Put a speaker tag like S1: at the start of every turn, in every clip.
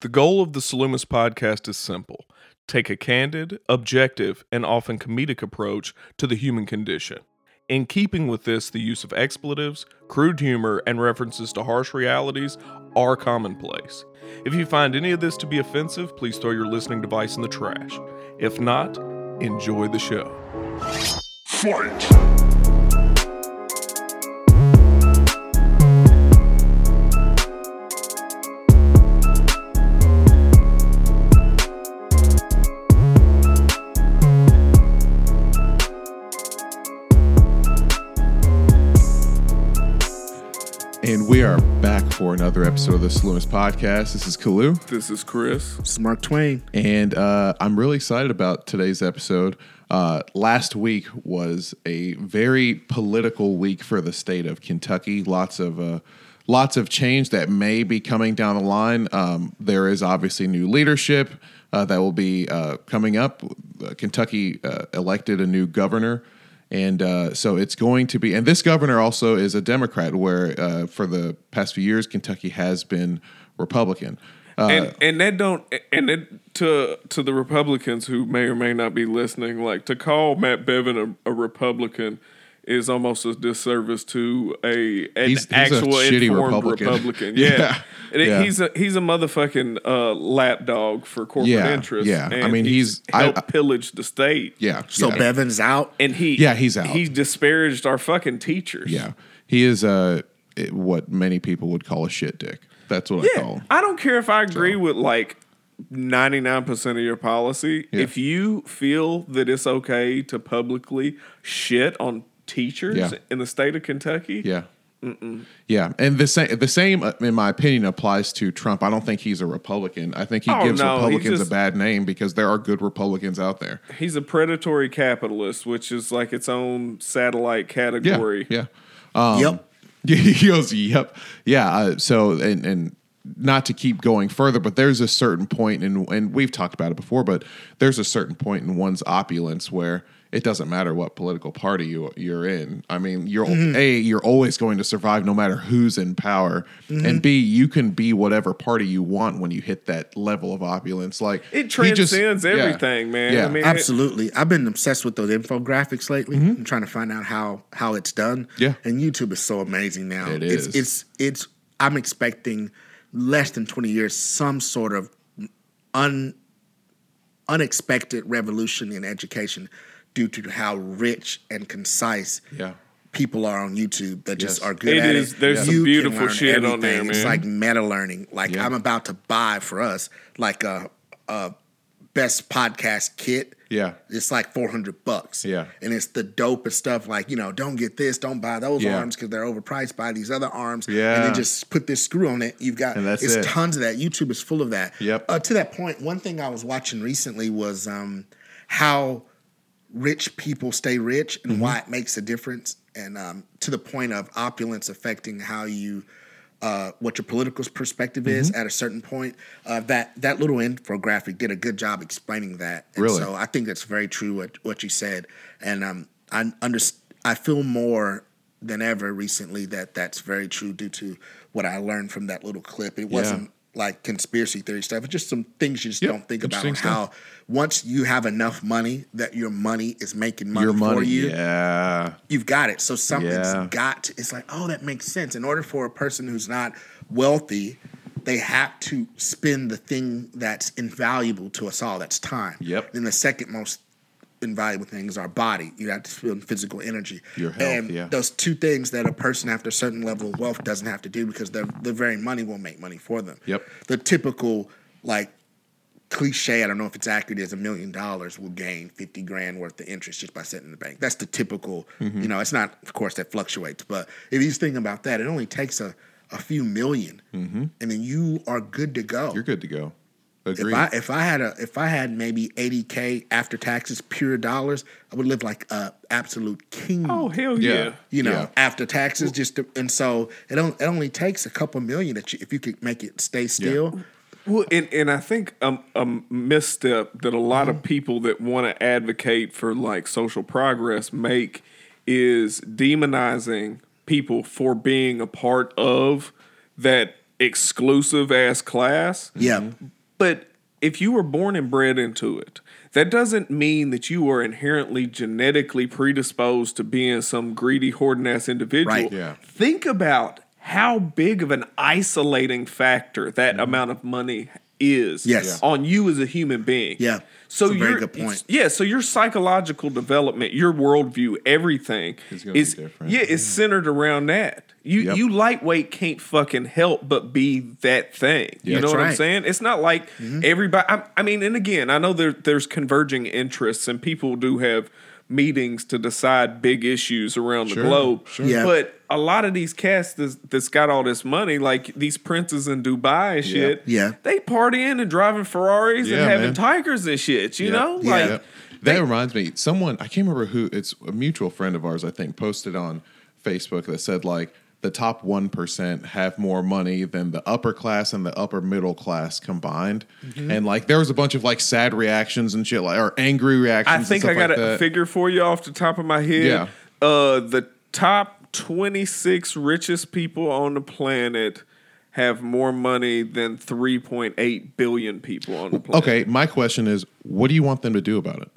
S1: The goal of the Salumis podcast is simple take a candid, objective, and often comedic approach to the human condition. In keeping with this, the use of expletives, crude humor, and references to harsh realities are commonplace. If you find any of this to be offensive, please throw your listening device in the trash. If not, enjoy the show.
S2: Fight!
S3: We are back for another episode of the Salumis podcast. This is Kalu,
S1: This is Chris.
S4: This is Mark Twain.
S3: and uh, I'm really excited about today's episode. Uh, last week was a very political week for the state of Kentucky. Lots of uh, lots of change that may be coming down the line. Um, there is obviously new leadership uh, that will be uh, coming up. Uh, Kentucky uh, elected a new governor. And uh, so it's going to be, and this governor also is a Democrat, where uh, for the past few years, Kentucky has been Republican. Uh,
S1: and and that don't and it, to to the Republicans who may or may not be listening, like to call Matt Bevin a, a Republican is almost a disservice to a an
S3: He's- he's a
S1: actual
S3: shitty
S1: informed
S3: Republican.
S1: Republican.
S3: Yeah.
S1: Yeah, And it-
S3: Yeah.
S1: he's a he's a motherfucking uh, lapdog for corporate
S3: Yeah,
S1: interests.
S3: yeah. I mean, he's- I-
S1: helped
S3: I-
S1: pillage the state.
S3: yeah.
S4: So
S3: yeah.
S4: Bevin's out.
S1: and he
S3: Yeah, he's out.
S1: He disparaged our fucking teachers.
S3: Yeah, he is uh, what many people would call a shit dick. That's what I call
S1: Yeah,
S3: him.
S1: I don't care if I agree with like ninety nine percent of your policy.
S3: Yeah.
S1: If you feel that it's okay to publicly shit on teachers
S3: Yeah.
S1: in the state of Kentucky,
S3: Yeah. Yeah, and the same the same uh, in my opinion applies to Trump. I don't think he's a Republican. I think he
S1: Oh,
S3: gives
S1: no,
S3: Republicans
S1: just-
S3: a bad name because there are good Republicans out there.
S1: he's a predatory capitalist, which is like its own satellite
S3: Yeah,
S1: category.
S3: yeah. Um,
S4: yep.
S3: he goes, "Yep, yeah." Uh, so, and and not to keep going further, but there's a certain point, and and we've talked about it before, but there's a certain point in one's opulence where it doesn't matter what political party you you're in. I mean, you're
S1: Mm-hmm.
S3: a you're always going to survive no matter who's in power,
S1: Mm-hmm.
S3: and b you can be whatever party you want when you hit that level of opulence. Like
S1: It
S3: he just-
S1: transcends
S3: yeah.
S1: everything, man.
S3: Yeah.
S1: I mean, it-
S4: Absolutely. I've been obsessed with those infographics lately. I'm trying to find out how how it's done.
S3: Mm-hmm. Yeah.
S4: And YouTube is so amazing now.
S3: It
S4: it's
S3: is.
S4: it's it's I'm expecting less than 20 years some sort of un unexpected revolution in education due to how rich and concise
S3: yeah.
S4: people are on YouTube that just
S3: Yes.
S4: are good
S1: It
S4: at
S1: is-
S4: it.
S1: there's some
S4: You can
S1: beautiful
S4: learn
S1: shit on there,
S4: everything. It's like meta learning. Like
S3: Yeah.
S4: I'm about to buy for us like a, a best podcast kit.
S3: Yeah.
S4: It's like 400 bucks.
S3: Yeah.
S4: And it's the dopest stuff like, you know, don't get this, don't buy those
S3: Yeah.
S4: arms because they're overpriced. Buy these other arms.
S3: Yeah.
S4: And then just put this screw on it. You've got,
S3: And that's
S4: it's
S3: it.
S4: tons of that. YouTube is full of that.
S3: Yep.
S4: Uh, to that point, one thing I was watching recently was um, how rich people stay rich and why it makes a difference. And um, to the point of opulence affecting how you, uh, what your political perspective is at a certain point. Uh, that that little infographic did a good job explaining that. And
S3: Really?
S4: So I think that's very true what what you said, and um, I under I feel more than ever recently that that's very true due to what I learned from that little clip. It wasn't like conspiracy theory stuff. It's just some things you just
S3: Yep,
S4: don't think about how once you have enough money that your money is making money,
S3: money,
S4: for you
S3: yeah,
S4: you've got it. So something's
S3: Yeah.
S4: got to, it's like, oh, that makes sense. In order for a person who's not wealthy, they have to spend the thing that's invaluable to us all. That's time.
S3: Yep.
S4: Then the second most invaluable thing is our body. You have to spend physical energy.
S3: Your health,
S4: And
S3: yeah.
S4: those two things that a person after a certain level of wealth doesn't have to do because their the very money will make money for them.
S3: Yep.
S4: The typical like cliche, I don't know if it's accurate, is a million dollars will gain 50 grand worth of interest just by sitting in the bank. That's the typical,
S3: Mm-hmm.
S4: you know, it's not, of course, that fluctuates, but if you think about that, it only takes a, a few 1000000 and then you are good to go.
S3: Mm-hmm. you're good to go.
S4: If I if I had a if I had maybe 80k after taxes pure dollars, I would live like a absolute king.
S1: oh hell
S3: Yeah.
S1: yeah.
S4: you know,
S3: yeah.
S4: after taxes, just to, and so it, on, it only takes a couple million that you, if you could make it stay still.
S1: Well, and, and I think um, a misstep that a lot of people that want to advocate for like social progress make is demonizing people for being a part of that exclusive ass class.
S4: Yeah.
S1: But if you were born and bred into it, that doesn't mean that you are inherently genetically predisposed to being some greedy, hoarding ass individual.
S4: Right.
S3: Yeah.
S1: Think about how big of an isolating factor that amount of money is
S4: Mm-hmm. Yes.
S1: on you as a human being.
S4: Yeah.
S1: So
S4: It's
S1: your yeah, so your psychological development, your worldview, everything
S3: Is gonna be
S1: is
S3: different.
S1: yeah, is centered around that. You
S3: Yep.
S1: you lightweight can't fucking help but be that thing. you know what I'm saying? It's not like
S4: Mm-hmm.
S1: everybody. I, I mean, and again, I know there there's converging interests, and people do have meetings to decide big issues around
S3: Sure,
S1: the globe.
S3: sure.
S4: Yeah.
S1: But a lot of these cats that's, that's got all this money, like these princes in Dubai and shit,
S4: Yeah.
S1: they partying and driving Ferraris
S3: Yeah,
S1: and having
S3: man.
S1: tigers and shit. You
S3: Yeah.
S1: know,
S4: Yeah.
S1: like
S3: Yeah. That reminds me, someone I can't remember who. It's a mutual friend of ours, I think, posted on Facebook that said like the top one percent have more money than the upper class and the upper middle class combined,
S1: Mm-hmm.
S3: and like there was a bunch of like sad reactions and shit, like or angry reactions.
S1: I think I got
S3: like
S1: a
S3: that.
S1: figure for you off the top of my head.
S3: Yeah.
S1: Uh, the top 26 richest people on the planet have more money than 3.8 billion people on the planet.
S3: Okay, my question is, what do you want them to do about it?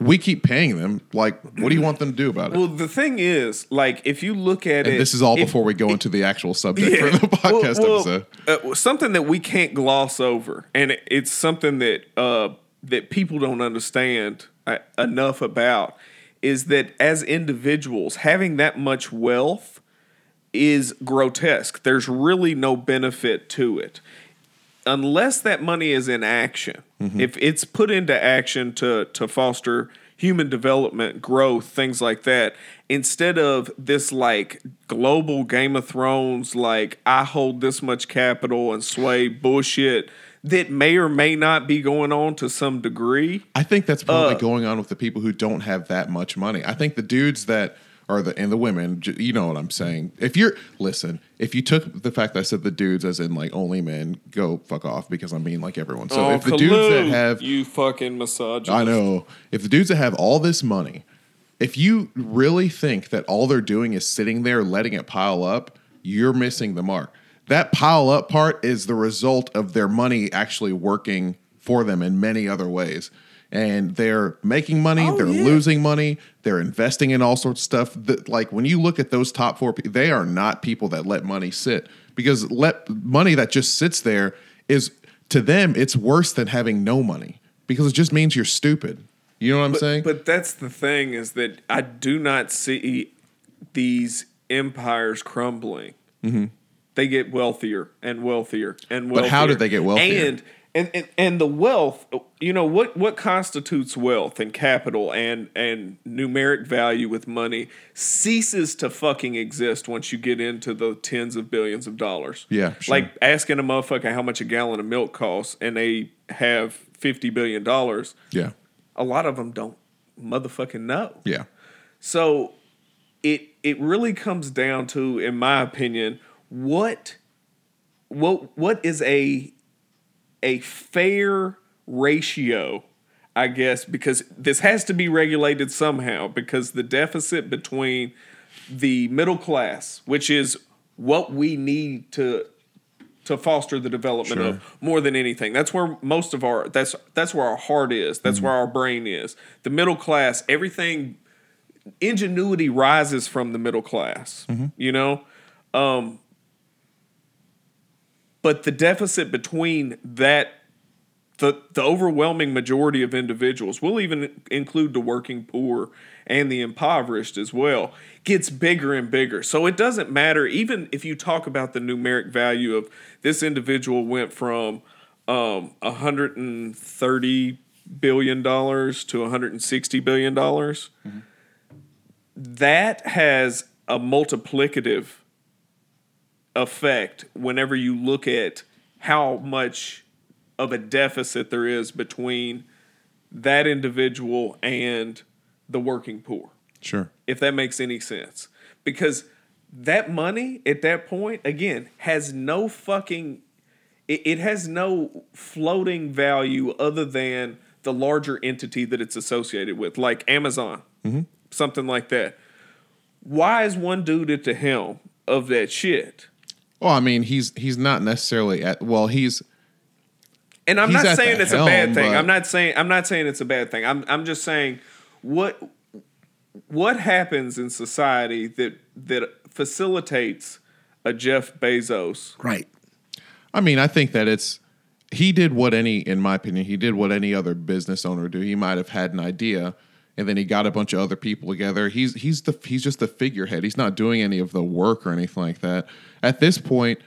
S3: We keep paying them. Like, what do you want them to do about it?
S1: Well, the thing is, like, if you look at it,
S3: this is all before we go into the actual subject
S1: Yeah.
S3: for the podcast
S1: Well, well,
S3: episode.
S1: uh, something that we can't gloss over, and it- it's something that uh, that people don't understand uh, enough about, is that as individuals, having that much wealth is grotesque. There's really no benefit to it unless that money is in action, if it's put into action to to foster human development, growth, things like that, instead of this like global Game of Thrones, like I hold this much capital and sway bullshit that may or may not be going on to some degree.
S3: I think that's probably
S1: Uh,
S3: going on with the people who don't have that much money. I think the dudes that are the and the women, you know what I'm saying. If you're listen, if you took the fact that I said the dudes as in like only men, go fuck off because I'm being like everyone. So
S1: Oh,
S3: if the dudes that have
S1: you fucking misogynist.
S3: I know. If the dudes that have all this money, if you really think that all they're doing is sitting there letting it pile up, you're missing the mark. That pile up part is the result of their money actually working for them in many other ways. And they're making money,
S1: Oh,
S3: they're
S1: yeah.
S3: losing money, they're investing in all sorts of stuff. That like when you look at those top four, they are not people that let money sit because let money that just sits there is to them it's worse than having no money because it just means you're stupid. You know what I'm saying?
S1: But that's the thing is that I do not see these empires crumbling. Mm-hmm. They get wealthier and wealthier and wealthier.
S3: But how did they get wealthier?
S1: And and, and and the wealth, you know what what constitutes wealth and capital and and numeric value with money ceases to fucking exist once you get into the tens of billions of dollars.
S3: Yeah, sure.
S1: Like asking a motherfucker how much a gallon of milk costs and they have 50 billion dollars
S3: yeah.
S1: a lot of them don't motherfucking know.
S3: Yeah.
S1: So it it really comes down to, in my opinion, what what what is a a fair ratio, I guess, because this has to be regulated somehow, because the deficit between the middle class, which is what we need to to foster the development
S3: Sure.
S1: of more than anything. That's where most of our that's that's where our heart is. That's where our brain is. The middle class, everything ingenuity rises from the middle class. You know? Um but the deficit between that the the overwhelming majority of individuals, we'll even include the working poor and the impoverished as well, gets bigger and bigger. So it doesn't matter, even if you talk about the numeric value of this individual went from um, 130 billion dollars to 160 billion dollars. That has a multiplicative effect whenever you look at how much of a deficit there is between that individual and the working poor.
S3: Sure.
S1: if that makes any sense. Because that money at that point again has no fucking it, it has no floating value other than the larger entity that it's associated with like amazon mm-hmm. something like that. Why is one dude at the helm of that shit
S3: Well, I mean, he's he's not necessarily at. Well, he's
S1: And I'm
S3: He's
S1: not saying
S3: the
S1: it's a bad thing. I'm not saying I'm not saying it's a bad thing. I'm I'm just saying what what happens in society that that facilitates a Jeff Bezos.
S4: Right.
S3: I mean, I think that it's he did what any, in my opinion, he did what any other business owner would do. He might have had an idea, and then he got a bunch of other people together. He's he's the he's just the figurehead. He's not doing any of the work or anything like that. At this point,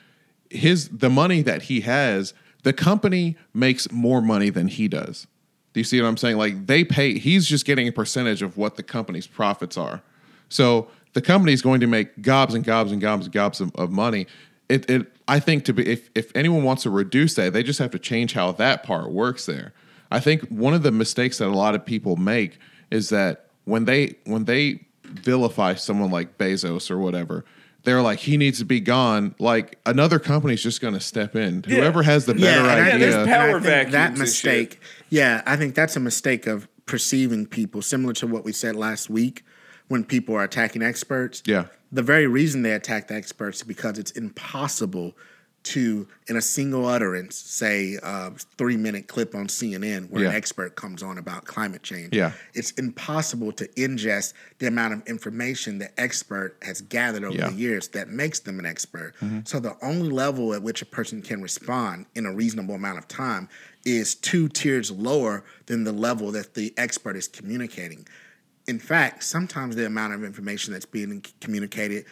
S3: his the money that he has, the company makes more money than he does. Do you see what I'm saying? Like they pay, he's just getting a percentage of what the company's profits are. So the company's going to make gobs and gobs and gobs and gobs of, of money. It, it, I think to be, if, if anyone wants to reduce that, they just have to change how that part works there. I think one of the mistakes that a lot of people make is that when they, when they vilify someone like Bezos or whatever, they're like, he needs to be gone. Like another company's just going to step in. Whoever has the better
S4: and I
S1: Yeah,
S4: think-
S1: there's
S3: idea.
S1: power
S4: and I think
S1: vacuums
S4: That
S1: and
S4: mistake, yeah, I think that's a mistake of perceiving people, similar to what we said last week when people are attacking experts.
S3: Yeah.
S4: The very reason they attack the experts is because it's impossible to, in a single utterance, say a three minute clip on CNN where
S3: Yeah.
S4: an expert comes on about climate change.
S3: Yeah.
S4: It's impossible to ingest the amount of information the expert has gathered over
S3: Yeah.
S4: the years that makes them an expert.
S3: Mm-hmm.
S4: So the only level at which a person can respond in a reasonable amount of time is two tiers lower than the level that the expert is communicating. In fact, sometimes the amount of information that's being communicated,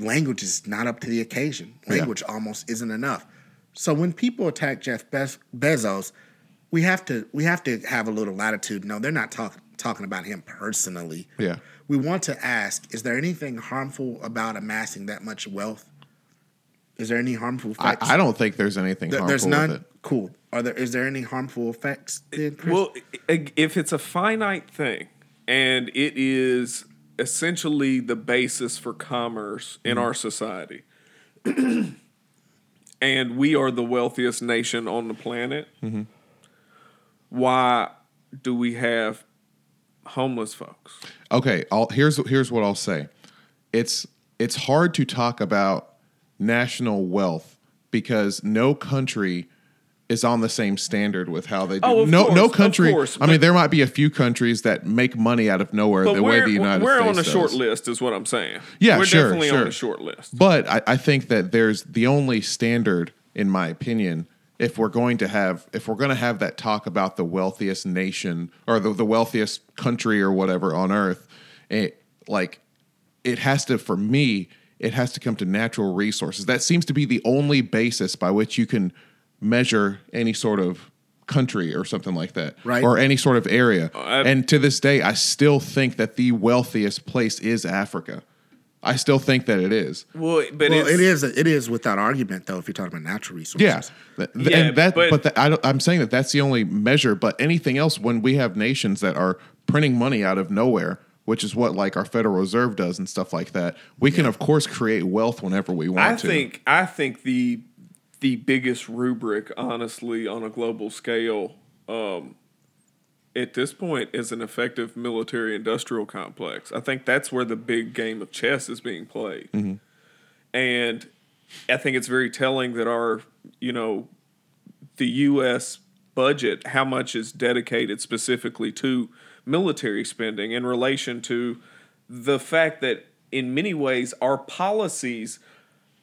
S4: language is not up to the occasion. Language almost isn't enough. So when people attack Jeff Bez- Bezos, we have to we have to have a little latitude. No, they're not talking talking about him personally.
S3: Yeah.
S4: We want to ask: Is there anything harmful about amassing that much wealth? Is there any harmful
S3: I,
S4: effects?
S3: I don't think there's anything
S4: There-
S3: harmful
S4: there's
S3: with
S4: none.
S3: it.
S4: Cool. Are there? Is there any harmful effects? Then, Chris?
S1: Well, if it's a finite thing and it is essentially the basis for commerce in mm-hmm. our society, and we are the wealthiest nation on the planet, mm-hmm. why do we have homeless folks?
S3: Okay, I'll, here's here's what I'll say. It's it's hard to talk about national wealth because no country is on the same standard with how they do.
S1: Oh,
S3: no, no
S1: course, of
S3: country.
S1: course,
S3: I mean, there might be a few countries that make money out of nowhere the way the United States.
S1: we're on a short list, is what I'm saying.
S3: Yeah,
S1: we're
S3: sure,
S1: definitely on a short list.
S3: But I, I think that there's the only standard, in my opinion, if we're going to have if we're going to have that talk about the wealthiest nation or the, the wealthiest country or whatever on earth, it, like it has to for me it has to come to natural resources. That seems to be the only basis by which you can measure any sort of country or something like that,
S4: Right.
S3: Or any sort of area.
S1: Oh, I-
S3: and to this day, I still think that the wealthiest place is Africa. I still think that it is.
S1: Well, but
S4: well,
S1: it's,
S4: it is. It is without argument, though. If you're talking about natural resources.
S3: Yeah, Th- th-
S1: Yeah,
S3: and that,
S1: but-
S3: but, the, I don't, I'm saying that that's the only measure. But anything else, when we have nations that are printing money out of nowhere, which is what like our Federal Reserve does and stuff like that, we can of course create wealth whenever we want
S1: I
S3: to.
S1: think I think the the biggest rubric, honestly, on a global scale, um, at this point, is an effective military-industrial complex. I think that's where the big game of chess is being played, and I think it's very telling that our, you know, the U.S. budget, how much is dedicated specifically to military spending in relation to the fact that in many ways our policies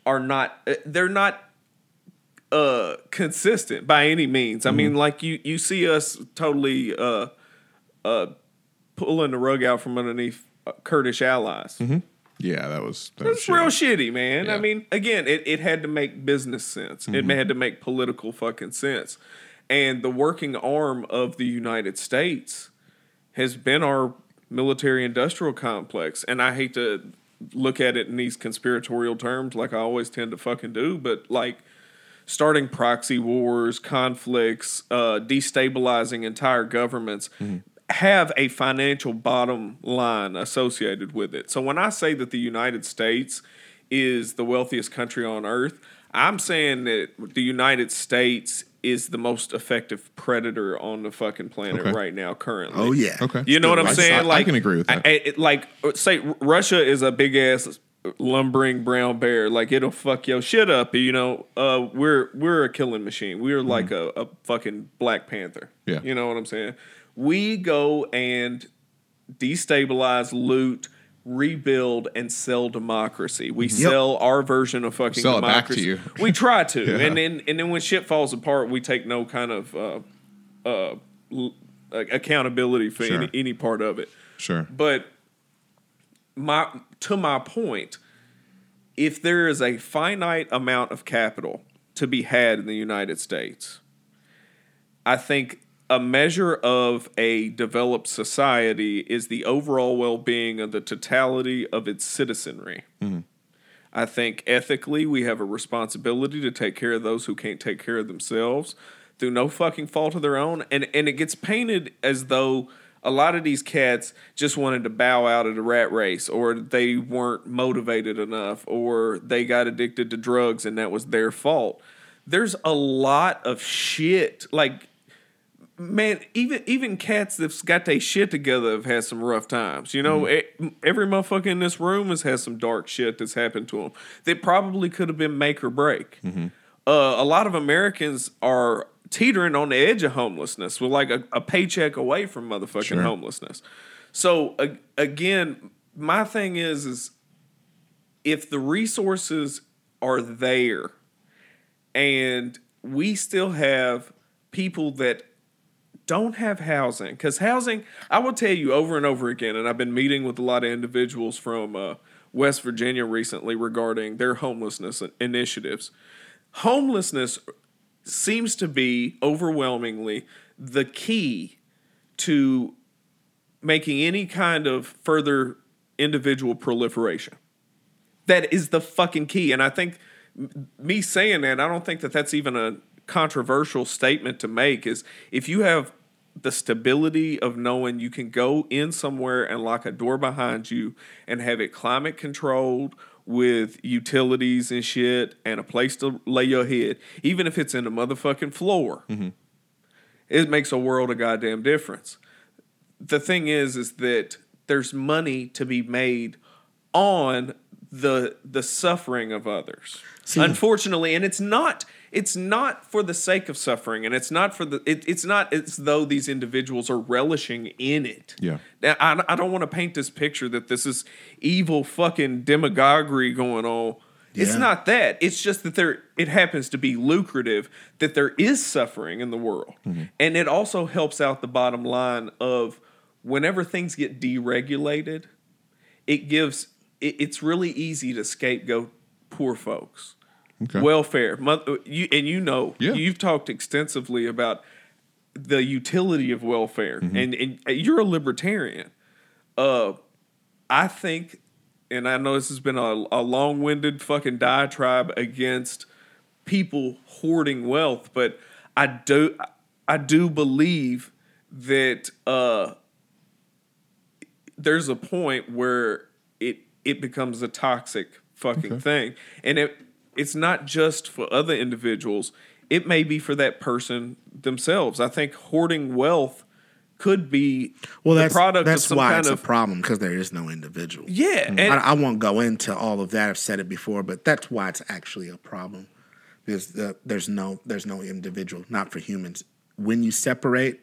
S1: are not uh, they're not uh consistent by any means. I mean like you you see us totally uh uh pulling the rug out from underneath uh, Kurdish allies.
S3: yeah, that was that was
S1: real
S3: shitty.
S1: man. I mean, again, it, it had to make business sense. It had to make political fucking sense. And the working arm of the United States has been our military industrial complex. And I hate to look at it in these conspiratorial terms like I always tend to fucking do, but like starting proxy wars, conflicts, uh, destabilizing entire governments have a financial bottom line associated with it. So when I say that the United States is the wealthiest country on earth, I'm saying that the United States is the most effective predator on the fucking planet
S3: Okay.
S1: right now currently.
S4: Oh yeah.
S3: Okay.
S1: You know what I'm
S3: I-
S1: saying?
S3: I- I can agree with that.
S1: I- I- it- like say Russia is a big ass lumbering brown bear. Like it'll fuck your shit up. You know, uh, we're we're a killing machine. We're like a, a fucking Black Panther.
S3: Yeah.
S1: you know what I'm saying. We go and destabilize, loot, rebuild, and sell democracy. We sell our version of fucking
S3: Sell it back to
S1: democracy.
S3: you.
S1: We try to,
S3: Yeah.
S1: and then and then when shit falls apart, we take no kind of uh, uh, l- accountability for
S3: Sure.
S1: any, any part of it.
S3: Sure.
S1: But my to my point, if there is a finite amount of capital to be had in the United States, I think a measure of a developed society is the overall well-being of the totality of its citizenry. Mm-hmm. I think ethically we have a responsibility to take care of those who can't take care of themselves through no fucking fault of their own. And and it gets painted as though a lot of these cats just wanted to bow out of the rat race or they weren't motivated enough or they got addicted to drugs and that was their fault. There's a lot of shit like man, even even cats that's got their shit together have had some rough times. You know, mm-hmm. e- every motherfucker in this room has had some dark shit that's happened to them that probably could have been make or break. Mm-hmm. Uh, a lot of Americans are teetering on the edge of homelessness. We're like a, a paycheck away from motherfucking
S3: Sure.
S1: homelessness. So a- again, my thing is is if the resources are there and we still have people that don't have housing because housing i will tell you over and over again and i've been meeting with a lot of individuals from uh, west virginia recently regarding their homelessness initiatives homelessness seems to be overwhelmingly the key to making any kind of further individual proliferation that is the fucking key. And I think me saying that, I don't think that that's even a controversial statement to make. Is if you have the stability of knowing you can go in somewhere and lock a door behind you and have it climate controlled with utilities and shit and a place to lay your head, even if it's in the motherfucking floor, mm-hmm. it makes a world of goddamn difference. The thing is is that there's money to be made on the the suffering of others. Unfortunately and it's not it's not for the sake of suffering and it's not for the it, it's not as though these individuals are relishing in it.
S3: Yeah.
S1: now, I, I don't want to paint this picture that this is evil fucking demagoguery going on.
S4: Yeah.
S1: it's not that. It's just that there it happens to be lucrative that there is suffering in the world. Mm-hmm. And it also helps out the bottom line of whenever things get deregulated it gives it, it's really easy to scapegoat poor folks
S3: Okay.
S1: welfare. You and you know
S3: Yeah.
S1: you've talked extensively about the utility of welfare and, and you're a libertarian. Uh i think and i know this has been a, a long-winded fucking diatribe against people hoarding wealth but i do i do believe that uh there's a point where it it becomes a toxic fucking thing. And it it's not just for other individuals it may be for that person themselves i think hoarding wealth could be
S4: Well,
S1: the
S4: that's
S1: product
S4: that's why
S1: kind
S4: it's
S1: of
S4: a problem because there is no individual.
S1: yeah mm-hmm. and
S4: I, I won't go into all of that. I've said it before, but that's why it's actually a problem because the, there's no there's no individual, not for humans. When you separate,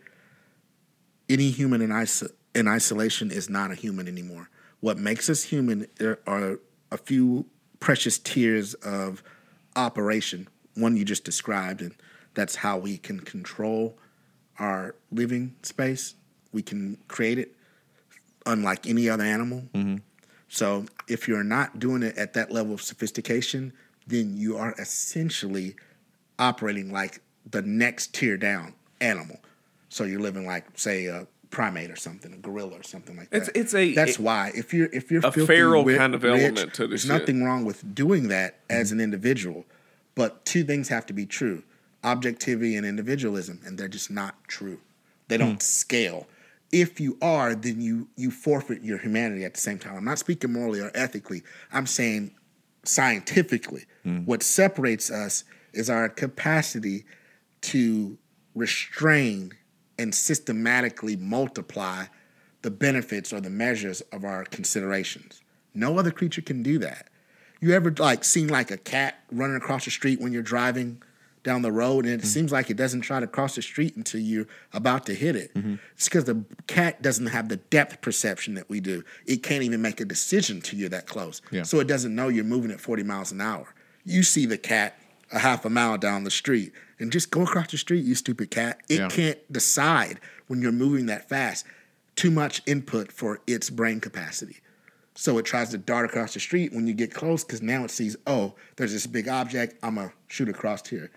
S4: any human in iso- in isolation is not a human anymore. What makes us human are a few precious tiers of operation. One you just described, and that's how we can control our living space. We can create it, unlike any other animal. Mm-hmm. So if you're not doing it at that level of sophistication, then you are essentially operating like the next tier down animal. So you're living like, say, a primate or something, a gorilla or something like that.
S1: It's- it's a-
S4: That's
S1: it-
S4: why if you're if you're
S1: a
S4: filthy,
S1: feral kind of
S4: rich,
S1: element to this
S4: There's
S1: shit.
S4: nothing wrong with doing that as mm-hmm. an individual, but two things have to be true: objectivity and individualism, and they're just not true. They don't hmm. scale. If you are, then you you forfeit your humanity at the same time. I'm not speaking morally or ethically. I'm saying scientifically. Hmm. What separates us is our capacity to restrain and systematically multiply the benefits or the measures of our considerations. No other creature can do that. You ever like seen like a cat running across the street when you're driving down the road, and it mm-hmm. seems like it doesn't try to cross the street until you're about to hit it. Mm-hmm. It's because the cat doesn't have the depth perception that we do. It can't even make a decision till you're that close.
S3: Yeah.
S4: So it doesn't know you're moving at 40 miles an hour. You see the cat a half a mile down the street and just go across the street, you stupid cat. It
S3: Yeah.
S4: can't decide when you're moving that fast. Too much input for its brain capacity. So it tries to dart across the street when you get close because now it sees, oh, there's this big object. I'm going to shoot across here.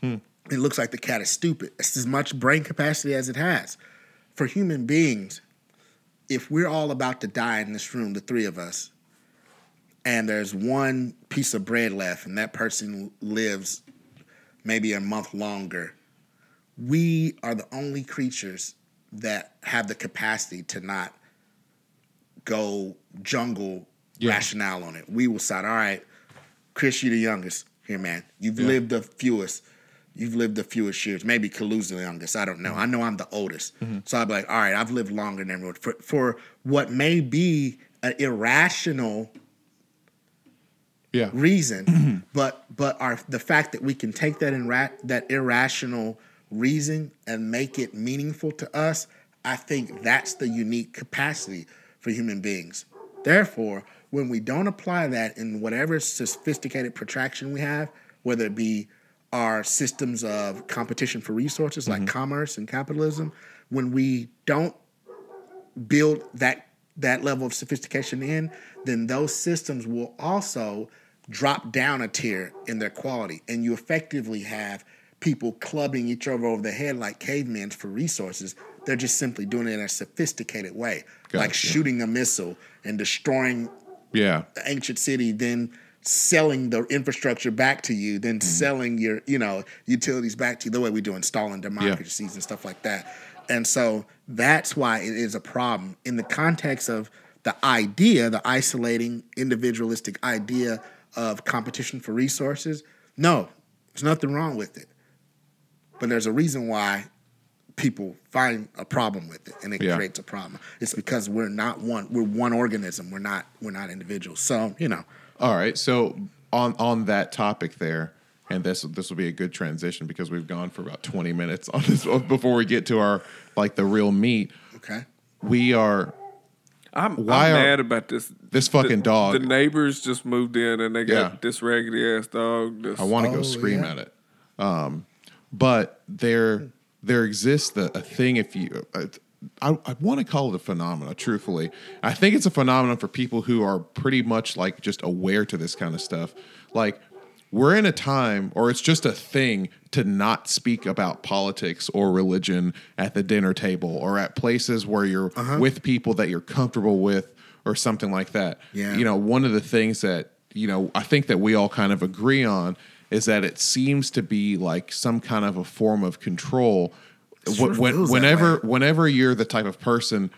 S4: Hmm. It looks like the cat is stupid. It's as much brain capacity as it has. For human beings, if we're all about to die in this room, the three of us, and there's one piece of bread left and that person lives maybe a month longer, we are the only creatures that have the capacity to not go jungle
S3: Yeah.
S4: rationale on it. We will decide, all right, Chris, you're the youngest. Here, man. You've
S3: Yeah.
S4: lived the fewest. You've lived the fewest years. Maybe Kalu's the youngest. I don't know. Mm-hmm. I know I'm the oldest. Mm-hmm. So I'd be like, all right, I've lived longer than everyone. For, for what may be an irrational
S3: Yeah.
S4: reason, mm-hmm. but but our the fact that we can take that that irrational reason and make it meaningful to us, I think that's the unique capacity for human beings. Therefore, when we don't apply that in whatever sophisticated protraction we have, whether it be our systems of competition for resources like mm-hmm. commerce and capitalism, when we don't build that that level of sophistication in, then those systems will also drop down a tier in their quality, and you effectively have people clubbing each other over the head like cavemen for resources. They're just simply doing it in a sophisticated way, like shooting a missile and destroying
S3: Yeah.
S4: the ancient city, then selling the infrastructure back to you, then mm-hmm. selling your, you know, utilities back to you, the way we do installing democracies and stuff like that. And so that's why it is a problem in the context of the idea, the isolating individualistic idea of competition for resources. No, there's nothing wrong with it. But there's a reason why people find a problem with it and it
S3: Yeah.
S4: creates a problem. It's because we're not one we're one organism. We're not we're not individuals. So, you know,
S3: All right. So on on that topic there, and this this will be a good transition because we've gone for about twenty minutes on this before we get to our like the real meat.
S4: okay.
S3: We are
S1: I'm,
S3: Why
S1: I'm
S3: are-
S1: mad about this.
S3: this fucking
S1: the,
S3: dog.
S1: The neighbors just moved in and they got
S3: Yeah.
S1: this raggedy ass dog. This,
S3: I want to
S4: Oh,
S3: go scream
S4: yeah.
S3: at it. Um, but there there exists a, a thing if you. uh, I, I want to call it a phenomenon. Truthfully, I think it's a phenomenon for people who are pretty much like just aware to this kind of stuff. Like we're in a time, or it's just a thing to not speak about politics or religion at the dinner table or at places where you're
S4: Uh-huh.
S3: with people that you're comfortable with or something like that.
S4: Yeah.
S3: You know, one of the things that you know I think that we all kind of agree on is that it seems to be like some kind of a form of control. when- whenever whenever you're the type of person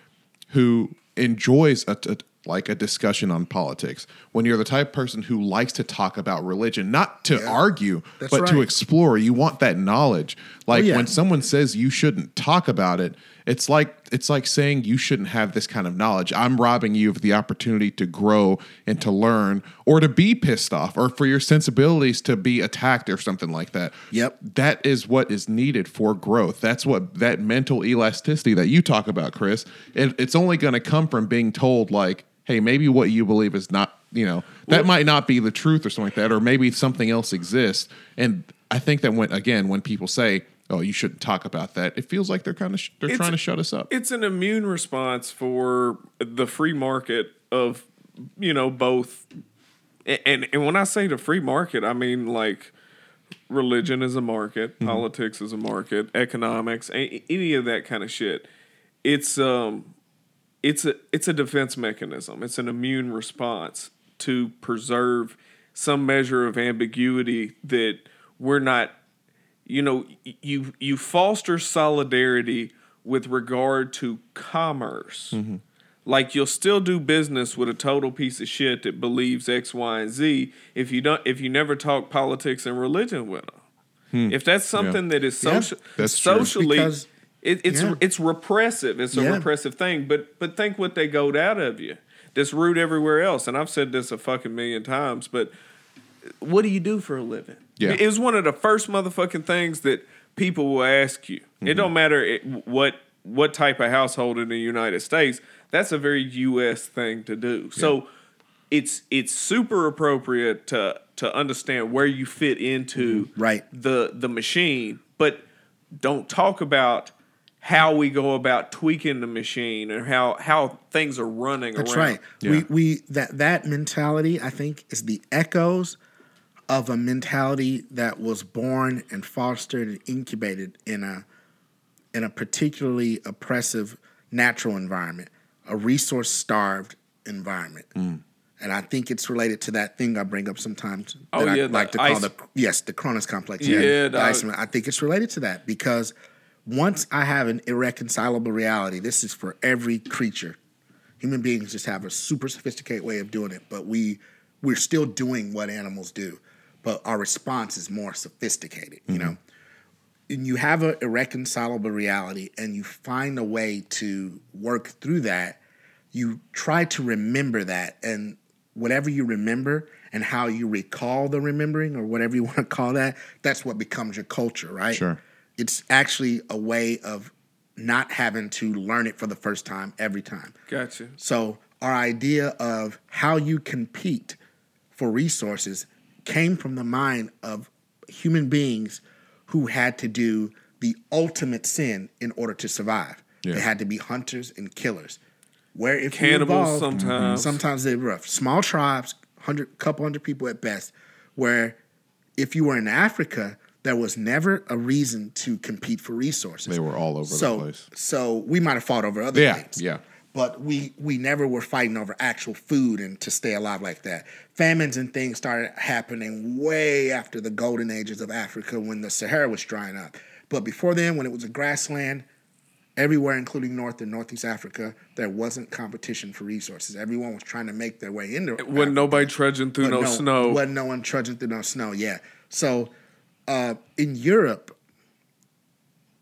S3: who enjoys a- like a discussion on politics, when you're the type of person who likes to talk about religion, not to
S4: Yeah.
S3: argue, but to explore, you want that knowledge. Oh, like
S4: Oh, yeah.
S3: when someone says you shouldn't talk about it, it's like it's like saying you shouldn't have this kind of knowledge. I'm robbing you of the opportunity to grow and to learn or to be pissed off or for your sensibilities to be attacked or something like that.
S4: Yep.
S3: That is what is needed for growth. That's what that mental elasticity that you talk about, Chris. It, it's only going to come from being told like, "Hey, maybe what you believe is not, you know, that might not be the truth or something like that or maybe something else exists." And I think that when again, when people say, "Oh, you shouldn't talk about that," it feels like they're kind of sh- they're trying to shut us up.
S1: it's an immune response for the free market of you know both and and when I say the free market, I mean like religion is a market,
S3: Mm-hmm.
S1: politics is a market, economics, any of that kind of shit. It's um it's a it's a defense mechanism. It's an immune response to preserve some measure of ambiguity that we're not you know you you foster solidarity with regard to commerce. Mm-hmm. Like you'll still do business with a total piece of shit that believes x y and z if you don't if you never talk politics and religion with them hmm. if that's something that is
S4: Yeah,
S1: social
S3: that's true.
S1: socially
S4: Because-
S1: it, it's
S4: yeah.
S1: it's repressive it's a
S4: Yeah.
S1: repressive thing but but think what they goad out of you that's root everywhere else. And I've said this a fucking million times, but what do you do for a living?
S3: Yeah.
S1: It was one of the first motherfucking things that people will ask you.
S3: Mm-hmm.
S1: It don't matter it, what what type of household in the United States. That's a very U.S. thing to do. So it's it's super appropriate to to understand where you fit into
S4: Mm-hmm. Right.
S1: the the machine, but don't talk about how we go about tweaking the machine and how how things are running
S4: That's
S1: around.
S4: right.
S3: Yeah.
S4: We we that that mentality I think is the echoes of a mentality that was born and fostered and incubated in a in a particularly oppressive natural environment, a resource starved environment.
S1: Mm.
S4: And I think it's related to that thing I bring up sometimes that
S1: Oh,
S4: I
S1: yeah,
S4: like to call
S1: ice-
S4: the yes, the Cronus complex.
S1: Yeah,
S4: the
S1: dog.
S4: isolation. I think it's related to that because once I have an irreconcilable reality, this is for every creature. Human beings just have a super sophisticated way of doing it, but we we're still doing what animals do, but our response is more sophisticated. You know, mm-hmm. and you have an irreconcilable reality, and you find a way to work through that. You try to remember that, and whatever you remember and how you recall the remembering, or whatever you want to call that, that's what becomes your culture, right?
S3: Sure.
S4: It's actually a way of not having to learn it for the first time every time.
S1: Gotcha.
S4: So our idea of how you compete for resources came from the mind of human beings who had to do the ultimate sin in order to survive.
S3: Yeah.
S4: They had to be hunters and killers. Where if you
S1: Cannibals
S4: evolved-
S1: sometimes. Mm-hmm.
S4: sometimes they're rough. Small tribes, hundred couple hundred people at best. Where if you were in Africa, there was never a reason to compete for resources.
S3: They were all over
S4: so,
S3: the place.
S4: So we might have fought over other
S3: Yeah,
S4: things.
S3: yeah.
S4: But we we never were fighting over actual food and to stay alive like that. Famines and things started happening way after the golden ages of Africa when the Sahara was drying up. But before then, when it was a grassland, everywhere, including North and Northeast Africa, there wasn't competition for resources. Everyone was trying to make their way into
S1: Wasn't nobody trudging through no,
S4: but
S1: snow.
S4: Wasn't no one trudging through no snow. Yeah. So uh, in Europe,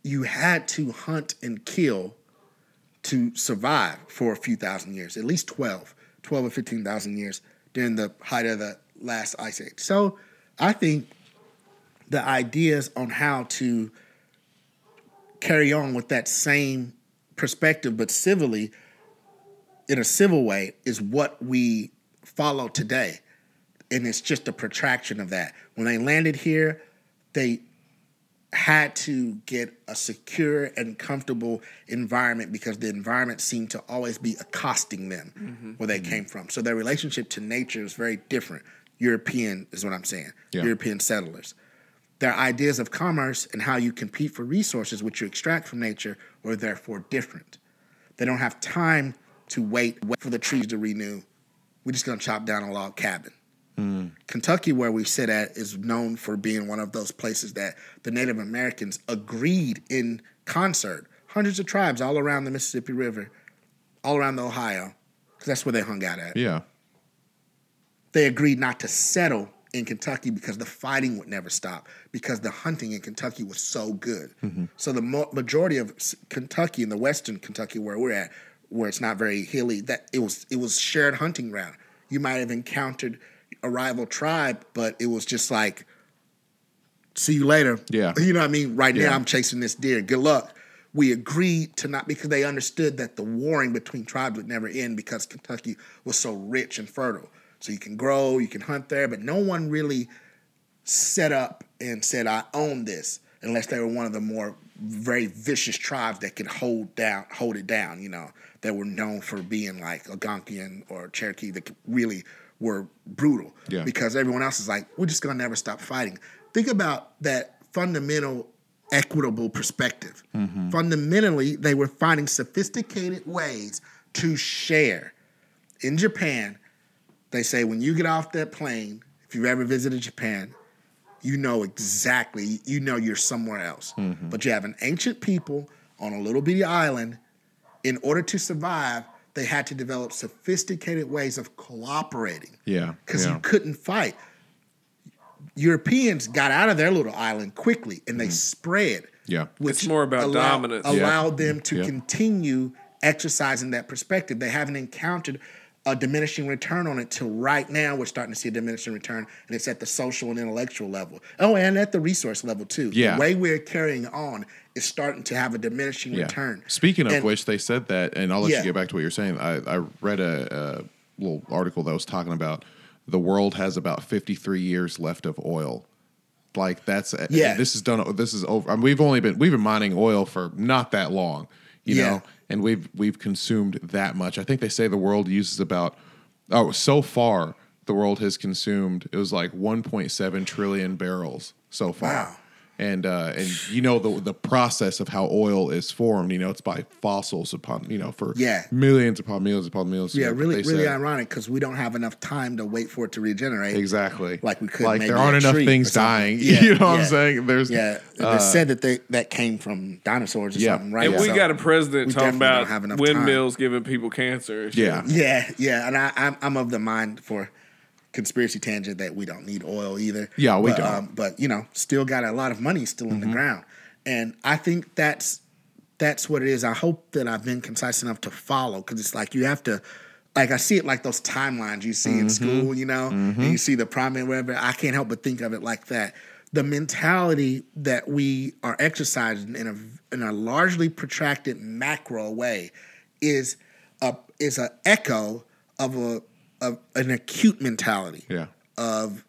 S4: you had to hunt and kill to survive for a few thousand years, at least 12, 12 or 15,000 years during the height of the last ice age. So I think the ideas on how to carry on with that same perspective, but civilly, in a civil way, is what we follow today. And it's just a protraction of that. When they landed here, they had to get a secure and comfortable environment because the environment seemed to always be accosting them mm-hmm. where they mm-hmm. came from. So their relationship to nature is very different. European is what I'm saying.
S3: Yeah.
S4: European settlers. Their ideas of commerce and how you compete for resources which you extract from nature were therefore different. They don't have time to wait, wait for the trees to renew. We're just gonna chop down a log cabin. Kentucky, where we sit at, is known for being one of those places that the Native Americans agreed in concert. Hundreds of tribes all around the Mississippi River, all around the Ohio, because that's where they hung out at.
S3: Yeah.
S4: They agreed not to settle in Kentucky because the fighting would never stop, because the hunting in Kentucky was so good. Mm-hmm. So the mo- majority of Kentucky, in the western Kentucky where we're at, where it's not very hilly, that it was it was shared hunting ground. You might have encountered a rival tribe, but it was just like, see you later.
S3: Yeah.
S4: You know what I mean? Right
S3: Yeah.
S4: now I'm chasing this deer. Good luck. We agreed to not because they understood that the warring between tribes would never end because Kentucky was so rich and fertile. So you can grow, you can hunt there, but no one really set up and said, I own this, unless they were one of the more very vicious tribes that could hold down, hold it down, you know, that were known for being like Algonquian or Cherokee that really were brutal.
S3: Yeah.
S4: Because everyone else is like, we're just gonna never stop fighting. Think about that fundamental equitable perspective. Mm-hmm. Fundamentally, they were finding sophisticated ways to share. In Japan, they say when you get off that plane, if you've ever visited Japan, you know exactly, you know you're somewhere else. Mm-hmm. But you have an ancient people on a little bitty island. In order to survive, they had to develop sophisticated ways of cooperating
S3: Yeah.
S4: because
S3: yeah.
S4: you couldn't fight. Europeans got out of their little island quickly and they mm-hmm. spread.
S3: Yeah.
S4: which
S1: It's more about
S4: allow-
S1: dominance.
S3: Yeah.
S4: Allowed them to
S3: Yeah.
S4: continue exercising that perspective. They haven't encountered a diminishing return on it till right now we're starting to see a diminishing return and it's at the social and intellectual level oh and at the resource level too
S3: Yeah.
S4: the way we're carrying on is starting to have a diminishing return
S3: Speaking of
S4: And-
S3: which, they said that, and I'll let
S4: Yeah.
S3: you get back to what you're saying. I, I read a, a little article that was talking about the world has about 53 years left of oil. Like that's
S4: Yeah.
S3: This is done. This is over. I mean, we've only been we've been mining oil for not that long, you
S4: Yeah.
S3: know, and we've we've consumed that much. I think they say the world uses about oh so far the world has consumed it was like 1.7 trillion barrels so far.
S4: Wow.
S3: And uh, and you know the the process of how oil is formed. You know it's by fossils upon you know for
S4: Yeah.
S3: millions upon millions upon millions.
S4: yeah really
S3: they
S4: really
S3: said.
S4: ironic because we don't have enough time to wait for it to regenerate
S3: exactly
S4: like we could
S3: like
S4: maybe
S3: there aren't
S4: a
S3: enough things dying.
S4: Yeah,
S3: you know what. I'm saying? There's
S4: yeah
S3: uh,
S4: they said that they that came from dinosaurs or
S3: Yeah.
S4: something right
S1: And we
S4: So-
S1: got a president talking about
S4: have enough time.
S1: windmills giving people cancer.
S3: yeah.
S4: Yeah, yeah, and I, I'm I'm of the mind for conspiracy tangent that we don't need oil either.
S3: Yeah, we
S4: but,
S3: don't. Mm-hmm.
S4: Um, but you know, still got a lot of money still in the ground, and I think that's that's what it is. I hope that I've been concise enough to follow because it's like you have to. Like I see it like those timelines you see
S3: Mm-hmm.
S4: in school, you know, and you see the primary whatever. I can't help but think of it like that. The mentality that we are exercising in a in a largely protracted macro way is a is an echo of a of an acute mentality
S3: Yeah.
S4: of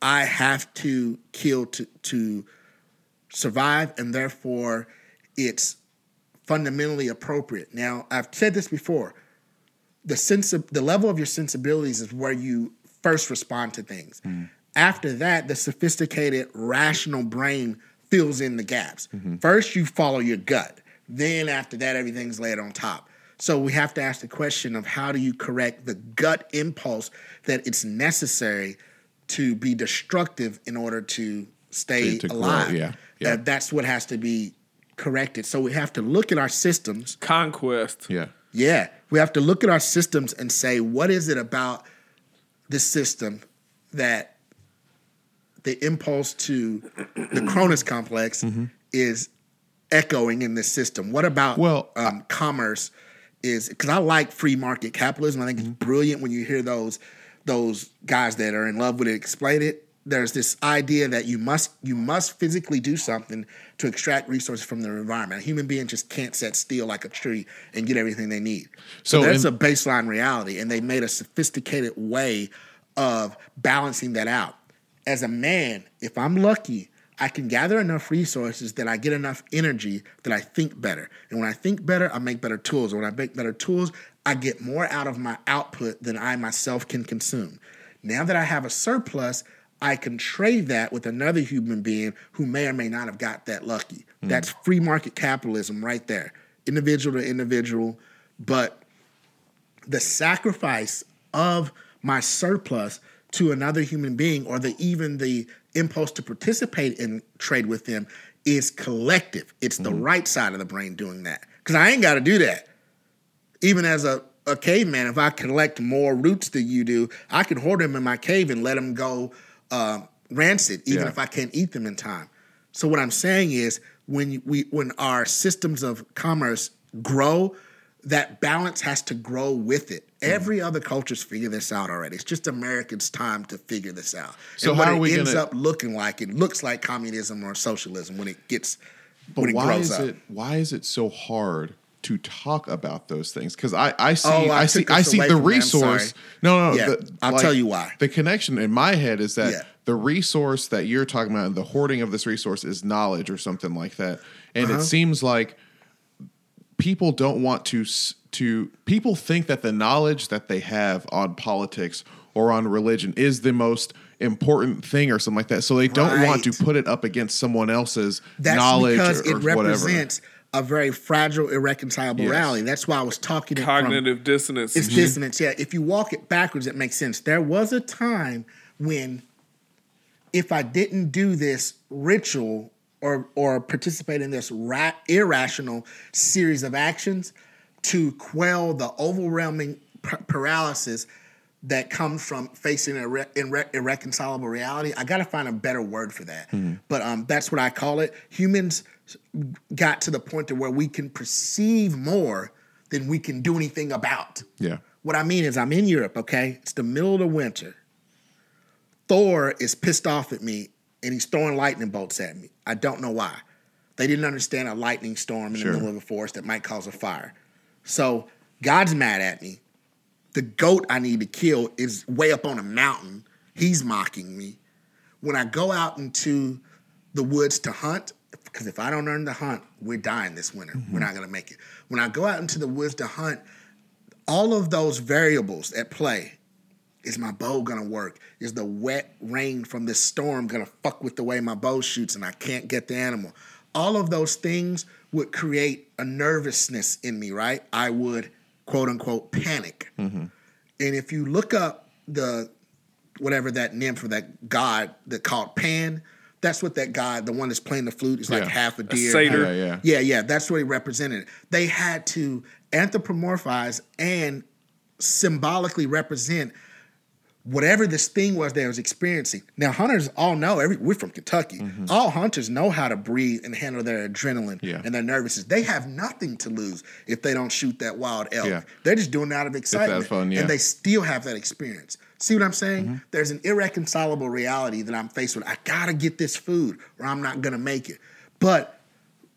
S4: I have to kill to to survive, and therefore it's fundamentally appropriate. Now, I've said this before. The sense of the level of your sensibilities is where you first respond to things. Mm-hmm. After that, the sophisticated, rational brain fills in the gaps. Mm-hmm. First, you follow your gut. Then, after that, everything's laid on top. So we have to ask the question of how do you correct the gut impulse that it's necessary to be destructive in order to stay
S3: To- to grow,
S4: alive.
S3: yeah, yeah.
S4: That- that's what has to be corrected. So we have to look at our systems
S1: Conquest.
S3: Yeah.
S4: yeah, we have to look at our systems and say, what is it about this system that the impulse to the Cronus complex is echoing in this system? What about
S3: Well,
S4: um, commerce? Is because I like free market capitalism. I think it's mm-hmm. brilliant when you hear those those guys that are in love with it explain it. There's this idea that you must you must physically do something to extract resources from the environment. A human being just can't sit still like a tree and get everything they need. So,
S3: So
S4: that's
S3: in-
S4: a baseline reality, and they made a sophisticated way of balancing that out. As a man, if I'm lucky, I can gather enough resources that I get enough energy that I think better. And when I think better, I make better tools. And when I make better tools, I get more out of my output than I myself can consume. Now that I have a surplus, I can trade that with another human being who may or may not have got that lucky. Hmm. That's free market capitalism right there, individual to individual. But the sacrifice of my surplus to another human being or the even the impulse to participate in trade with them is collective. It's the right side of the brain doing that. Because i ain't got to do that. Even as a, a caveman if i collect more roots than you do i can hoard them in my cave and let them go uh, rancid even
S3: Yeah.
S4: if i can't eat them in time. So what i'm saying is when we when our systems of commerce grow that balance has to grow with it.
S3: Mm.
S4: Every other culture's figured this out already. It's just Americans' time to figure this out.
S3: So
S4: and what
S3: how
S4: it ends
S3: gonna-
S4: up looking like, it looks like communism or socialism when it gets when
S3: But
S4: it
S3: why
S4: grows
S3: is
S4: up.
S3: it why is it so hard to talk about those things? Because I, I see
S4: Oh, I
S3: I, see I see the
S4: from that, I'm
S3: resource. No, no,
S4: Yeah,
S3: the-
S4: I'll tell you why.
S3: The connection in my head is that
S4: Yeah.
S3: the resource that you're talking about and the hoarding of this resource is knowledge or something like that. And
S4: Uh-huh.
S3: it seems like people don't want to to people think that the knowledge that they have on politics or on religion is the most important thing or something like that. So they don't want to put it up against someone else's
S4: That's
S3: knowledge
S4: because
S3: or, or
S4: it
S3: whatever.
S4: represents a very fragile, irreconcilable
S3: Yes.
S4: reality. That's why I was talking it from
S1: Cognitive dissonance.
S4: It's mm-hmm. dissonance. Yeah. If you walk it backwards, it makes sense. There was a time when if I didn't do this ritual or or participate in this ra- irrational series of actions to quell the overwhelming p- paralysis that comes from facing irre- irre- irreconcilable reality, I got to find a better word for that. But um, that's what I call it. Humans got to the point to where we can perceive more than we can do anything about
S3: Yeah.
S4: What I mean is, I'm in Europe, okay? It's the middle of the winter. Thor is pissed off at me and he's throwing lightning bolts at me. I don't know why. They didn't understand a lightning storm in
S3: Sure.
S4: the middle of a forest that might cause a fire. So God's mad at me. The goat I need to kill is way up on a mountain. He's mocking me. When I go out into the woods to hunt, because if I don't earn the hunt, we're dying this winter. We're not gonna make it. When I go out into the woods to hunt, all of those variables at play is my bow gonna work? Is the wet rain from this storm gonna fuck with the way my bow shoots and I can't get the animal? All of those things would create a nervousness in me, right? I would quote unquote panic. Mm-hmm. And if you look up the whatever that nymph or that god that called Pan, that's what that god, the one that's playing the flute, is like half a deer.
S1: satyr.
S3: Yeah, yeah.
S4: Yeah, yeah, that's what he represented. They had to anthropomorphize and symbolically represent whatever this thing was they was experiencing. Now, hunters all know. Every we're from Kentucky. All hunters know how to breathe and handle their adrenaline
S3: Yeah.
S4: and their nervousness. They have nothing to lose if they don't shoot that wild elk.
S3: Yeah.
S4: They're just doing it out of excitement,
S3: fun, yeah.
S4: and they still have that experience. See what I'm saying? There's an irreconcilable reality that I'm faced with. I gotta get this food, or I'm not gonna make it. But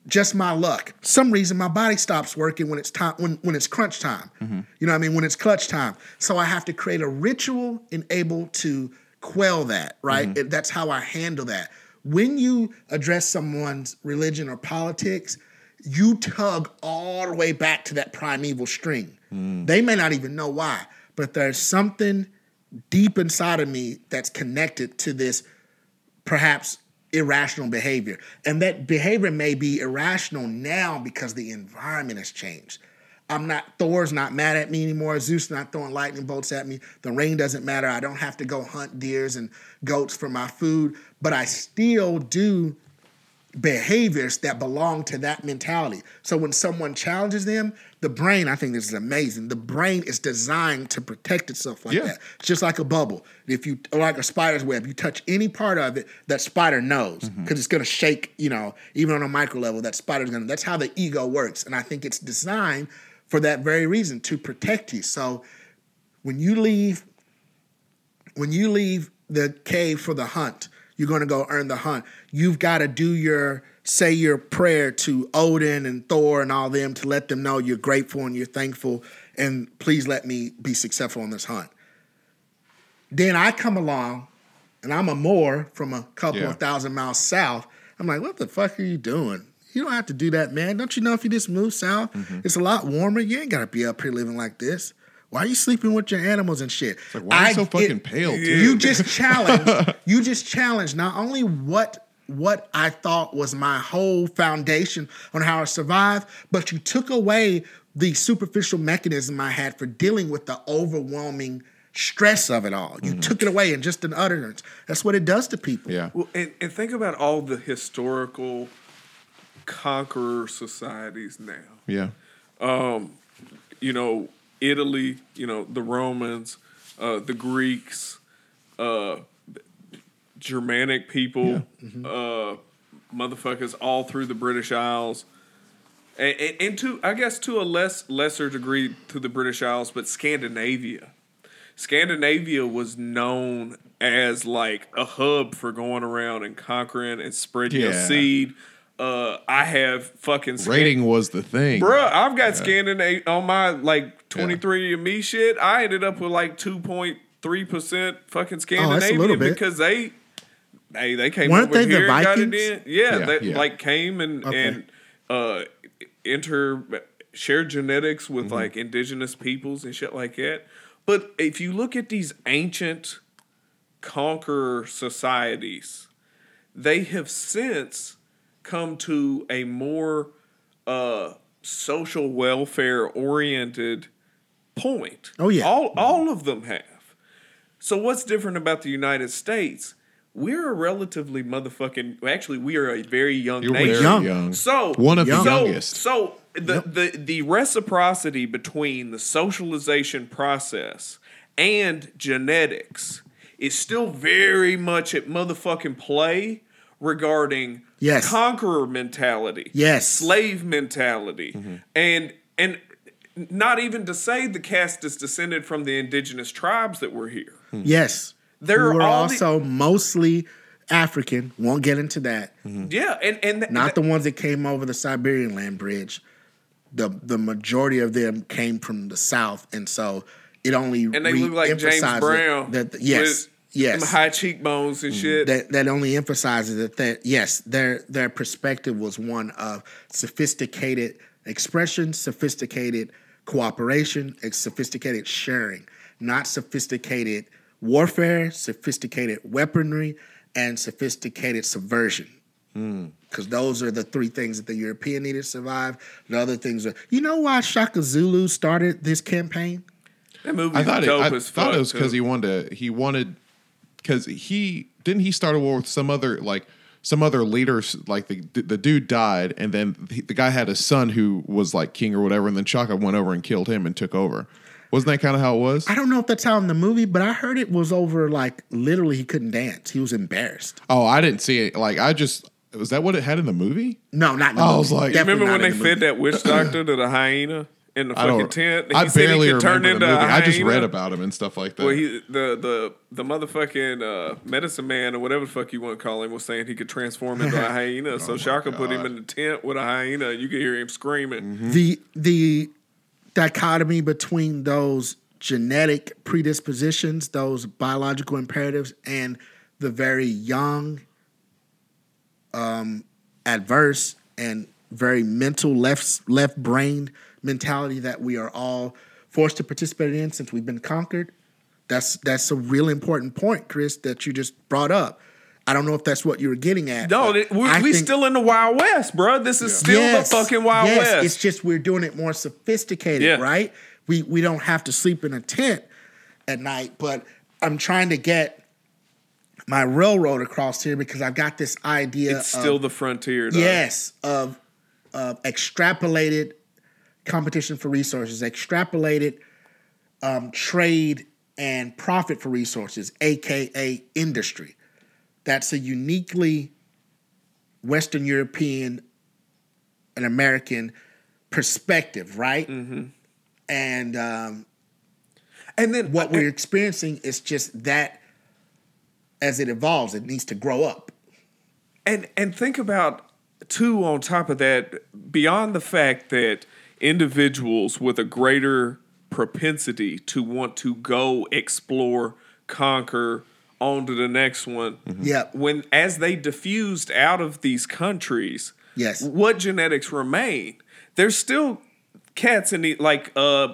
S4: just my luck. Some reason my body stops working when it's time when when it's crunch time. Mm-hmm. You know what I mean? When it's clutch time. So I have to create a ritual and able to quell that, right? Mm-hmm. And that's how I handle that. When you address someone's religion or politics, you tug all the way back to that primeval string. Mm. They may not even know why, but there's something deep inside of me that's connected to this perhaps irrational behavior. And that behavior may be irrational now because the environment has changed. I'm not, Thor's not mad at me anymore. Zeus not throwing lightning bolts at me. The rain doesn't matter. I don't have to go hunt deers and goats for my food, but I still do behaviors that belong to that mentality. So when someone challenges them, the brain, I think this is amazing. The brain is designed to protect itself like
S3: Yeah.
S4: that. It's just like a bubble. If you like a spider's web, you touch any part of it, that spider knows because
S3: Mm-hmm.
S4: it's gonna shake. You know, even on a micro level, that spider's gonna. That's how the ego works, and I think it's designed for that very reason to protect you. So when you leave when you leave the cave for the hunt, you're going to go earn the hunt. You've got to do your say your prayer to Odin and Thor and all them to let them know you're grateful and you're thankful and please let me be successful on this hunt. Then I come along and I'm a Moor from a couple
S3: Yeah.
S4: of thousand miles south. I'm like, what the fuck are you doing? You don't have to do that, man. Don't you know if you just move south,
S3: Mm-hmm.
S4: it's a lot warmer. You ain't got to be up here living like this. Why are you sleeping with your animals and shit?
S3: Like, why are you so
S4: it-
S3: fucking pale, too?
S4: You just challenged. you just challenged not only what what I thought was my whole foundation on how I survive, but you took away the superficial mechanism I had for dealing with the overwhelming stress of it all. You mm-hmm. took it away in just an utterance. That's what it does to people.
S3: Yeah.
S1: Well, and, and think about all the historical conqueror societies now.
S3: Yeah.
S1: Um, you know, Italy, you know, the Romans, uh, the Greeks, uh, Germanic people, uh, motherfuckers all through the British Isles. And, and, and to, I guess, to a less lesser degree to the British Isles, but Scandinavia. Scandinavia was known as like a hub for going around and conquering and spreading your seed. Uh, I have fucking Scan-
S3: Rating was the thing.
S1: Bruh, I've got Scandinavia on my like 23andMe shit. I ended up with like 2.3% fucking Scandinavian
S4: bit.
S1: because they they they came
S4: Weren't
S1: over
S4: they the
S1: here and got it
S4: Vikings?
S1: in. Yeah,
S3: Yeah,
S1: they
S3: yeah.
S1: like came and
S4: Okay.
S1: and uh inter shared genetics
S3: Mm-hmm.
S1: with like indigenous peoples and shit like that. But if you look at these ancient conqueror societies, they have since come to a more uh, social welfare oriented point.
S4: Oh, yeah.
S1: all all of them have. So what's different about the United States? We're a relatively motherfucking. Actually, we are a very young
S3: You're
S1: nation.
S3: very
S4: Young.
S3: young.
S1: So
S3: One of the
S1: so,
S3: youngest.
S1: So the, the the reciprocity between the socialization process and genetics is still very much at motherfucking play regarding
S4: Yes.
S1: conqueror mentality,
S4: Yes.
S1: slave mentality, mm-hmm. and and not even to say the cast is descended from the indigenous tribes that were here. Hmm.
S4: Yes.
S1: There
S4: Who
S1: are all the-
S4: also mostly African. Won't get into that. Mm-hmm.
S1: Yeah, and and th-
S4: Not the ones that came over the Siberian land bridge. The the majority of them came from the south, and so it only
S1: and they look like James Brown.
S4: That, that yes,
S1: with
S4: yes,
S1: them high cheekbones and mm-hmm. shit.
S4: that that only emphasizes that that yes, their their perspective was one of sophisticated expression, sophisticated cooperation, and sophisticated sharing, not sophisticated warfare, sophisticated weaponry, and sophisticated subversion. Hmm. Because those are the three things that the European needed to survive. The other things are, you know, why Shaka Zulu started this campaign?
S1: that movie
S3: I thought it,
S1: dope
S3: I
S1: as
S3: thought
S1: fuck.
S3: it was because he wanted to, he wanted because he didn't he start a war with some other like some other leaders like the the dude died and then the, the guy had a son who was like king or whatever and then Chaka went over and killed him and took over. Wasn't that kind of how it was?
S4: I don't know if that's how in the movie, but I heard it was over like literally he couldn't dance. He was embarrassed.
S3: Oh, I didn't see it. Like I just was that what it had in the movie?
S4: No, not in the
S3: I
S4: movie.
S3: was like-
S4: Definitely
S1: Remember when they
S4: in the
S1: fed
S4: movie.
S1: that witch doctor to the hyena in the
S3: I
S1: fucking
S3: don't.
S1: tent?
S3: I
S1: He said he
S3: barely
S1: could turn
S3: remember the
S1: into a
S3: movie. I just read about him and stuff like that.
S1: Well, he the the the motherfucking uh, medicine man or whatever the fuck you want to call him was saying he could transform into a hyena.
S3: Oh
S1: so Shaka put him in the tent with a hyena. You could hear him screaming.
S3: Mm-hmm.
S4: the the dichotomy between those genetic predispositions, those biological imperatives, and the very young, um, adverse and very mental left left brained mentality that we are all forced to participate in since we've been conquered. That's that's a real important point, Chris, that you just brought up. I don't know if that's what you were getting at.
S1: No, we, we still in the Wild West, bro. This is still
S4: Yes,
S1: the fucking Wild
S4: yes,
S1: West.
S4: It's just we're doing it more sophisticated,
S1: Yeah.
S4: right? We we don't have to sleep in a tent at night, but I'm trying to get my railroad across here because I've got this idea.
S1: it's still the frontier. Though.
S4: yes of of extrapolated competition for resources, extrapolated um, trade and profit for resources, aka industry. That's a uniquely Western European and American perspective, right?
S1: Mm-hmm.
S4: And um,
S1: and then
S4: what we're experiencing is just that as it evolves, it needs to grow up.
S1: and and think about too on top of that beyond the fact that individuals with a greater propensity to want to go explore conquer on to the next one
S4: Yep.
S1: when as they diffused out of these countries
S4: Yes.
S1: what genetics remain there's still cats in the like uh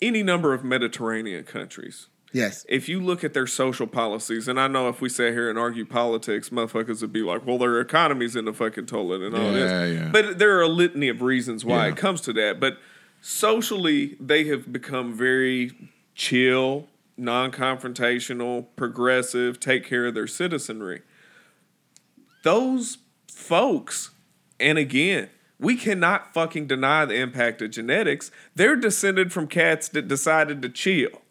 S1: any number of mediterranean countries
S4: Yes.
S1: if you look at their social policies, and I know if we sat here and argue politics, motherfuckers would be like, well, their economy's in the fucking toilet and all
S3: Yeah,
S1: this.
S3: yeah.
S1: But there are a litany of reasons why
S3: Yeah.
S1: it comes to that. But socially, they have become very chill, non confrontational, progressive, take care of their citizenry. Those folks, and again, we cannot fucking deny the impact of genetics. They're descended from cats that decided to chill.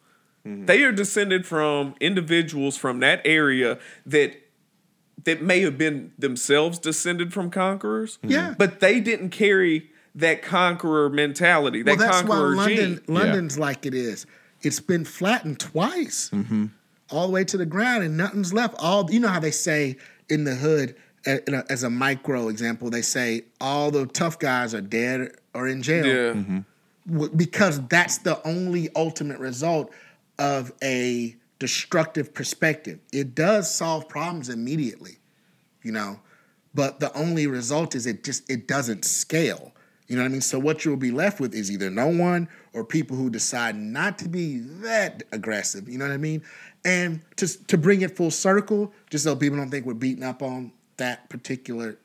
S1: Mm-hmm. They are descended from individuals from that area that that may have been themselves descended from conquerors. Mm-hmm.
S4: Yeah.
S1: But they didn't carry that conqueror mentality, that
S4: well, that's why London,
S1: gene.
S4: London's like it is. It's been flattened twice,
S1: Mm-hmm.
S4: all the way to the ground, and nothing's left. All you know how they say in the hood, a- in a- as a micro example, they say all the tough guys are dead or in jail.
S1: Yeah. Mm-hmm.
S4: w- because that's the only ultimate result of a destructive perspective. It does solve problems immediately, you know, but the only result is it just it doesn't scale. You know what I mean? So what you'll be left with is either no one or people who decide not to be that aggressive. You know what I mean? And to to bring it full circle, just so people don't think we're beating up on that particular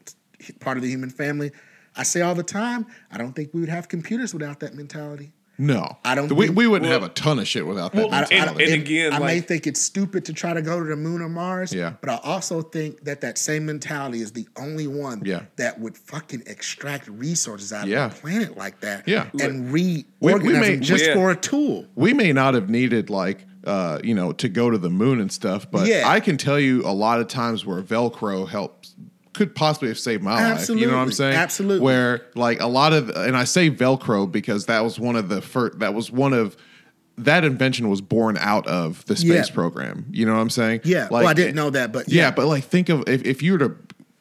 S4: part of the human family, I say all the time, I don't think we would have computers without that mentality.
S3: No,
S4: I don't
S3: We,
S4: think-
S3: we wouldn't
S1: Well-
S3: have a ton of shit without that.
S1: Well,
S4: I,
S3: mentality.
S1: and
S4: and
S1: again,
S4: I may think it's stupid to try to go to the moon or Mars.
S3: Yeah.
S4: But I also think that that same mentality is the only one
S3: Yeah.
S4: that would fucking extract resources out
S3: Yeah.
S4: of the planet like that.
S3: Yeah.
S4: And
S3: We-
S4: reorganize
S3: we may-
S4: just
S1: Yeah.
S4: for a tool.
S3: we may not have needed like uh, you know to go to the moon and stuff, but
S4: Yeah.
S3: I can tell you a lot of times where Velcro helps could possibly have saved my life. You know what I'm
S4: Absolutely.
S3: saying?
S4: Absolutely.
S3: Where like a lot of, and I say Velcro because that was one of the first. That was one of that invention was born out of the space
S4: Yeah.
S3: program. You know what I'm saying?
S4: Yeah. well, I didn't know that, but
S3: Yeah,
S4: yeah.
S3: but like think of if, if you were to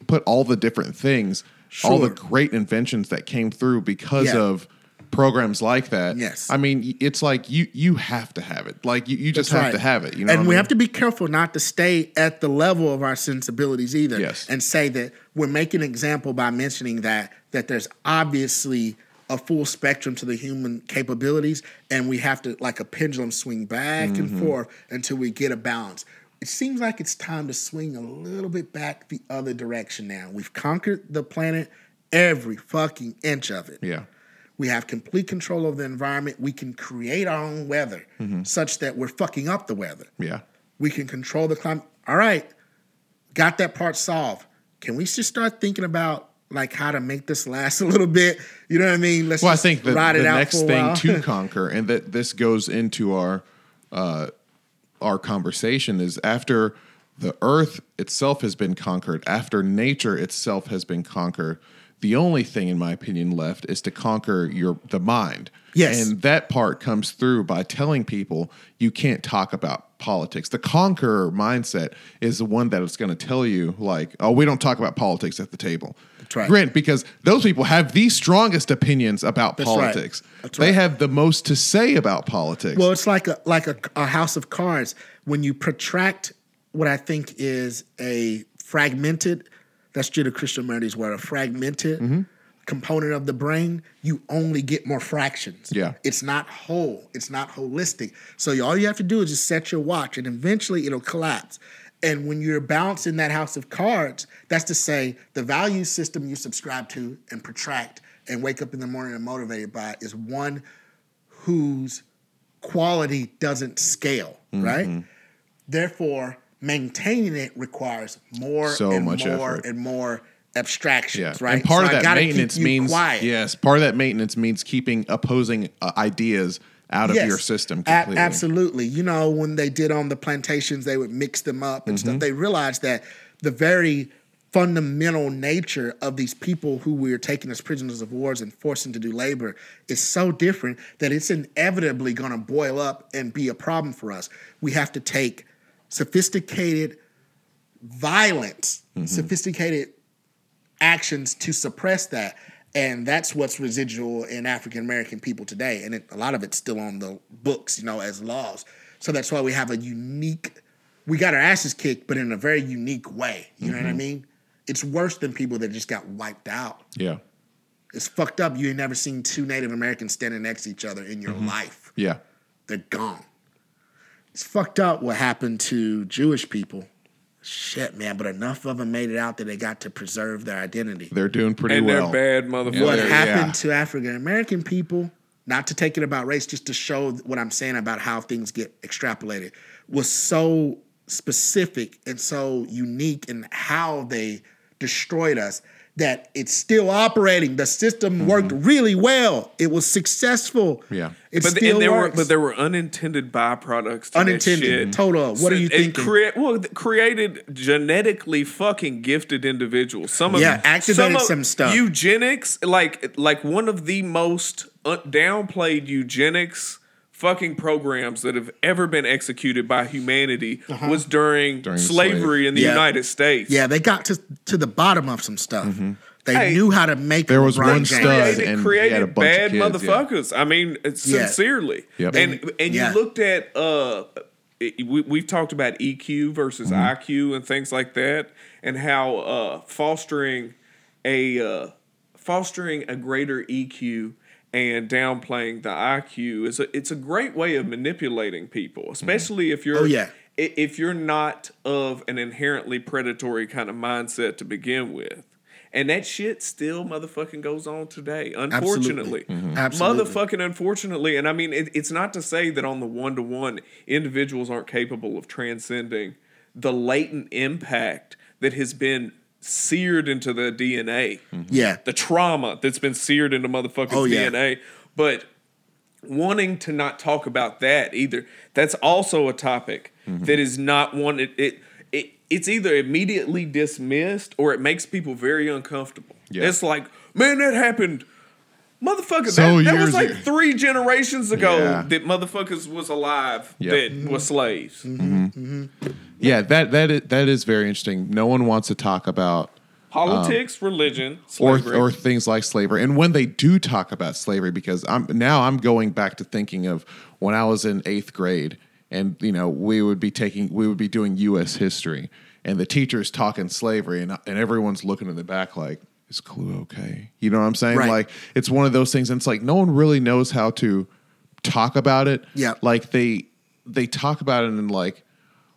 S3: put all the different things, all the great inventions that came through because
S4: Yeah.
S3: of programs like that.
S4: Yes.
S3: I mean, it's like you you have to have it. Like you, you just
S4: That's
S3: have to have it. You know,
S4: and we
S3: mean?
S4: have to be careful not to stay at the level of our sensibilities either.
S3: Yes.
S4: And say that we're making an example by mentioning that that there's obviously a full spectrum to the human capabilities, and we have to like a pendulum swing back
S3: Mm-hmm.
S4: and forth until we get a balance. It seems like it's time to swing a little bit back the other direction now. We've conquered the planet, every fucking inch of it.
S3: Yeah.
S4: We have complete control of the environment. We can create our own weather
S3: Mm-hmm.
S4: such that we're fucking up the weather.
S3: Yeah.
S4: We can control the climate. All right, got that part solved. Can we just start thinking about like how to make this last a little bit? You know what I mean? Let's
S3: Well, I think the, the
S4: out
S3: next thing to conquer, and that this goes into our uh, our conversation, is after the Earth itself has been conquered, after nature itself has been conquered. The only thing, in my opinion, left is to conquer your the mind.
S4: Yes.
S3: and that part comes through by telling people you can't talk about politics. The conqueror mindset is the one that is going to tell you, like, oh, we don't talk about politics at the table.
S4: That's right.
S3: Grant, because those people have the strongest opinions about
S4: That's right.
S3: politics.
S4: That's
S3: They
S4: right.
S3: have the most to say about politics.
S4: Well, it's like a like a, a house of cards. When you protract what I think is a fragmented, that's Judeo-Christianity's where a fragmented
S3: Mm-hmm.
S4: component of the brain, you only get more fractions.
S3: Yeah.
S4: It's not whole. It's not holistic. So all you have to do is just set your watch and eventually it'll collapse. And when you're balancing that house of cards, that's to say the value system you subscribe to and protract and wake up in the morning and motivated by is one whose quality doesn't scale,
S3: Mm-hmm.
S4: right? Therefore, maintaining it requires more
S3: So
S4: and
S3: much
S4: more
S3: effort.
S4: and more abstractions,
S3: yeah,
S4: right?
S3: and part
S4: So
S3: of that maintenance means
S4: quiet.
S3: yes, part of that maintenance means keeping opposing uh, ideas out of your system
S4: A- absolutely. You know, when they did on the plantations, they would mix them up and
S3: Mm-hmm.
S4: stuff. They realized that the very fundamental nature of these people who we are taking as prisoners of wars and forcing to do labor is so different that it's inevitably going to boil up and be a problem for us. We have to take sophisticated violence,
S3: Mm-hmm.
S4: sophisticated actions to suppress that. And that's what's residual in African American people today. And it, a lot of it's still on the books, you know, as laws. So that's why we have a unique, we got our asses kicked, but in a very unique way. You know what I mean? It's worse than people that just got wiped out.
S3: Yeah,
S4: It's fucked up. You ain't never seen two Native Americans standing next to each other in your life.
S3: yeah,
S4: They're gone. It's fucked up what happened to Jewish people. Shit, man, but enough of them made it out that they got to preserve their identity.
S3: they're doing pretty
S1: and
S3: well.
S1: they're bad motherfuckers.
S4: what happened
S3: yeah.
S4: to African American people, not to take it about race, just to show what I'm saying about how things get extrapolated, was so specific and so unique in how they destroyed us that it's still operating. The system worked really well. It was successful.
S3: Mm-hmm. Yeah.
S4: It
S1: but,
S4: still
S1: there
S4: works.
S1: were but there were unintended byproducts.
S4: Unintended. Total. What are you thinking?
S1: crea- well, created genetically fucking gifted individuals. Some of
S4: Yeah, activated
S1: of
S4: some stuff.
S1: Eugenics, like like one of the most downplayed eugenics fucking programs that have ever been executed by humanity was during,
S3: During
S1: slavery
S3: slavery.
S1: in the
S4: Uh-huh. Yeah.
S1: United States.
S4: Yeah, they got to to the bottom of some stuff. They
S1: Hey,
S4: knew how to make
S3: there was one
S4: James.
S3: stud
S1: created,
S3: and
S1: created
S3: a
S1: bad
S3: of kids, yeah.
S1: motherfuckers. I mean, it's
S4: Yeah.
S1: sincerely.
S3: Yep.
S1: And and
S4: Yeah.
S1: you looked at uh, we, we've talked about EQ versus
S3: Mm-hmm.
S1: IQ and things like that, and how uh, fostering a uh, fostering a greater EQ and downplaying the IQ is a, it's a great way of manipulating people, mm-hmm. especially if you're
S4: Oh, yeah.
S1: if you're not of an inherently predatory kind of mindset to begin with. And that shit still motherfucking goes on today, unfortunately. Mm-hmm.
S4: Absolutely.
S1: Motherfucking unfortunately. And I mean, it, it's not to say that on the one to one, individuals aren't capable of transcending the latent impact that has been seared into the DNA mm-hmm.
S4: Yeah.
S1: the trauma that's been seared into motherfucking
S4: Oh, yeah.
S1: DNA. But wanting to not talk about that either, that's also a topic
S4: Mm-hmm.
S1: that is not one. It, it it, it's either immediately dismissed or it makes people very uncomfortable.
S3: Yeah.
S1: It's like, man, that happened. Motherfucker,
S3: So
S1: that, that was like
S3: ago.
S1: three generations ago
S3: Yeah.
S1: that motherfuckers was alive
S3: Yep.
S1: that mm-hmm. were slaves. Mm-hmm.
S3: Yeah, that that is, that is very interesting. No one wants to talk about
S1: Politics, um, religion,
S3: or
S1: slavery.
S3: or things like slavery. And when they do talk about slavery, because I'm now I'm going back to thinking of when I was in eighth grade, and you know we would be taking we would be doing U.S. history, and the teacher's talking slavery, and and everyone's looking in the back like. Is Kalu okay? You know what I'm saying?
S4: Right.
S3: Like it's one of those things, and it's like no one really knows how to talk about it.
S4: Yeah.
S3: Like they they talk about it and like,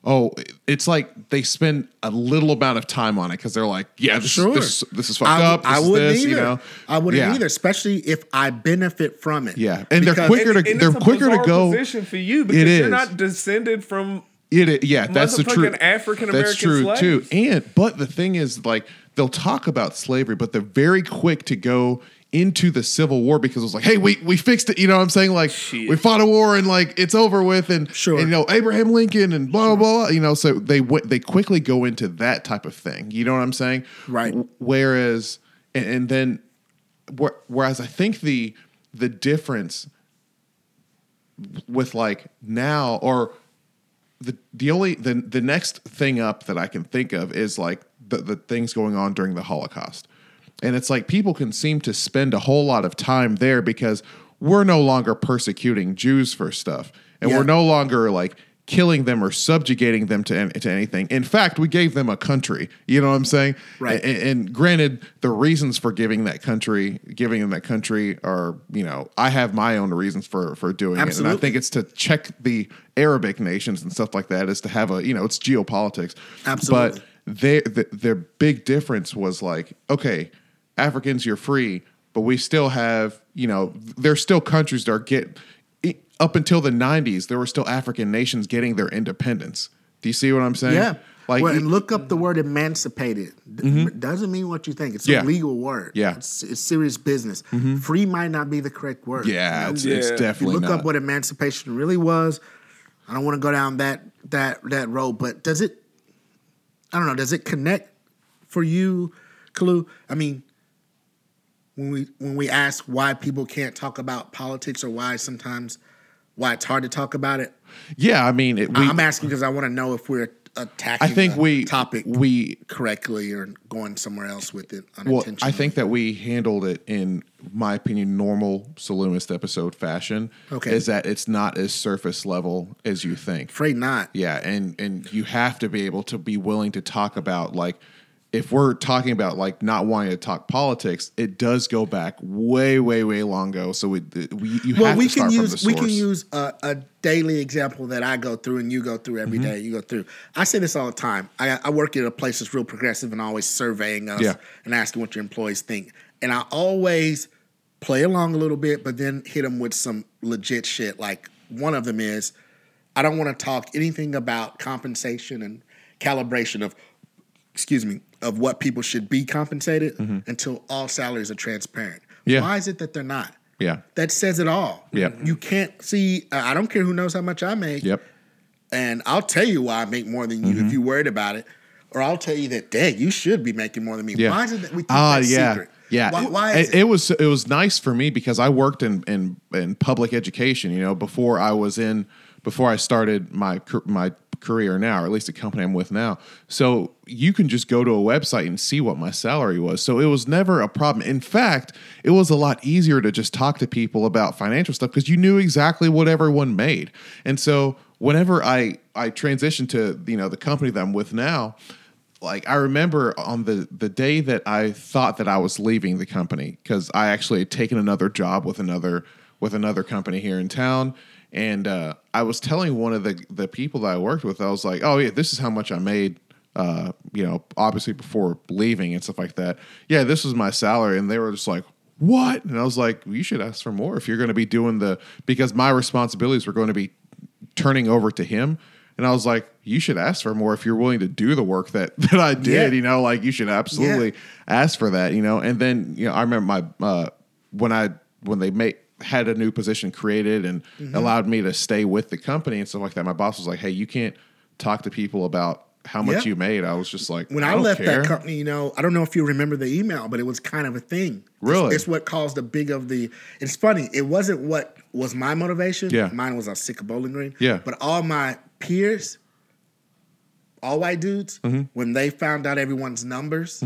S3: oh, it's like they spend a little amount of time on it because they're like, yeah, this,
S4: Sure.
S3: this this is fucked
S4: I,
S3: up. This
S4: I wouldn't
S3: this,
S4: either.
S3: you know.
S4: I wouldn't
S3: Yeah.
S4: either, especially if I benefit from it.
S3: Yeah, and they're quicker
S1: And-
S3: to
S1: and
S3: they're
S1: it's a
S3: quicker to go.
S1: position for you because
S3: It
S1: you're not descended from
S3: It is, yeah, that's the truth.
S1: African-American
S3: That's true
S1: slaves.
S3: too. And but the thing is, like they'll talk about slavery, but they're very quick to go into the Civil War because it was like, hey, we we fixed it. You know what I'm saying? Like
S1: Shit.
S3: we fought a war and like it's over with, and
S4: Sure.
S3: and, you know Abraham Lincoln and blah blah blah. You know, so they w- they quickly go into that type of thing. You know what I'm saying?
S4: Right.
S3: Whereas and, and then wh- whereas I think the the difference with like now or the the only the the next thing up that I can think of is like the the things going on during the Holocaust. And it's like people can seem to spend a whole lot of time there because we're no longer persecuting Jews for stuff. And
S4: Yeah.
S3: we're no longer like killing them or subjugating them to, to anything. In fact, we gave them a country. You know what I'm saying?
S4: Right.
S3: And, and granted, the reasons for giving that country, giving them that country are, you know, I have my own reasons for for doing it. And I think it's to check the Arabic nations and stuff like that is to have a, you know, it's geopolitics.
S4: Absolutely.
S3: But they, the, their big difference was like, okay, Africans, you're free, but we still have, you know, there's still countries that are get up until the 90s, there were still African nations getting their independence. Do you see what I'm saying?
S4: Yeah.
S3: Like,
S4: well, and look up the word emancipated. D- Doesn't mean what you think. It's
S3: Yeah.
S4: a legal word.
S3: Yeah. Mm-hmm.
S4: It's, it's serious business. Free might not be the correct word.
S3: yeah,
S4: You know?
S3: it's,
S1: Yeah.
S3: it's
S1: If you
S3: definitely
S4: look
S3: not.
S4: up what emancipation really was. I don't want to go down that that that road, but does it? I don't know. Does it connect for you, Kalu? I mean, when we when we ask why people can't talk about politics or why sometimes why it's hard to talk about it,
S3: yeah, I mean, it, we,
S4: I'm asking because I want to know if we're attacking.
S3: I think
S4: the
S3: we
S4: topic
S3: we
S4: correctly or going somewhere else with it
S3: Well. I think that we handled it in my opinion, normal saloonist episode fashion.
S4: Okay.
S3: Is that it's not as surface level as you think.
S4: afraid not.
S3: Yeah, and and you have to be able to be willing to talk about like if we're talking about like not wanting to talk politics, it does go back way, way, way long ago. So we, we you
S4: Well,
S3: have
S4: we
S3: to start
S4: can
S3: from the
S4: use
S3: source.
S4: we can use a, a daily example that I go through and you go through every
S3: Mm-hmm.
S4: day. You go through. I say this all the time. I, I work at a place that's real progressive and always surveying us
S3: Yeah.
S4: and asking what your employees think. And I always play along a little bit, but then hit them with some legit shit. Like one of them is, I don't want to talk anything about compensation and calibration of, excuse me, of what people should be compensated until all salaries are transparent.
S3: Mm-hmm. Yeah.
S4: Why is it that they're not?
S3: yeah.
S4: That says it all.
S3: Yep.
S4: You can't see. uh, I don't care who knows how much I make.
S3: Yep.
S4: And I'll tell you why I make more than you
S3: Mm-hmm.
S4: if you're worried about it. Or I'll tell you that, dang, you should be making more than me.
S3: Yeah.
S4: Why is it that we keep
S3: Ah,
S4: that
S3: yeah,
S4: secret?
S3: yeah.
S4: Why,
S3: it,
S4: why is
S3: it, it was it was nice for me because I worked in in in public education. You know, before I was in before I started my my career now, or at least the company I'm with now. So you can just go to a website and see what my salary was. So it was never a problem. In fact, it was a lot easier to just talk to people about financial stuff because you knew exactly what everyone made. And so whenever I I transitioned to you know the company that I'm with now like I remember on the the day that I thought that I was leaving the company because I actually had taken another job with another with another company here in town, and uh, I was telling one of the the people that I worked with, I was like, "Oh yeah, this is how much I made." Uh, you know, obviously before leaving and stuff like that. Yeah, this was my salary, and they were just like, "What?" And I was like, well, "You should ask for more if you're going to be doing the because my responsibilities were going to be turning over to him." And I was like, you should ask for more if you're willing to do the work that that I did.
S4: Yeah.
S3: You know, like you should absolutely ask for that. You know, and then you know, I remember my uh, when I when they made had a new position created and
S4: Mm-hmm.
S3: allowed me to stay with the company and stuff like that. My boss was like, hey, you can't talk to people about how much
S4: Yeah.
S3: you made, I was just like,
S4: when I,
S3: don't
S4: left
S3: care.
S4: that company, you know, I don't know if you remember the email, but it was kind of a thing. It's-
S3: Really?
S4: it's, what caused the big of the. It's funny. It wasn't what was my motivation.
S3: Yeah.
S4: mine was I was sick of Bowling Green.
S3: Yeah.
S4: but all my peers, all white dudes,
S3: Mm-hmm.
S4: when they found out everyone's numbers.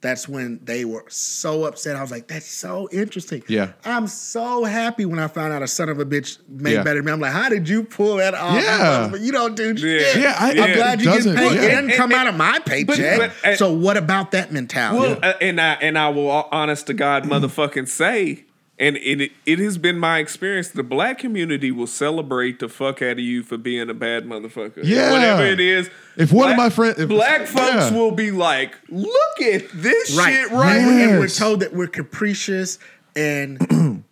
S4: That's when they were so upset. I was like, "That's so interesting."
S3: Yeah.
S4: I'm so happy when I found out a son of a bitch made
S3: Yeah.
S4: better than me. I'm like, "How did you pull that off?"
S3: Yeah.
S4: But you don't do shit.
S3: Yeah, I-
S4: I'm
S3: yeah.
S4: glad you
S3: It
S4: get
S3: doesn't-
S4: paid.
S3: yeah.
S4: It doesn't
S1: And-
S4: come
S1: and-
S4: out of my paycheck.
S1: but- uh,
S4: so what about that mentality?
S1: Well, uh, and I and I will honest to God motherfucking say, and it it has been my experience. The black community will celebrate the fuck out of you for being a bad motherfucker.
S3: Yeah.
S1: whatever it is.
S3: If one of my friends,
S1: black folks
S3: yeah.
S1: will be like, "Look at this
S4: right,
S1: shit right
S4: And we're- And we're told that we're capricious and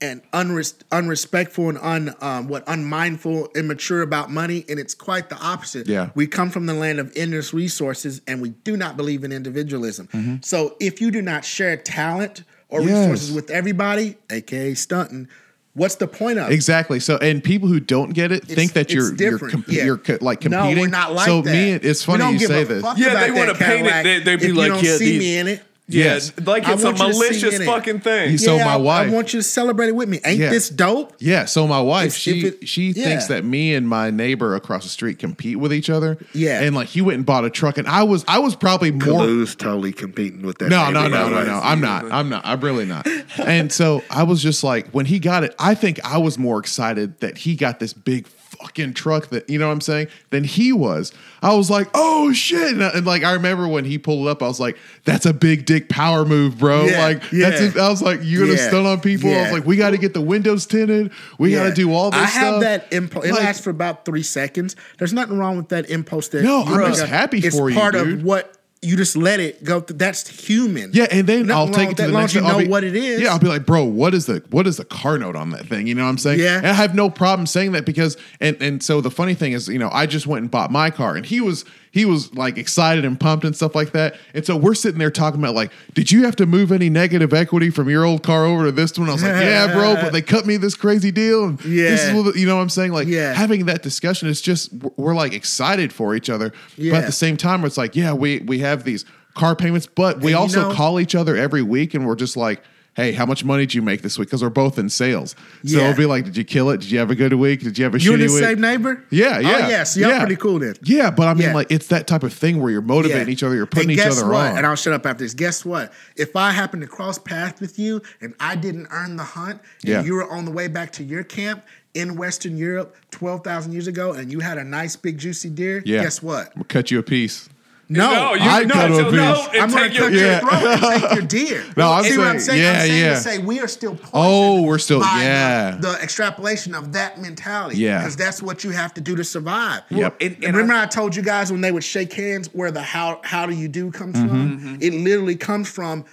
S4: and unres- unrespectful and un um, what unmindful, immature about money, and it's quite the opposite.
S3: Yeah.
S4: we come from the land of endless resources, and we do not believe in individualism.
S3: Mm-hmm.
S4: So if you do not share talent or
S3: Yes.
S4: resources with everybody, aka stunting, what's the point of it?
S3: Exactly. So, and people who don't get it think that you're you're,
S4: different.
S3: comp-
S4: Yeah.
S3: you're co- like
S4: No,
S3: competing.
S4: we're not like
S3: so
S4: that.
S3: me, it's funny you say this.
S1: Yeah, they wanna paint it- they- they'd be
S4: if you
S1: like,
S4: don't
S1: yeah,
S4: see
S1: these-
S4: me in it.
S3: Yes.
S1: Yeah, like it's a
S4: want you to see
S1: malicious
S4: it.
S1: fucking thing.
S3: He's- So
S4: yeah,
S3: my wife-
S4: I want you to celebrate it with me. Ain't
S3: Yeah.
S4: this dope?
S3: Yeah, so my wife,
S4: If-
S3: she
S4: if it-
S3: she
S4: yeah.
S3: thinks that me and my neighbor across the street compete with each other.
S4: Yeah.
S3: and like he went and bought a truck, and I was I was probably more.
S4: totally competing with that.
S3: No, no, no, no, no. I'm not. I'm not. I'm really not. And so I was just like, when he got it, I think I was more excited that he got this big fucking truck that you know what I'm saying than he was. I was like, oh shit, and, and, like I remember when he pulled it up, I was like, that's a big dick power move, bro.
S4: Yeah,
S3: like
S4: yeah.
S3: that's. It. I was like, you're gonna
S4: Yeah,
S3: stun on people? I was like, we got to get the windows tinted. We got to do all this.
S4: I have
S3: stuff.
S4: that impulse. It
S3: Like-
S4: lasts for about three seconds. There's nothing wrong with that impulse. That
S3: No, I'm just happy
S4: it's
S3: for you,
S4: part
S3: dude.
S4: of what you just let it go. Through. That's human.
S3: Yeah, and then
S4: Nothing
S3: I'll take it to the
S4: long
S3: next.
S4: you know
S3: be-
S4: what it is.
S3: Yeah, I'll be like, bro, what is the what is the car note on that thing? You know what I'm saying?
S4: Yeah.
S3: and I have no problem saying that because and and so the funny thing is, you know, I just went and bought my car, and he was he was like excited and pumped and stuff like that. And so we're sitting there talking about like, did you have to move any negative equity from your old car over to this one? I was like, yeah, bro, but they cut me this crazy deal, and this is
S4: Yeah.
S3: what, you know what I'm saying? Like
S4: Yeah.
S3: having that discussion is just we're, like excited for each other, but at the same time, it's like, yeah, we we have these car payments, but we
S4: And you
S3: also
S4: know-
S3: call each other every week and we're just like, hey, how much money did you make this week? Because we're both in sales. So
S4: Yeah.
S3: it'll be like, did you kill it? Did you have a good week? Did you have a
S4: You and
S3: shitty
S4: the
S3: week?
S4: same neighbor?
S3: Yeah, yeah.
S4: Oh, yeah. So y'all
S3: yeah.
S4: pretty cool then.
S3: Yeah, but I mean,
S4: Yeah.
S3: like, it's that type of thing where you're motivating each other, you're putting
S4: And
S3: each
S4: guess
S3: other
S4: what?
S3: on.
S4: And I'll shut up after this. Guess what? If I happen to cross paths with you and I didn't earn the hunt, and
S3: Yeah.
S4: you were on the way back to your camp in Western Europe twelve thousand years ago, and you had a nice big juicy deer,
S3: yeah.
S4: guess what?
S3: We'll cut you a piece.
S4: No,
S1: No, you
S3: I'd
S1: no,
S3: cut
S1: so
S3: a piece.
S1: no, and
S4: I'm gonna
S1: take your
S4: cut your throat and take your deer.
S3: No, I'm
S4: See what I'm
S3: saying-
S4: saying?
S3: yeah,
S4: I'm saying
S3: yeah.
S4: to say we are still poisoned
S3: Oh, we're still-
S4: by the-
S3: yeah.
S4: the, extrapolation of that mentality.
S3: Yeah.
S4: because that's what you have to do to survive.
S3: Yep.
S1: And- and
S4: Remember, I, told you guys when they would shake hands where the how how do you do comes mm-hmm. from. Mm-hmm. It literally comes from.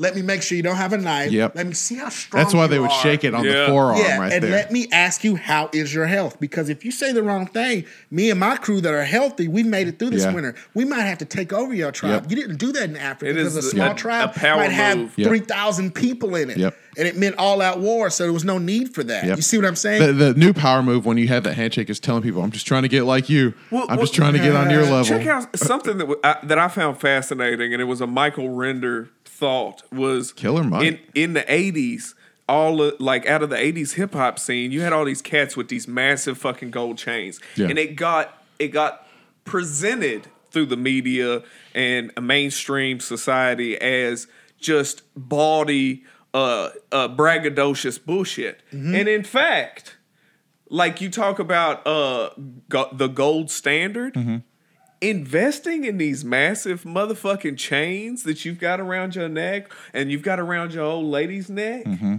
S4: Let me make sure you don't have a knife.
S3: Yep.
S4: Let me see how strong.
S3: That's why
S4: you
S3: they would
S4: are.
S3: shake it on
S1: Yeah.
S3: the forearm
S4: Yeah,
S3: right
S4: and
S3: there.
S4: let me ask you, how is your health? Because if you say the wrong thing, me and my crew that are healthy, we've made it through this
S3: Yeah.
S4: winter. We might have to take over your tribe.
S3: Yep.
S4: You didn't do that in Africa
S1: It
S4: because
S1: is
S4: a small
S1: a-
S4: tribe
S1: a power
S4: might have
S1: move.
S4: Three thousand people in it,
S3: Yep.
S4: and it meant all out war. So there was no need for that.
S3: Yep.
S4: You see what I'm saying?
S3: the, the new power move when you have that handshake is telling people, I'm just trying to get like you.
S1: Well,
S3: I'm just
S1: well,
S3: trying to get on your uh, level.
S1: Check out something that w- I, that I found fascinating, and it was a Michael Render thought was
S3: Killer Mike.
S1: in in the eighties. All of, like out of the '80s hip hop scene, you had all these cats with these massive fucking gold chains,
S3: Yeah.
S1: and it got it got presented through the media and a mainstream society as just bawdy, uh, uh, braggadocious bullshit.
S3: Mm-hmm.
S1: And in fact, like you talk about uh go- the gold standard
S3: Mm-hmm.
S1: Investing in these massive motherfucking chains that you've got around your neck and you've got around your old lady's neck
S3: Mm-hmm.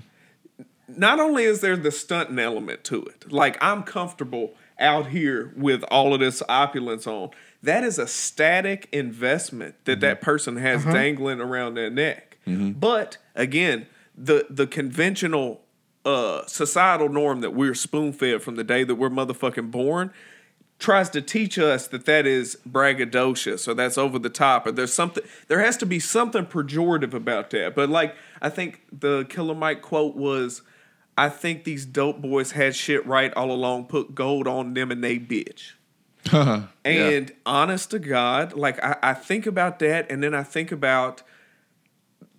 S1: not only is there the stunting element to it like i'm comfortable out here with all of this opulence on that is a static investment that
S3: Mm-hmm.
S1: that person has
S3: Uh-huh.
S1: dangling around their neck but again the the conventional uh societal norm that we're spoon fed from the day that we're motherfucking born tries to teach us that that is braggadocious or that's over the top or there's something there has to be something pejorative about that. But like i think the killer mike quote was i think these dope boys had shit right all along. Put gold on them and they bitch. And honest to God, like I, I think about that, and then I think about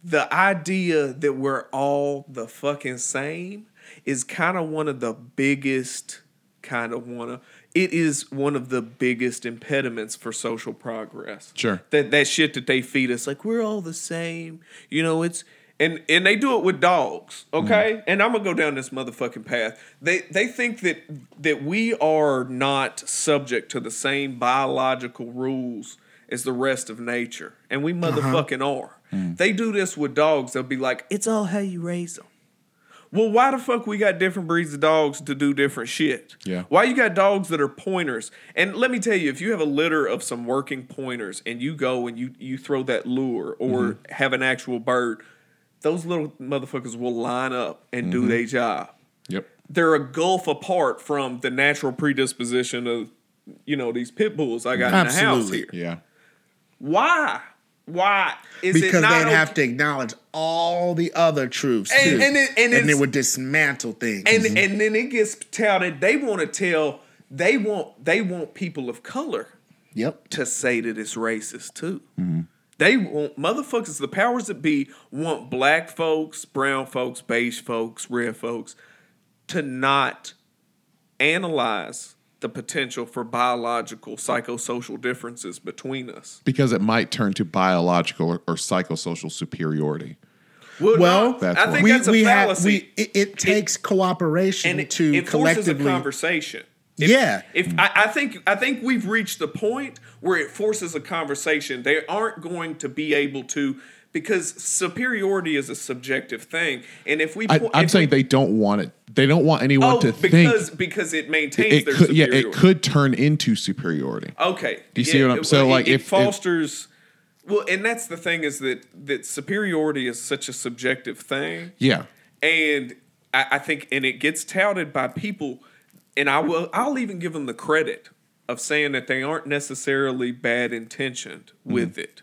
S1: the idea that we're all the fucking same is kind of one of the biggest kind of one of it is one of the biggest impediments for social progress.
S3: Sure.
S1: That that shit that they feed us like we're all the same. You know, it's and and they do it with dogs, mm. okay? And I'm gonna go down this motherfucking path. They they think that that we are not subject to the same biological rules as the rest of nature, and we uh-huh. motherfucking are. Mm. They do this with dogs. They'll be like, "It's all how you raise them." Well, why the fuck we got different breeds of dogs to do different shit?
S3: Yeah.
S1: Why you got dogs that are pointers? And let me tell you, if you have a litter of some working pointers and you go and you you throw that lure or mm-hmm. have an actual bird, those little motherfuckers will line up and do mm-hmm. their job.
S3: Yep.
S1: They're a gulf apart from the natural predisposition of you know these pit bulls I got in the house here.
S3: Yeah.
S1: Why? Why is it
S4: because
S1: not
S4: they'd
S1: okay-
S4: have to acknowledge all the other truths
S1: And-
S4: too,
S1: and it- and
S4: it
S1: it's-
S4: would dismantle things.
S1: and mm-hmm. and then it gets touted. They want to tell. They want they want people of color
S4: yep,
S1: to say that it's racist too. Mm-hmm. They want motherfuckers. The powers that be want black folks, brown folks, beige folks, red folks to not analyze the potential for biological psychosocial differences between us.
S3: Because it might turn to biological or, or psychosocial superiority.
S1: Well,
S4: Well,
S1: no,
S3: That's
S1: I think
S4: we
S1: that's a
S4: we have
S1: fallacy.
S4: we it, it takes cooperation
S1: and it,
S4: to
S1: it forces a
S4: collectively.
S1: conversation. If,
S4: Yeah.
S1: If I, I think I think we've reached the point where it forces a conversation. They aren't going to be able to because superiority is a subjective thing. And if we,
S3: I,
S1: po-
S3: I'm
S1: if
S3: saying
S1: we,
S3: they don't want it. They don't want anyone
S1: oh
S3: to
S1: because
S3: think
S1: because it maintains
S3: it
S1: their
S3: could. Yeah, it could turn into superiority.
S1: Okay.
S3: Do you see what I'm- so,
S1: it-
S3: like,
S1: it,
S3: if- if-
S1: fosters. well, and that's the thing is that that superiority is such a subjective thing.
S3: Yeah.
S1: and I, I think and it gets touted by people and i will i'll even give them the credit of saying that they aren't necessarily bad intentioned mm-hmm. with it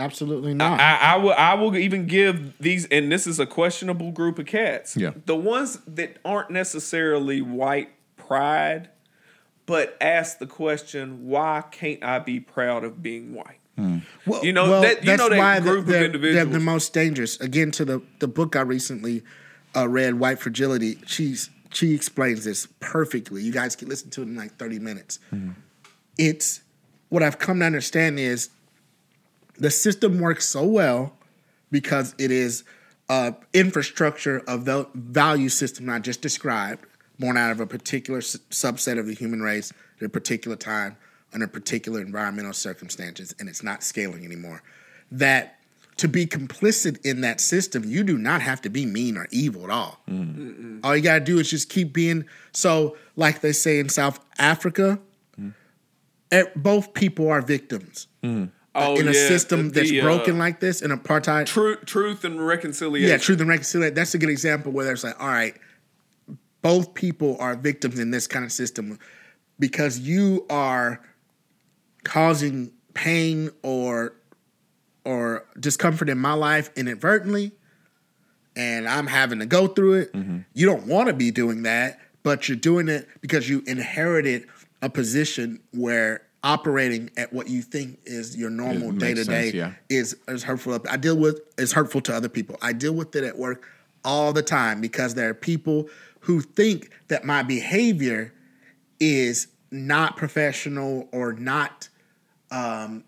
S4: Absolutely not.
S1: I, I will i will even give these and this is a questionable group of cats
S3: Yeah.
S1: the ones that aren't necessarily white pride but ask the question why can't i be proud of being white
S4: Well,
S1: You know, that- you know that group of
S4: they're,
S1: individuals.
S4: They're the most dangerous. Again, to the the book I recently uh, read, White Fragility. She's she explains this perfectly. You guys can listen to it in like thirty minutes. It's what I've come to understand is the system works so well because it is uh, infrastructure of the value system I just described, born out of a particular s- subset of the human race at a particular time under particular environmental circumstances, and it's not scaling anymore. That to be complicit in that system, you do not have to be mean or evil at all. All you gotta do is just keep being so, like they say in South Africa, eh, both people are victims
S1: oh
S4: in a
S1: yeah,
S4: system
S1: the-
S4: that's
S1: the, uh,
S4: broken like this, in apartheid.
S1: truth truth and reconciliation
S4: Yeah, truth and reconciliation. That's a good example where there's like, all right, both people are victims in this kind of system because you are causing pain or or discomfort in my life inadvertently and I'm having to go through it. You don't want to be doing that, but you're doing it because you inherited a position where operating at what you think is your normal day to day is is hurtful. I deal with is hurtful to other people. I deal with it at work all the time because there are people who think that my behavior is not professional or not um,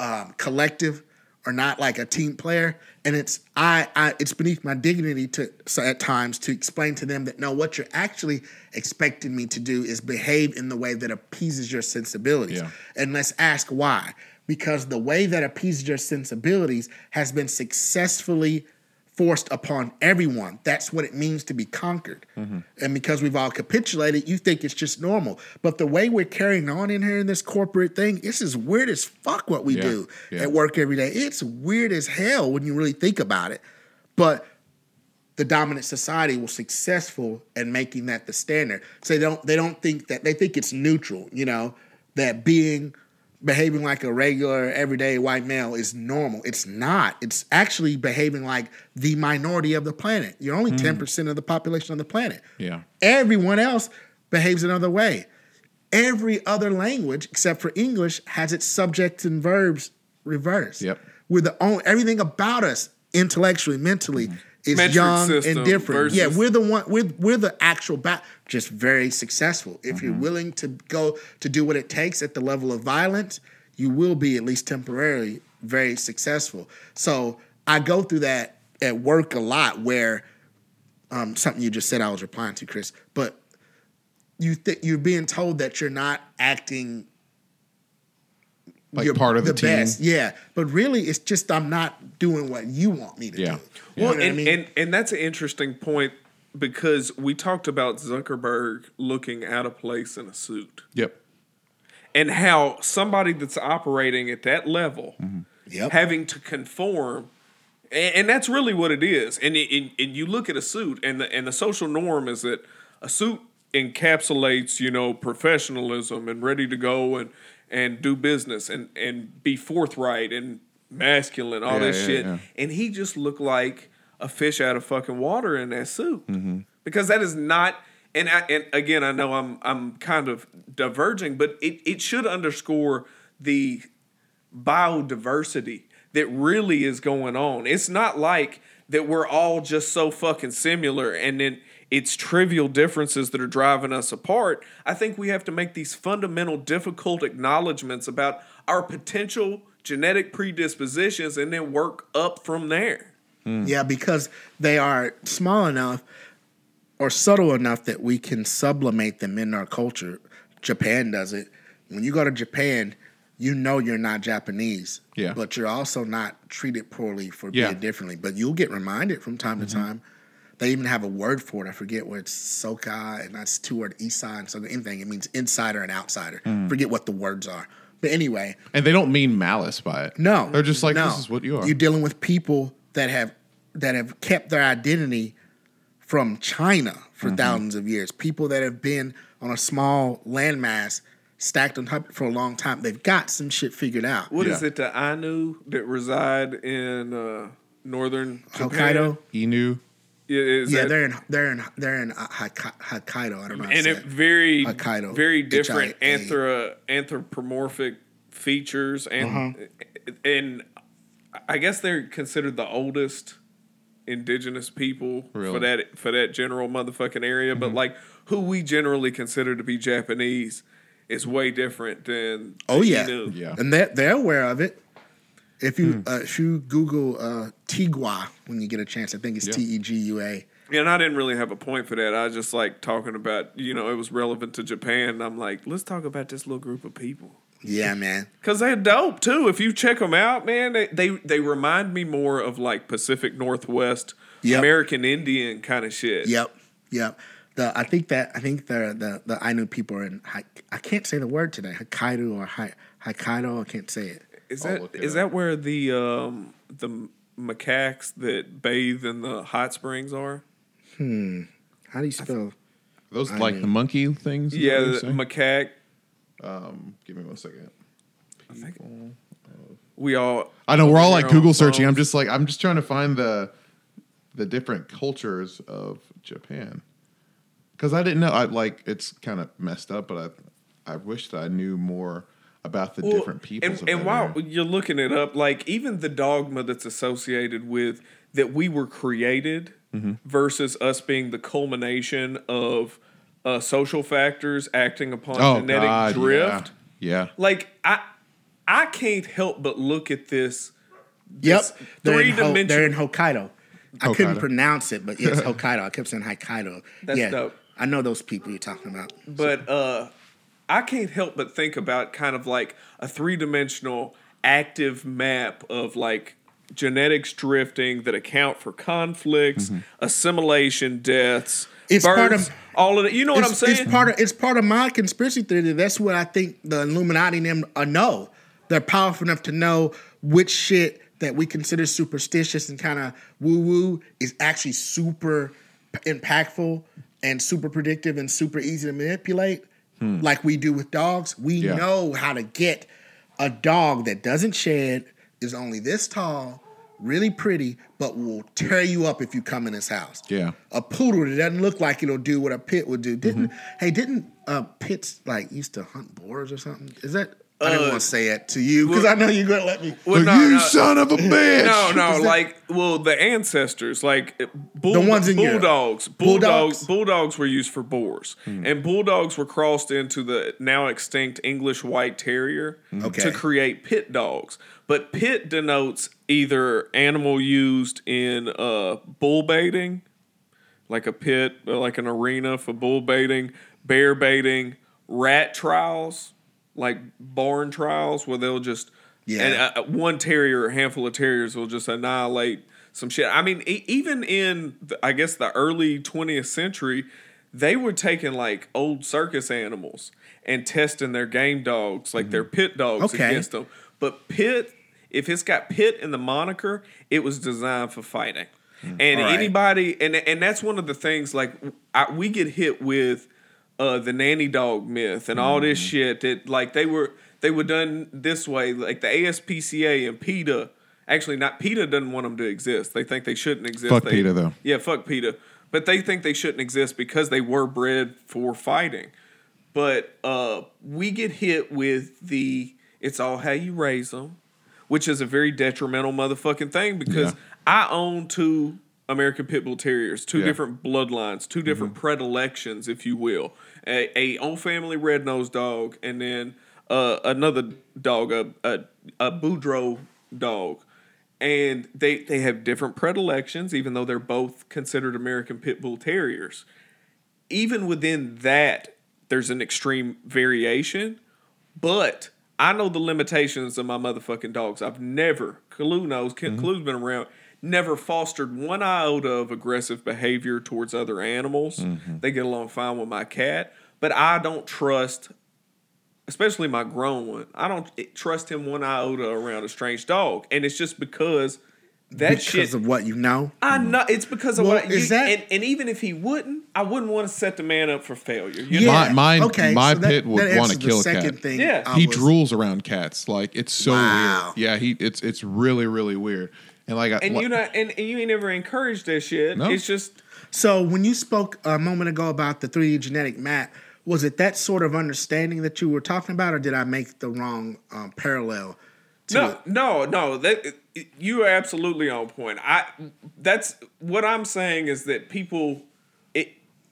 S4: um, collective or not like a team player. And it's I, I it's beneath my dignity to so at times to explain to them that no, what you're actually expecting me to do is behave in the way that appeases your sensibilities.
S3: Yeah.
S4: And let's ask why. Because the way that appeases your sensibilities has been successfully forced upon everyone. That's what it means to be conquered. Mm-hmm. And because we've all capitulated, you think it's just normal. But the way we're carrying on in here in this corporate thing, this is weird as fuck what we
S3: Yeah,
S4: do
S3: yeah.
S4: at work every day. It's weird as hell when you really think about it. But the dominant society was successful in making that the standard. So they don't they don't think that they think it's neutral, you know, that being behaving like a regular everyday white male is normal. It's not. It's actually behaving like the minority of the planet. You're only hmm. 10% of the population of the planet.
S3: Yeah.
S4: Everyone else behaves another way. Every other language except for English has its subjects and verbs reversed.
S3: Yep.
S4: We're the only everything about us intellectually, mentally hmm. Is
S1: Metric
S4: young and different. yeah, we're the one we're we're the actual back just very successful. If you're willing to go to do what it takes at the level of violence, you will be at least temporarily very successful. So I go through that at work a lot where um, something you just said I was replying to, Chris, but you think you're being told that you're not acting
S3: Like
S4: you're
S3: part of the, team.
S4: best. Yeah, but really, it's just I'm not doing what you want me to
S3: Yeah.
S4: do. You
S1: Well,
S4: know what I
S1: and,
S4: mean?
S1: and and that's an interesting point because we talked about Zuckerberg looking out of place in a suit
S3: Yep.
S1: and how somebody that's operating at that level mm-hmm.
S4: Yep.
S1: having to conform and, and that's really what it is and, it- and and you look at a suit and the and the social norm is that a suit encapsulates you know professionalism and ready to go and and do business and and be forthright and masculine all
S3: Yeah,
S1: this
S3: yeah,
S1: shit
S3: yeah.
S1: and he just looked like a fish out of fucking water in that suit
S3: Mm-hmm.
S1: because that is not and I, and again I know I'm I'm kind of diverging but it it should underscore the biodiversity that really is going on. It's not like that we're all just so fucking similar and then it's trivial differences that are driving us apart. I think we have to make these fundamental difficult acknowledgments about our potential genetic predispositions and then work up from there. Hmm.
S4: Yeah, because they are small enough or subtle enough that we can sublimate them in our culture. Japan does it. When you go to Japan, you know you're not Japanese.
S3: Yeah.
S4: But you're also not treated poorly for
S3: Yeah.
S4: being differently. But you'll get reminded from time to mm-hmm. time. They even have a word for it. I forget what it's soka, and that's two word isai and so anything. It means insider and outsider. Forget what the words are. But anyway,
S3: And they don't mean malice by it.
S4: no,
S3: They're just like,
S4: no.
S3: this is what you are.
S4: You're dealing with people that have that have kept their identity from China for
S3: Mm-hmm.
S4: thousands of years. People that have been on a small landmass stacked on top for a long time. They've got some shit figured out.
S1: What is
S3: Yeah.
S1: it, the Ainu that reside in uh, northern Japan?
S4: Hokkaido.
S3: Inu.
S1: Yeah, is
S4: Yeah,
S1: that-
S4: they're in they're in they're in uh, Hokkaido. I don't know. How to
S1: and
S4: say
S1: it
S4: it.
S1: very
S4: Hokkaido.
S1: very different
S4: H-I-A.
S1: anthro- anthropomorphic features and
S4: Uh-huh.
S1: and I guess they're considered the oldest indigenous people for that for that general motherfucking area
S4: Mm-hmm.
S1: but like who we generally consider to be Japanese is way different than
S4: Oh yeah,
S1: Innu.
S3: Yeah.
S4: and they're they're aware of it. If you
S3: Hmm.
S4: uh, if you Google uh, Tigua when you get a chance, I think it's
S3: Yeah.
S4: T E G U A.
S1: Yeah, and I didn't really have a point for that. I was just like talking about, you know, it was relevant to Japan. I'm like, let's talk about this little group of people.
S4: Yeah, man.
S1: Cause they're dope too. If you check them out, man, they they, they remind me more of like Pacific Northwest,
S4: Yep.
S1: American Indian kind of shit.
S4: Yep, yep. The I think that I think the the the Ainu people are in. Hai- I can't say the word today. Hokkaido or Hai- Hokkaido. I can't say it.
S1: Is
S3: I'll
S1: that
S3: look it
S1: is
S3: up.
S1: that where the um the macaques that bathe in the hot springs are?
S4: How do you spell?
S3: Those like the monkey things?
S1: Yeah,
S3: that what you're
S1: the macaque.
S3: um, give me one second.
S1: We all
S3: I know we're all like Google searching. I'm just like I'm just trying to find the the different cultures of Japan because I didn't know. I like it's kind of messed up, but I I wish that I knew more about the
S1: Well,
S3: different people.
S1: And, and while
S3: area.
S1: you're looking it up, like even the dogma that's associated with that we were created
S3: Mm-hmm.
S1: versus us being the culmination of uh, social factors acting upon
S3: oh
S1: genetic
S3: God,
S1: drift.
S3: yeah, yeah.
S1: Like I, I can't help but look at this.
S4: Yep,
S1: this
S4: they're in, Ho-
S1: three-dimension-
S4: they're in Hokkaido. I couldn't pronounce it, but it's Hokkaido. I kept saying Hokkaido.
S1: That's
S4: yeah,
S1: dope.
S4: I know those people you're talking about.
S1: But uh, I can't help but think about kind of like a three dimensional active map of like genetics drifting that account for conflicts, assimilation, deaths,
S4: Mm-hmm. It's part
S1: births,
S4: of-
S1: all of it. You know what I'm saying?
S4: It's part of it's part of my conspiracy theory. That's what I think the Illuminati and them uh, know. They're powerful enough to know which shit that we consider superstitious and kind of woo woo is actually super impactful and super predictive and super easy to manipulate, like we do with dogs. We
S3: Yeah.
S4: know how to get a dog that doesn't shed, is only this tall, really pretty, but will tear you up if you come in his house.
S3: Yeah.
S4: A poodle that doesn't look like it'll do what a pit would do. Didn't
S3: Mm-hmm.
S4: hey, didn't uh pits like used to hunt boars or something? Is that I didn't
S1: Uh,
S4: want to say it to you because I know you're gonna let me.
S1: Well,
S3: Like, you son of a bitch!
S1: No, no, like well, the ancestors, like uh, bull,
S4: The ones in
S1: bulldogs,
S4: Bulldogs?
S1: bulldogs, bulldogs were used for boars,
S3: Hmm.
S1: and bulldogs were crossed into the now extinct English White Terrier
S4: Okay.
S1: to create pit dogs. But pit denotes either animal used in uh, bull baiting, like a pit, like an arena for bull baiting, bear baiting, rat trials, like barn trials, where they'll just
S4: Yeah.
S1: and uh, uh, one terrier, a handful of terriers will just annihilate some shit. I mean, e- even in the, I guess the early 20th century, they were taking like old circus animals and testing their game dogs, like their mm-hmm. pit dogs,
S4: Okay.
S1: against them. But pit, if it's got pit in the moniker, it was designed for fighting. Mm. And
S4: All right.
S1: anybody, and and that's one of the things like I, we get hit with uh, the nanny dog myth and all
S3: Mm-hmm.
S1: this shit that like they were they were done this way like the ASPCA and PETA actually not PETA doesn't want them to exist they think they shouldn't exist
S3: Fuck
S1: They-
S3: PETA, though.
S1: yeah fuck PETA but they think they shouldn't exist because they were bred for fighting but uh, we get hit with the it's all how you raise them which is a very detrimental motherfucking thing because
S3: Yeah.
S1: I own two American Pit Bull Terriers, two
S3: Yeah.
S1: different bloodlines, two different predilections, if you will. A, a old family red nosed dog, and then uh, another dog, a, a a Boudreaux dog, and they they have different predilections, even though they're both considered American Pit Bull Terriers. Even within that, there's an extreme variation, but I know the limitations of my motherfucking dogs. I've never, Kalu knows, Ken Kalu's been around, never fostered one iota of aggressive behavior towards other animals. Mm-hmm. They get along fine with my cat, but I don't trust, especially my grown one, I don't trust him one iota around a strange dog. And it's just because that
S4: because
S1: shit.
S4: of what you know.
S1: I mm-hmm. know it's because of
S4: Well,
S1: what you,
S4: is that-
S1: and, and even if he wouldn't, I wouldn't want to set the man up for failure. You
S4: Yeah.
S1: know?
S3: My- mine-
S4: okay,
S3: my
S4: so that-
S3: pit would
S4: that
S3: wanna
S4: answers the
S3: kill a
S4: second
S3: cat.
S4: Thing
S1: Yeah.
S4: I
S3: he
S4: was-
S3: drools around cats. Like it's so
S4: Wow.
S3: weird. Yeah, he it's it's really really weird. And like I,
S1: and you not and, and you ain't never encouraged that shit.
S3: No.
S1: It's just
S4: So when you spoke a moment ago about the 3D genetic map, was it that sort of understanding that you were talking about, or did I make the wrong um, parallel? To
S1: no,
S4: it?
S1: no, no. That you are absolutely on point. I that's what I'm saying is that people it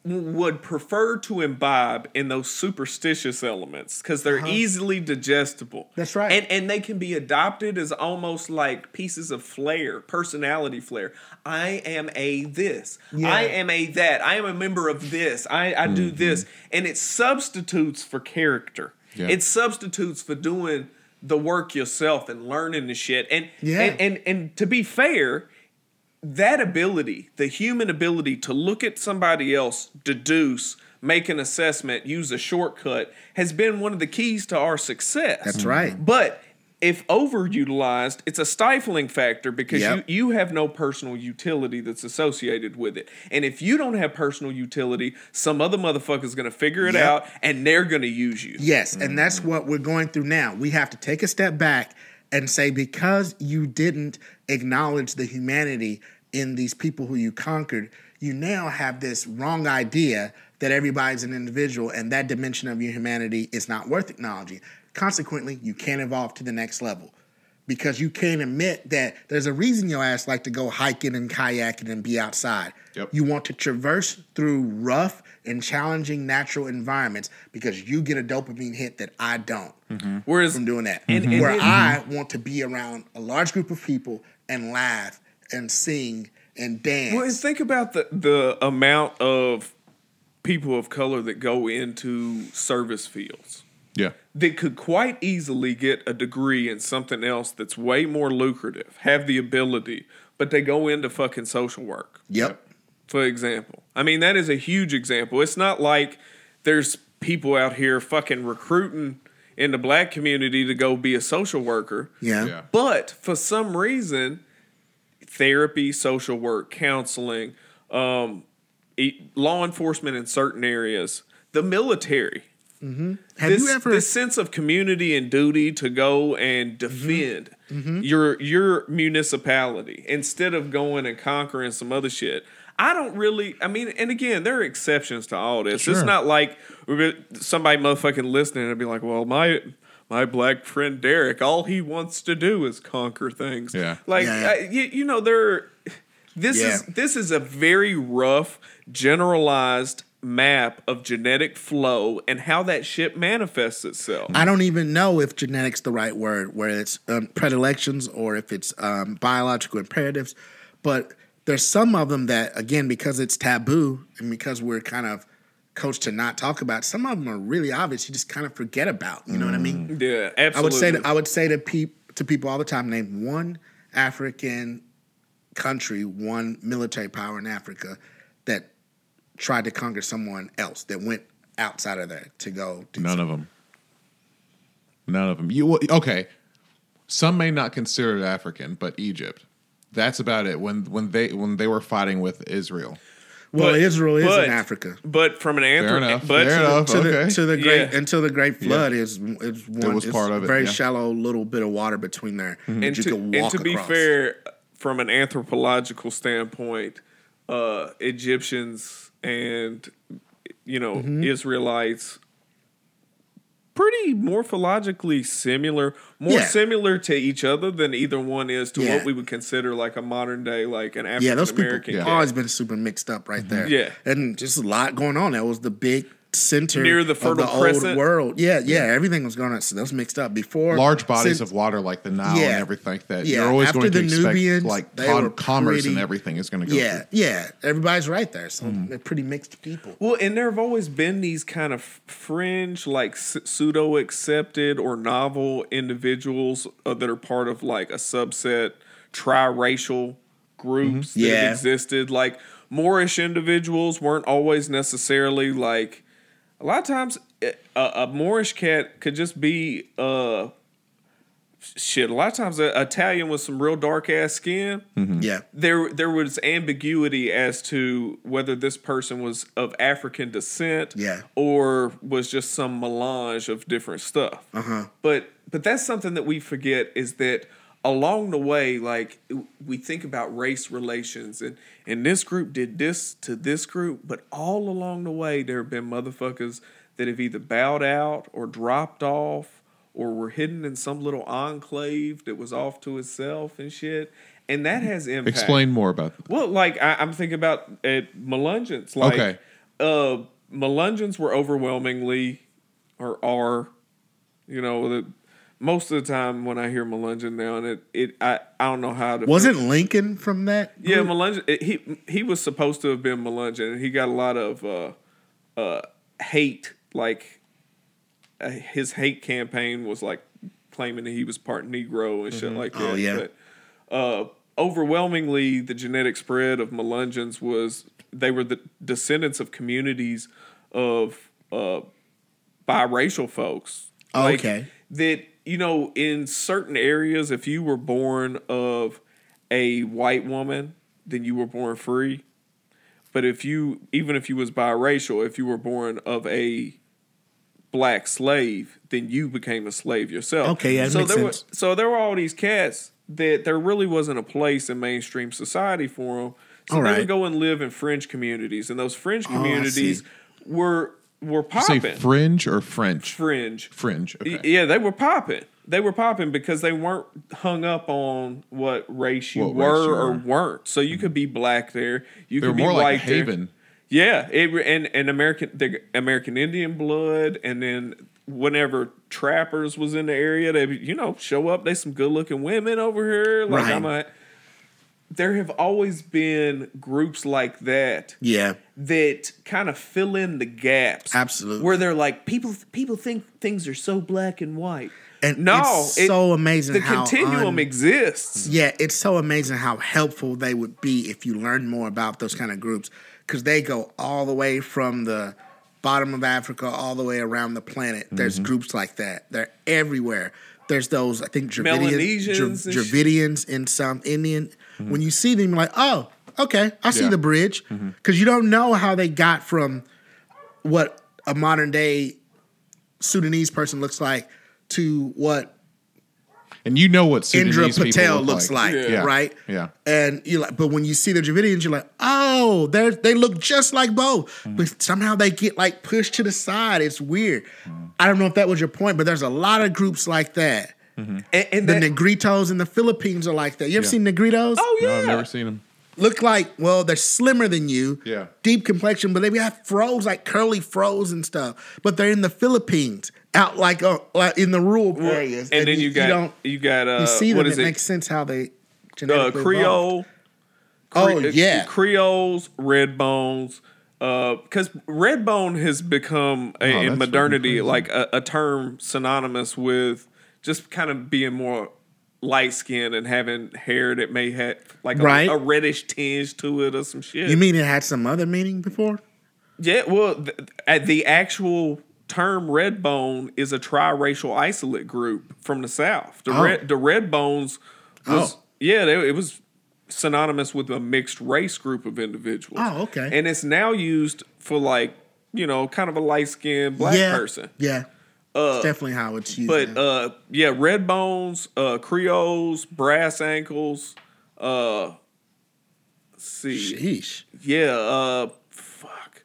S1: would prefer to imbibe in those superstitious elements because they're easily digestible.
S4: Uh-huh. That's right.
S1: and and they can be adopted as almost like pieces of flair, personality flair. I am a this.
S4: Yeah.
S1: I am a that. I am a member of this. I I do this, and it substitutes for character.
S3: Yeah.
S1: It substitutes for doing the work yourself and learning the shit. And
S4: Yeah.
S1: and, and and to be fair, that ability, the human ability to look at somebody else, deduce, make an assessment, use a shortcut, has been one of the keys to our success.
S4: That's right. Mm-hmm.
S1: But if overutilized, it's a stifling factor because
S4: Yep.
S1: you, you have no personal utility that's associated with it. And if you don't have personal utility, some other motherfucker's gonna figure it
S4: Yep.
S1: out and they're gonna use you.
S4: Yes, and that's mm-hmm. what we're going through now. We have to take a step back and say because you didn't acknowledge the humanity in these people who you conquered, you now have this wrong idea that everybody's an individual and that dimension of your humanity is not worth acknowledging. Consequently, you can't evolve to the next level because you can't admit that there's a reason your ass like to go hiking and kayaking and be outside.
S3: Yep.
S4: You want to traverse through rough and challenging natural environments because you get a dopamine hit that I don't mm-hmm.
S1: Whereas
S4: from doing that.
S1: And- and
S4: Where
S1: it-
S4: I mm-hmm. want to be around a large group of people and laugh and sing and dance.
S1: Well, and think about the the amount of people of color that go into service fields
S3: yeah.
S1: that could quite easily get a degree in something else that's way more lucrative, have the ability, but they go into fucking social work,
S4: yep.
S1: For example. I mean, that is a huge example. It's not like there's people out here fucking recruiting in the black community to go be a social worker.
S4: Yeah.
S3: Yeah.
S1: But for some reason, therapy, social work, counseling, um, e- law enforcement in certain areas, the military, mm-hmm.
S4: Have
S1: this,
S4: you ever?
S1: this sense of community and duty to go and mm-hmm. defend mm-hmm. your your municipality instead of going and conquering some other shit. I don't really. I mean, and again, there are exceptions to all this. It's not like somebody motherfucking listening and be like, "Well, my my black friend Derek, all he wants to do is conquer things."
S3: Yeah.
S1: like
S4: Yeah, yeah.
S1: I- you, you know, there. This
S4: Yeah.
S1: is this is a very rough, generalized map of genetic flow and how that shit manifests itself.
S4: I don't even know if genetics the right word, where it's um, predilections or if it's um, biological imperatives. But there's some of them that, again, because it's taboo and because we're kind of coached to not talk about, some of them are really obvious. You just kind of forget about. You know what I mean?
S1: Mm.
S4: Yeah,
S1: absolutely I
S4: would say to, I would say to peop, to people all the time, name one African country, one military power in Africa that tried to conquer someone else that went outside of there to go. Do
S3: None of them. None of them. You okay? Some may not consider it African, but Egypt. That's about it. When when they when they were fighting with Israel.
S4: Well,
S1: But-
S4: Israel is
S1: but-
S4: in Africa.
S1: but from an
S3: Fair enough.
S1: but
S3: Fair enough.
S4: To the
S3: okay.
S4: to the great
S1: Yeah.
S4: until the Great Flood is is one
S3: was part of it,
S4: very
S3: yeah.
S4: shallow little bit of water between there that
S1: and
S4: you
S1: to,
S4: can
S1: and
S4: walk
S1: to be
S4: across.
S1: fair, from an anthropological standpoint, uh, Egyptians and you know
S4: Mm-hmm.
S1: Israelites pretty morphologically similar, more
S4: Yeah.
S1: similar to each other than either one is to
S4: Yeah.
S1: what we would consider like a modern day like an African American.
S4: yeah, those people always been super mixed up right there.
S1: Yeah.
S4: and just a lot going on. That was the big center
S1: Near the
S4: of
S1: Fertile
S4: the old
S1: Crescent?
S4: world. Yeah, yeah, everything was going on. So that was mixed up before
S3: large bodies
S4: since-
S3: of water like the Nile
S4: Yeah.
S3: and everything that
S4: Yeah,
S3: you're always
S4: after
S3: going to
S4: the
S3: expect
S4: Nubians,
S3: like con-
S4: were
S3: commerce and everything is going to go
S4: Yeah,
S3: through.
S4: yeah, everybody's right there. So
S3: Mm-hmm.
S4: they're pretty mixed people.
S1: Well, and there have always been these kind of fringe, like pseudo accepted or novel individuals uh, that are part of like a subset triracial groups that
S4: Yeah.
S1: have existed. Like Moorish individuals weren't always necessarily like. A lot of times, eh, a, a Moorish cat could just be uh shit. A lot of times, an Italian with some real dark ass skin
S4: Yeah,
S1: there there was ambiguity as to whether this person was of African descent
S4: Yeah.
S1: or was just some melange of different stuff.
S4: Uh-huh.
S1: But but that's something that we forget is that along the way, like we think about race relations and and this group did this to this group, but all along the way there have been motherfuckers that have either bowed out or dropped off or were hidden in some little enclave that was off to itself and shit. And that has impact.
S3: Explain more about that.
S1: Well, like I, I'm thinking about at Melungeons. Like,
S3: Okay.
S1: uh, Melungeons were overwhelmingly, or are, you know, the most of the time when I hear Melungeon now, and it, it I, I don't know how to.
S4: wasn't Lincoln from that?
S1: Yeah,
S4: group?
S1: Melungeon. He he was supposed to have been Melungeon, and he got a lot of uh, uh, hate. Like uh, his hate campaign was like claiming that he was part Negro and shit like that.
S4: Oh, yeah.
S1: But, uh, overwhelmingly, the genetic spread of Melungeons was they were the descendants of communities of uh, biracial folks.
S4: Oh, okay.
S1: That you know, in certain areas, if you were born of a white woman, then you were born free. But if you, even if you was biracial, if you were born of a black slave, then you became a slave yourself.
S4: Okay, yeah,
S1: so
S4: makes
S1: there
S4: sense.
S1: Were, so there were all these cats that there really wasn't a place in mainstream society for them. So
S4: All
S1: they
S4: right.
S1: would go and live in fringe communities, and those fringe
S4: Oh,
S1: communities
S4: see.
S1: were were
S3: Say
S1: popping.
S3: fringe or French?
S1: fringe.
S3: Fringe. Okay.
S1: Yeah, they were popping. They were popping because they weren't hung up on what race you
S3: What
S1: were
S3: race you
S1: or
S3: were.
S1: weren't. So you could be black there. You
S3: They were
S1: could be
S3: more
S1: white
S3: like a
S1: there.
S3: haven.
S1: Yeah, it, and and American the American Indian blood, and then whenever trappers was in the area, they you know show up. They some good looking women over here. Like
S4: Right.
S1: I'm a. There have always been groups like that
S4: Yeah,
S1: that kind of fill in the gaps.
S4: Absolutely.
S1: Where they're like people people think things are so black and white.
S4: and
S1: no,
S4: it's
S1: it-
S4: so amazing.
S1: The continuum
S4: un-
S1: exists.
S4: Yeah, it's so amazing how helpful they would be if you learned more about those kind of groups because they go all the way from the bottom of Africa all the way around the planet. There's
S1: Mm-hmm.
S4: groups like that. They're everywhere. There's those I think Dravidians,
S1: Melanesians
S4: Dra-
S1: and
S4: Dravidians in South Indian. When you see them, you're like, oh, okay, I see
S3: Yeah.
S4: the bridge because you don't know how they got from what a modern day Sudanese person looks like to what
S3: And you know what
S4: Indra
S3: Sudanese people
S4: Patel
S3: look
S4: looks like,
S3: Yeah.
S4: right?
S3: Yeah.
S4: And you like, but when you see the Dravidians, you're like, oh, they they look just like both,
S3: Mm.
S4: but somehow they get like pushed to the side. It's weird.
S3: Mm.
S4: I don't know if that was your point, but there's a lot of groups like that.
S1: And, and
S4: The
S1: that-
S4: Negritos in the Philippines are like that. You ever
S3: Yeah.
S4: seen Negritos?
S1: oh yeah,
S3: No, I've never seen them.
S4: Look like well, they're slimmer than you.
S3: Yeah.
S4: Deep complexion, but they have froze like curly froze and stuff. But they're in the Philippines, out like, uh, like in the rural areas.
S1: and then you, got
S4: don't
S1: you, got uh,
S4: you see them.
S1: what
S4: It,
S1: is it?
S4: makes sense how they
S1: uh,
S4: genetically evolved.
S1: Creole.
S4: Oh
S1: Cre- uh,
S4: yeah,
S1: Creoles, red bones. Because red bone has become a,
S3: Oh,
S1: in modernity
S3: crazy.
S1: like a, a term synonymous with just kind of being more light skinned and having hair that may have like a,
S4: Right.
S1: a reddish tinge to it or some shit.
S4: you mean it had some other meaning before?
S1: Yeah, well, th- th- the actual term red bone is a triracial isolate group from the south. The
S4: Oh.
S1: red the red bones was
S4: Oh.
S1: yeah, they, it was synonymous with a mixed race group of individuals.
S4: Oh, okay.
S1: And it's now used for like you know kind of a light skinned black
S4: yeah,
S1: person.
S4: Yeah, it's definitely how it's used.
S1: But uh, yeah, red bones, uh, Creoles, brass ankles. Uh, see,
S4: sheesh,
S1: yeah, uh, fuck.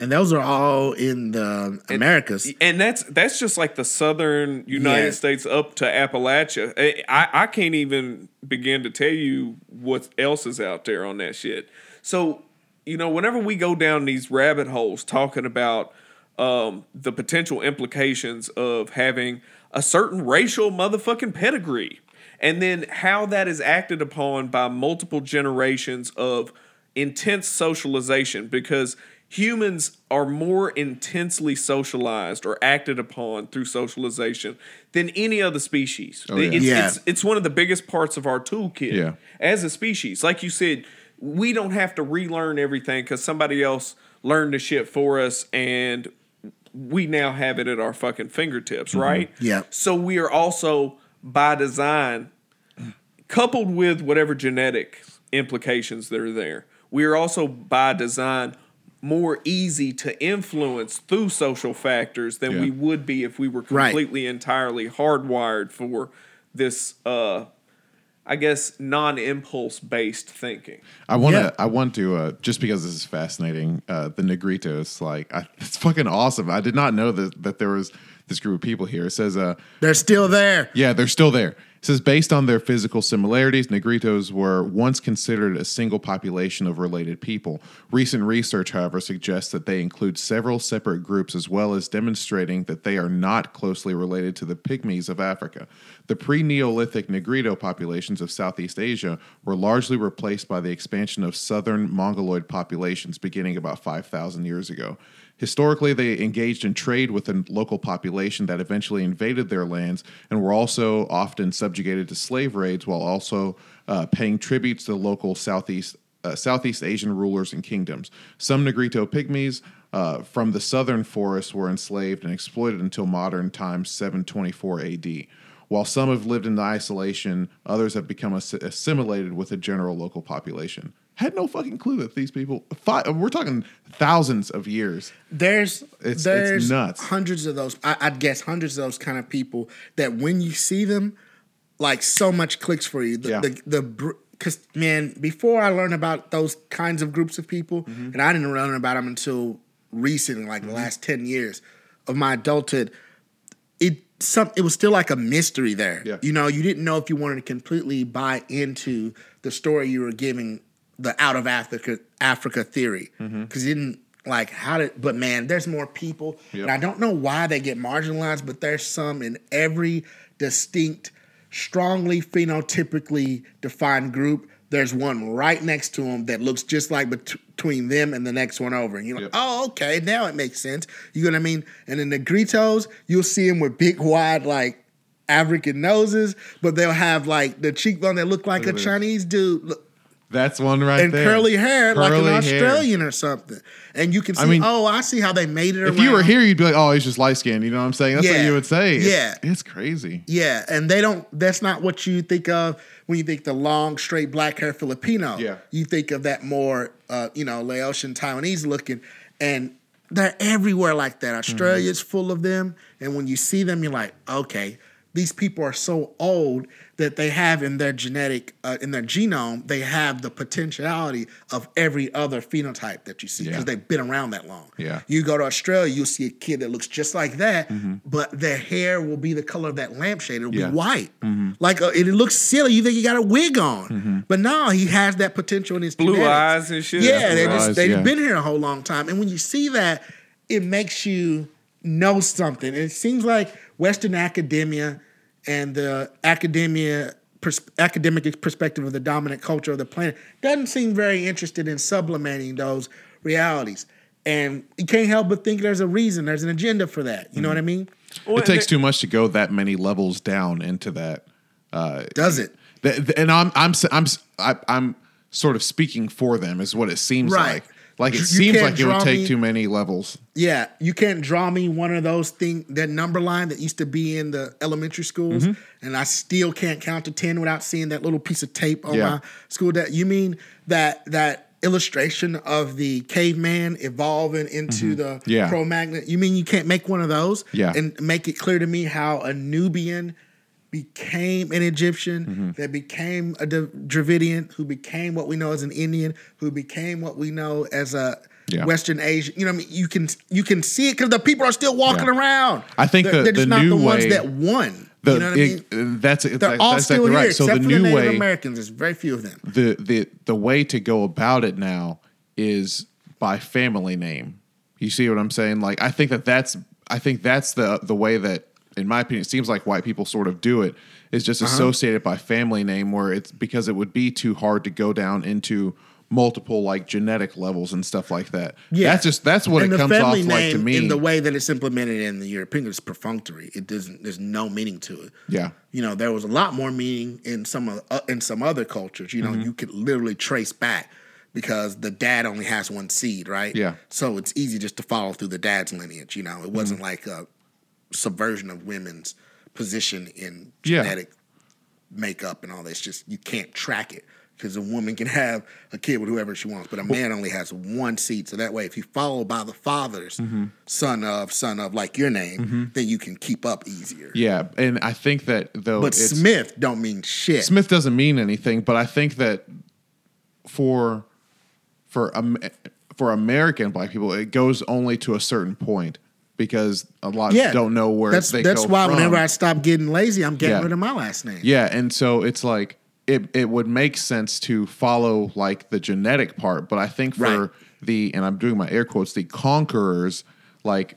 S4: and those are all in the Americas.
S1: and that's that's just like the southern United
S4: Yeah.
S1: States up to Appalachia. I I can't even begin to tell you what else is out there on that shit. So you know, whenever we go down these rabbit holes talking about um, the potential implications of having a certain racial motherfucking pedigree, and then how that is acted upon by multiple generations of intense socialization, because humans are more intensely socialized or acted upon through socialization than any other species.
S3: Oh, yeah.
S1: It's,
S4: Yeah.
S1: it's it's one of the biggest parts of our toolkit
S3: Yeah.
S1: as a species. Like you said, we don't have to relearn everything because somebody else learned the shit for us and we now have it at our fucking fingertips, right?
S4: Yeah.
S1: So we are also by design, coupled with whatever genetic implications that are there, we are also by design more easy to influence through social factors than
S3: Yeah.
S1: we would be if we were
S4: Right.
S1: completely entirely hardwired for this uh I guess non-impulse based thinking.
S3: I want to.
S4: Yeah.
S3: I want to. Uh, just because this is fascinating. Uh, the Negritos, like, I, it's fucking awesome. I did not know that that there was this group of people here. It says, uh,
S4: They're still there.
S3: yeah, they're still there. Says based on their physical similarities, Negritos were once considered a single population of related people. Recent research, however, suggests that they include several separate groups as well as demonstrating that they are not closely related to the Pygmies of Africa. The pre Neolithic Negrito populations of Southeast Asia were largely replaced by the expansion of southern Mongoloid populations beginning about 5,000 years ago. Historically, they engaged in trade with a local population that eventually invaded their lands and were also often subjugated to slave raids while also uh, paying tributes to the local Southeast, uh, Southeast Asian rulers and kingdoms. Some Negrito pygmies uh, from the southern forests were enslaved and exploited until modern times 724 AD. While some have lived in isolation, others have become assimilated with the general local population. Had no fucking clue that these people. Five, we're talking thousands of years.
S4: There's
S3: it's
S4: there's
S3: nuts.
S4: hundreds of those. I, I'd guess hundreds of those kind of people that when you see them, like so much clicks for you. The
S3: Yeah.
S4: the, because man, before I learned about those kinds of groups of people,
S3: Mm-hmm.
S4: and I didn't learn about them until recently, like the last ten years of my adulthood. It some it was still like a mystery there.
S3: Yeah.
S4: You know, you didn't know if you wanted to completely buy into the story you were giving, the out of Africa Africa theory, mm-hmm. because you didn't like how did. But man, there's more people,
S3: Yep.
S4: and I don't know why they get marginalized, but there's some in every distinct, strongly phenotypically defined group. There's one right next to them that looks just like bet- between them and the next one over. And you're like,
S3: Yep.
S4: oh, okay, now it makes sense. You know what I mean? And in the Negritos, you'll see them with big, wide, like African noses, but they'll have like the cheekbone that look like
S3: Look
S4: a. Chinese dude. Look,
S3: That's one right there.
S4: and
S3: there.
S4: curly hair like
S3: Curly
S4: an
S3: hair.
S4: Australian or something. And you can see, I
S3: mean,
S4: oh, I see how they made it
S3: If you were here, you'd be like, "Oh, he's just light skinned." You know what I'm saying? That's what you would say. It's-
S4: Yeah.
S3: it's crazy.
S4: Yeah, and they don't. That's not what you think of when you think the long, straight black hair Filipino.
S3: Yeah.
S4: you think of that more, uh, you know, Laotian, Taiwanese looking, and they're everywhere like that. Australia's full of them, and when you see them, you're like, okay, these people are so old that they have in their genetic, uh, in their genome, they have the potentiality of every other phenotype that you see because
S3: Yeah.
S4: they've been around that long.
S3: Yeah.
S4: You go to Australia, you'll see a kid that looks just like that, but their hair will be the color of that lampshade. It'll
S3: Yeah.
S4: be white. Like uh, it looks silly. You think he got a wig on, but no, he has that potential in his
S1: Blue
S4: genetics.
S1: eyes and shit.
S4: Yeah, they just
S3: eyes,
S4: they've
S3: yeah.
S4: been here a whole long time, and when you see that, it makes you know something. And it seems like Western academia and the academia pers- academic perspective of the dominant culture of the planet doesn't seem very interested in sublimating those realities. And you can't help but think there's a reason, there's an agenda for that. You know what I mm-hmm. mean?
S1: Well,
S3: it takes too much to go that many levels down into that.
S4: Uh, Does it?
S3: Th- th- and I'm I'm s- I'm s- I- I'm sort of speaking for them is what it seems
S4: Right.
S3: like. Like it
S4: You
S3: seems like it would take
S4: me-
S3: too many levels.
S4: Yeah, you can't draw me one of those thing that number line that used to be in the elementary schools,
S3: Mm-hmm.
S4: and I still can't count to ten without seeing that little piece of tape on
S3: Yeah.
S4: my school. That you mean that that illustration of the caveman evolving into the
S3: Mm-hmm. Yeah.
S4: Cro-Magnon? You mean you can't make one of those?
S3: Yeah.
S4: and make it clear to me how a Nubian became an Egyptian,
S3: Mm-hmm.
S4: that became a Dravidian, who became what we know as an Indian, who became what we know as a
S3: Yeah.
S4: Western Asian. You know, what I mean, you can you can see it because the people are still walking
S3: Yeah.
S4: around.
S3: I think
S4: they're,
S3: the-
S4: they're just
S3: the
S4: not
S3: new
S4: the ones
S3: way-
S4: that won.
S3: The,
S4: you know what I mean?
S3: that's
S4: They're
S3: that's
S4: all
S3: exactly
S4: still here,
S3: right. So
S4: except
S3: the
S4: for the
S3: new
S4: Native
S3: way
S4: Americans. There's very few of them.
S3: the the the way to go about it now is by family name. You see what I'm saying? Like I think that that's I think that's the the way that in my opinion it seems like white people sort of do it is just
S4: Uh-huh.
S3: associated by family name where it's because it would be too hard to go down into multiple like genetic levels and stuff like that.
S4: Yeah.
S3: That's just that's what
S4: and
S3: it comes off like to me.
S4: in the way that it's implemented in the European is perfunctory. It doesn't. There's no meaning to it.
S3: yeah.
S4: You know, there was a lot more meaning in some of uh, in some other cultures. You know,
S3: Mm-hmm.
S4: you could literally trace back because the dad only has one seed, right?
S3: Yeah.
S4: So it's easy just to follow through the dad's lineage. You know, it wasn't
S3: Mm-hmm.
S4: like a subversion of women's position in
S3: Yeah.
S4: genetic makeup and all this. Just you can't track it because a woman can have a kid with whoever she wants, but a man only has one seed. So that way, if you follow by the father's
S3: Mm-hmm.
S4: son of son of like your name, then you can keep up easier.
S3: Yeah, and I think that though
S4: But
S3: it's,
S4: Smith don't mean shit.
S3: Smith doesn't mean anything, but I think that for for Am- for American black people, it goes only to a certain point because a lot
S4: yeah,
S3: don't know where
S4: That's that's why
S3: from.
S4: whenever I stop getting lazy, I'm getting
S3: Yeah.
S4: rid of my last name.
S3: yeah, and so it's like it it would make sense to follow like the genetic part, but I think for
S4: Right.
S3: the and I'm doing my air quotes the conquerors like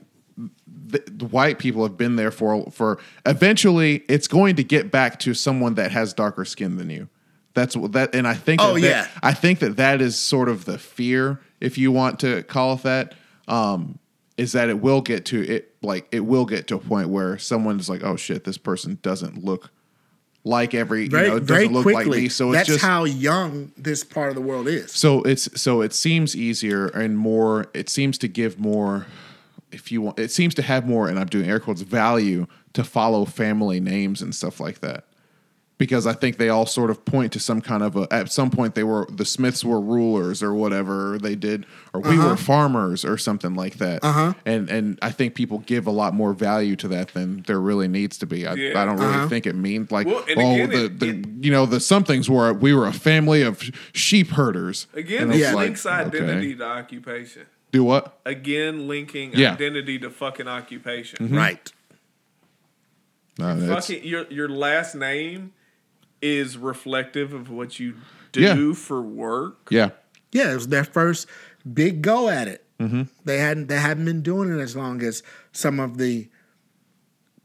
S3: the, the white people have been there for for eventually it's going to get back to someone that has darker skin than you that's what that and i think
S4: Oh,
S3: that that-
S4: yeah.
S3: i think that that is sort of the fear if you want to call it that um is that it will get to it like it will get to a point where someone's like oh shit this person doesn't look like every
S4: Very,
S3: you know it doesn't look
S4: quickly.
S3: like me so
S4: that's
S3: it's just
S4: how young this part of the world is.
S3: so it's so it seems easier and more. It seems to give more. If you want, it seems to have more, and I'm doing air quotes value to follow family names and stuff like that, because I think they all sort of point to some kind of a. At some point, they were the Smiths were rulers or whatever or they did, or we
S4: Uh-huh.
S3: were farmers or something like that. Uh-huh. And and I think people give a lot more value to that than there really needs to be. I,
S1: Yeah.
S3: I don't really
S4: Uh-huh.
S3: think it means like
S1: Well, and
S3: oh
S1: again,
S3: the,
S1: it-
S3: the
S1: it-
S3: you know the somethings were we were a family of sheep herders.
S1: Again,
S3: And
S1: it
S4: Yeah.
S3: like,
S1: links identity to occupation.
S3: Do what?
S1: Again, linking
S3: Yeah.
S1: identity to fucking occupation.
S3: Mm-hmm.
S4: Right.
S3: No,
S1: Fucking your your last name is reflective of what you do
S3: Yeah.
S1: for work.
S3: yeah.
S4: Yeah, it was their first big go at it.
S3: Mm-hmm.
S4: They hadn't they hadn't been doing it as long as some of the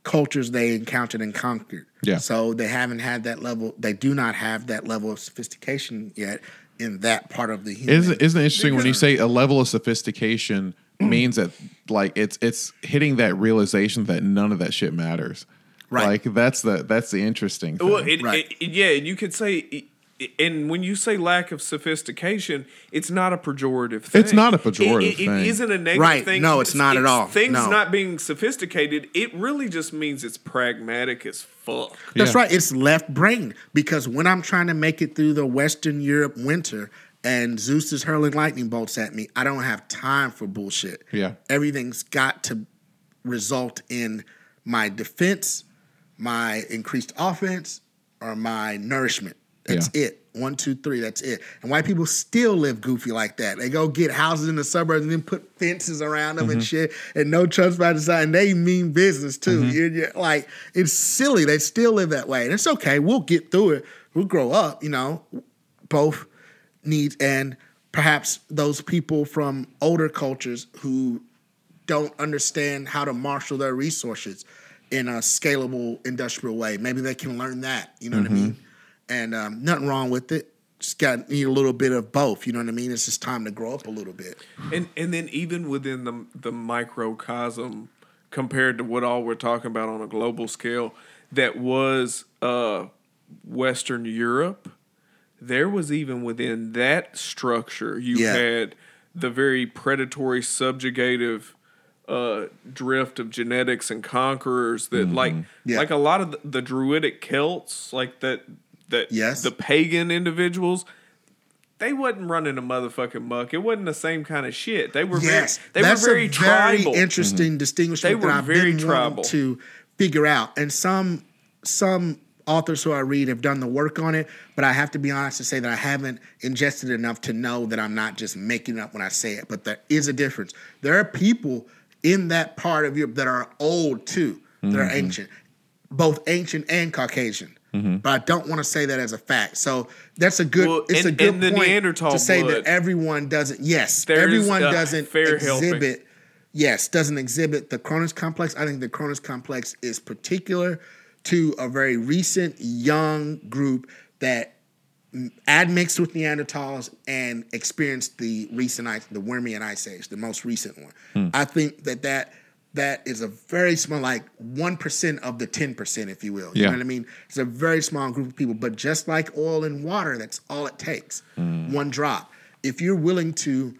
S4: cultures they encountered and conquered.
S3: Yeah.
S4: So they haven't had that level. They do not have that level of sophistication yet in that part of the human.
S3: Isn't isn't it interesting when you say a level of sophistication means that like it's it's hitting that realization that none of that shit matters.
S4: Right.
S3: Like that's the that's the interesting thing.
S1: Well, it,
S4: Right.
S1: it- yeah, and you could say, and when you say lack of sophistication, it's not a pejorative thing.
S3: It's not a pejorative
S1: It- it-
S3: thing.
S1: It isn't a negative
S4: Right.
S1: thing.
S4: No, it's not at all.
S1: Things
S4: No.
S1: not being sophisticated. It really just means it's pragmatic as fuck.
S4: That's
S3: Yeah.
S4: right. It's left brain because when I'm trying to make it through the Western Europe winter, and Zeus is hurling lightning bolts at me, I don't have time for bullshit.
S3: Yeah.
S4: Everything's got to result in my defense, my increased offense, or my nourishment. That's
S3: Yeah.
S4: it. One, two, three. That's it. And white people still live goofy like that. They go get houses in the suburbs and then put fences around them and mm-hmm. shit, and no trespassing sign. And they mean business too. Mm-hmm. You're, you're- like it's silly. They still live that way, and it's okay. We'll get through it. We'll grow up. You know, both needs and perhaps those people from older cultures who don't understand how to marshal their resources in a scalable industrial way. Maybe they can learn that. You know what I mean? And um, nothing wrong with it. Just got need a little bit of both. You know what I mean? It's just time to grow up a little bit.
S1: And and then even within the the microcosm compared to what all we're talking about on a global scale, that was uh, Western Europe. There was even within that structure, you
S4: Yeah.
S1: had the very predatory, subjugative uh, drift of genetics and conquerors that, like,
S4: Yeah.
S1: like a lot of the, the Druidic Celts, like that, that
S4: Yes.
S1: the pagan individuals, they wasn't running a motherfucking muck. It wasn't the same kind of shit. They were
S4: Yes,
S1: very, they
S4: that's
S1: were very
S4: a
S1: tribal.
S4: very interesting distinguishment
S1: They were
S4: that I've
S1: very
S4: been
S1: tribal.
S4: to figure out. And some some authors who I read have done the work on it, but I have to be honest to say that I haven't ingested enough to know that I'm not just making it up when I say it. But there is a difference. There are people in that part of Europe that are old too, that are mm-hmm. ancient, both ancient and Caucasian. Mm-hmm. But I don't want to say that as a fact. So that's a good.
S1: Well,
S4: it's a good point
S1: Neanderthal
S4: to say
S1: blood.
S4: that everyone doesn't. Yes, everyone doesn't
S1: fair helping.
S4: exhibit yes, doesn't exhibit the Cronus complex. I think the Cronus complex is particular to a very recent young group that admixed with Neanderthals and experienced the recent ice, the Wormian Ice Age, the most recent one. Hmm. I think that that that is a very small, like one percent of the ten percent, if you will. You
S3: Yeah.
S4: know what I mean? It's a very small group of people, but just like oil and water, that's all it takes. Hmm. One drop. If you're willing to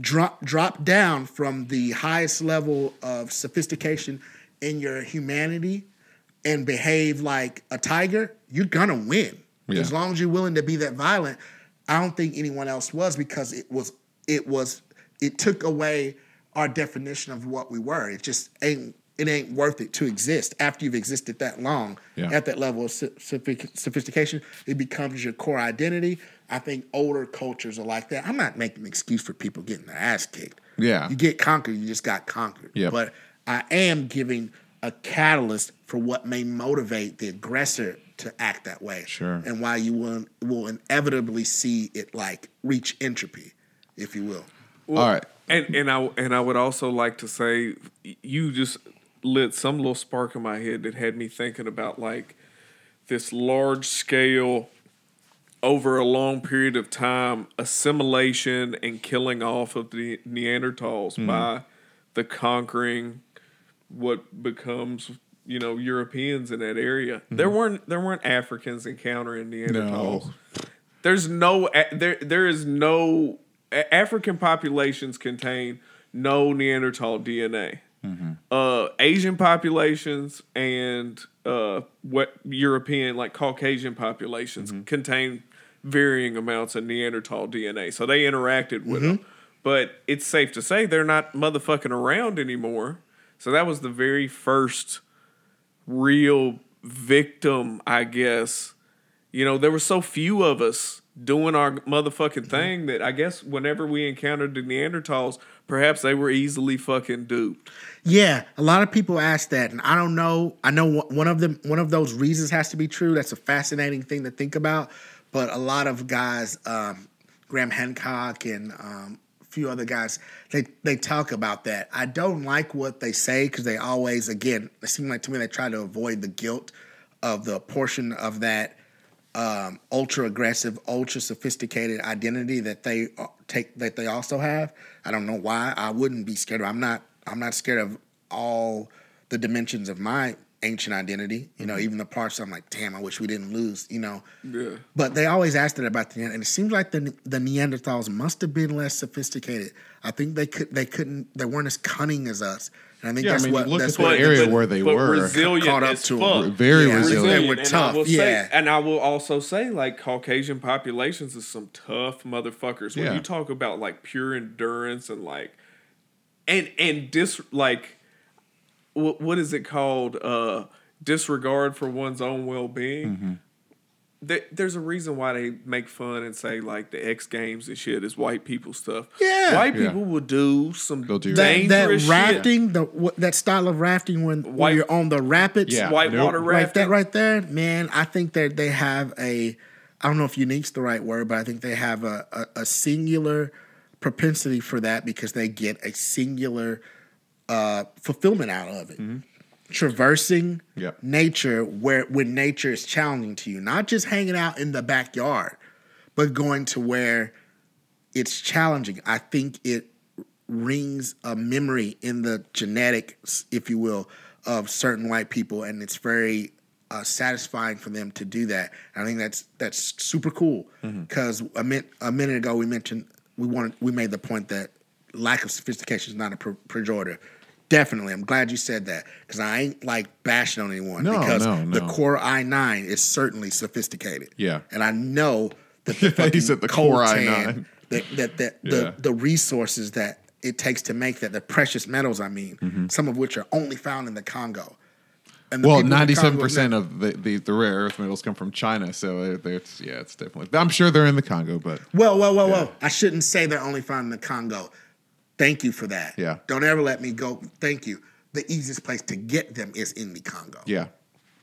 S4: drop drop down from the highest level of sophistication in your humanity and behave like a tiger, you're gonna win.
S3: Yeah.
S4: As long as you're willing to be that violent. I don't think anyone else was because it was it was it took away our definition of what we were. It just ain't it ain't worth it to exist after you've existed that long
S3: Yeah.
S4: at that level of sophistication. It becomes your core identity. I think older cultures are like that. I'm not making an excuse for people getting their ass kicked.
S3: Yeah.
S4: You get conquered, you just got conquered.
S3: Yeah,
S4: But I am giving a catalyst for what may motivate the aggressor to act that way.
S3: Sure.
S4: And why you will will inevitably see it like reach entropy, if you will.
S3: All right.
S1: And and I and I would also like to say you just lit some little spark in my head that had me thinking about like this large scale over a long period of time assimilation and killing off of the Neanderthals hmm. by the conquering what becomes you know Europeans in that area. There weren't there weren't Africans encountering Neanderthals. There's no there there is no African populations contain no Neanderthal DNA. Uh, Asian populations and uh, what European like Caucasian populations contain varying amounts of Neanderthal DNA. So they interacted with them, but it's safe to say they're not motherfucking around anymore. So that was the very first real victim, I guess. You know, there were so few of us doing our motherfucking thing that I guess whenever we encountered the Neanderthals, perhaps they were easily fucking duped.
S4: Yeah, a lot of people ask that, and I don't know. I know one- of them, one of those reasons has to be true. That's a fascinating thing to think about. But a lot of guys, um, Graham Hancock and um, few other guys, they they talk about that. I don't like what they say because they always, again, it seems like to me they try to avoid the guilt of the portion of that um, ultra aggressive, ultra sophisticated identity that they uh, take that they also have. I don't know why. I wouldn't be scared. I'm not. I'm not scared of all the dimensions of my ancient identity. You know,
S3: Mm-hmm.
S4: even the parts I'm like, damn, I wish we didn't lose. You know,
S1: Yeah.
S4: but they always asked it about the and it seems like the the Neanderthals must have been less sophisticated. I think they could they couldn't they weren't as cunning as us. And I think
S3: Yeah, I
S4: that's
S3: mean,
S4: what
S3: look
S4: that's
S3: at the
S4: what
S3: area where they
S1: but
S3: were.
S1: resilient
S4: Caught up
S1: to
S4: to 'em.
S1: fuck.
S3: Very
S4: Yeah,
S3: resilient.
S4: They were
S1: And
S4: tough,
S1: I will
S4: yeah.
S1: say, and I will also say, like Caucasian populations is some tough motherfuckers. When
S3: Yeah.
S1: you talk about like pure endurance and like, and and dis like, what what is it called? Uh, disregard for one's own well being.
S3: Mm-hmm.
S1: There, there's a reason why they make fun and say like the X Games and shit is white people stuff.
S4: Yeah.
S1: white
S3: Yeah.
S1: people will do some
S3: They'll do
S4: that, that
S1: dangerous shit.
S4: rafting, the what, that style of rafting when, when you're on the rapids,
S3: Yeah.
S1: whitewater
S3: Nope.
S4: right
S1: rafting.
S4: that right there, man. I think that they have a, I don't know if unique's the right word, but I think they have a, a, a singular propensity for that because they get a singular uh, fulfillment out of it. Traversing
S3: Yep.
S4: nature where when nature is challenging to you, not just hanging out in the backyard, but going to where it's challenging. I think it rings a memory in the genetics, if you will, of certain white people, and it's very uh, satisfying for them to do that. And I think that's that's super cool because a, min- a minute ago we mentioned we wanted we made the point that lack of sophistication is not a per- pejorative. Definitely, I'm glad you said that because I ain't like bashing on anyone
S3: No,
S4: because
S3: no,
S4: the. Core i9 is certainly sophisticated.
S3: Yeah.
S4: and I know that the
S3: He
S4: fucking
S3: said the Core
S4: coltan,
S3: i9.
S4: that that, that
S3: Yeah.
S4: the the resources that it takes to make that the precious metals I mean
S3: Mm-hmm.
S4: some of which are only found in the Congo. And
S3: Well,
S4: people in the
S3: ninety-seven percent of the, the, the rare earth metals come from China, so it, it's yeah, it's definitely. I'm sure they're in the Congo, but
S4: Well, well, well, well. I shouldn't say they're only found in the Congo. Thank you for that.
S3: Yeah.
S4: Don't ever let me go. Thank you. The easiest place to get them is in the Congo.
S3: yeah,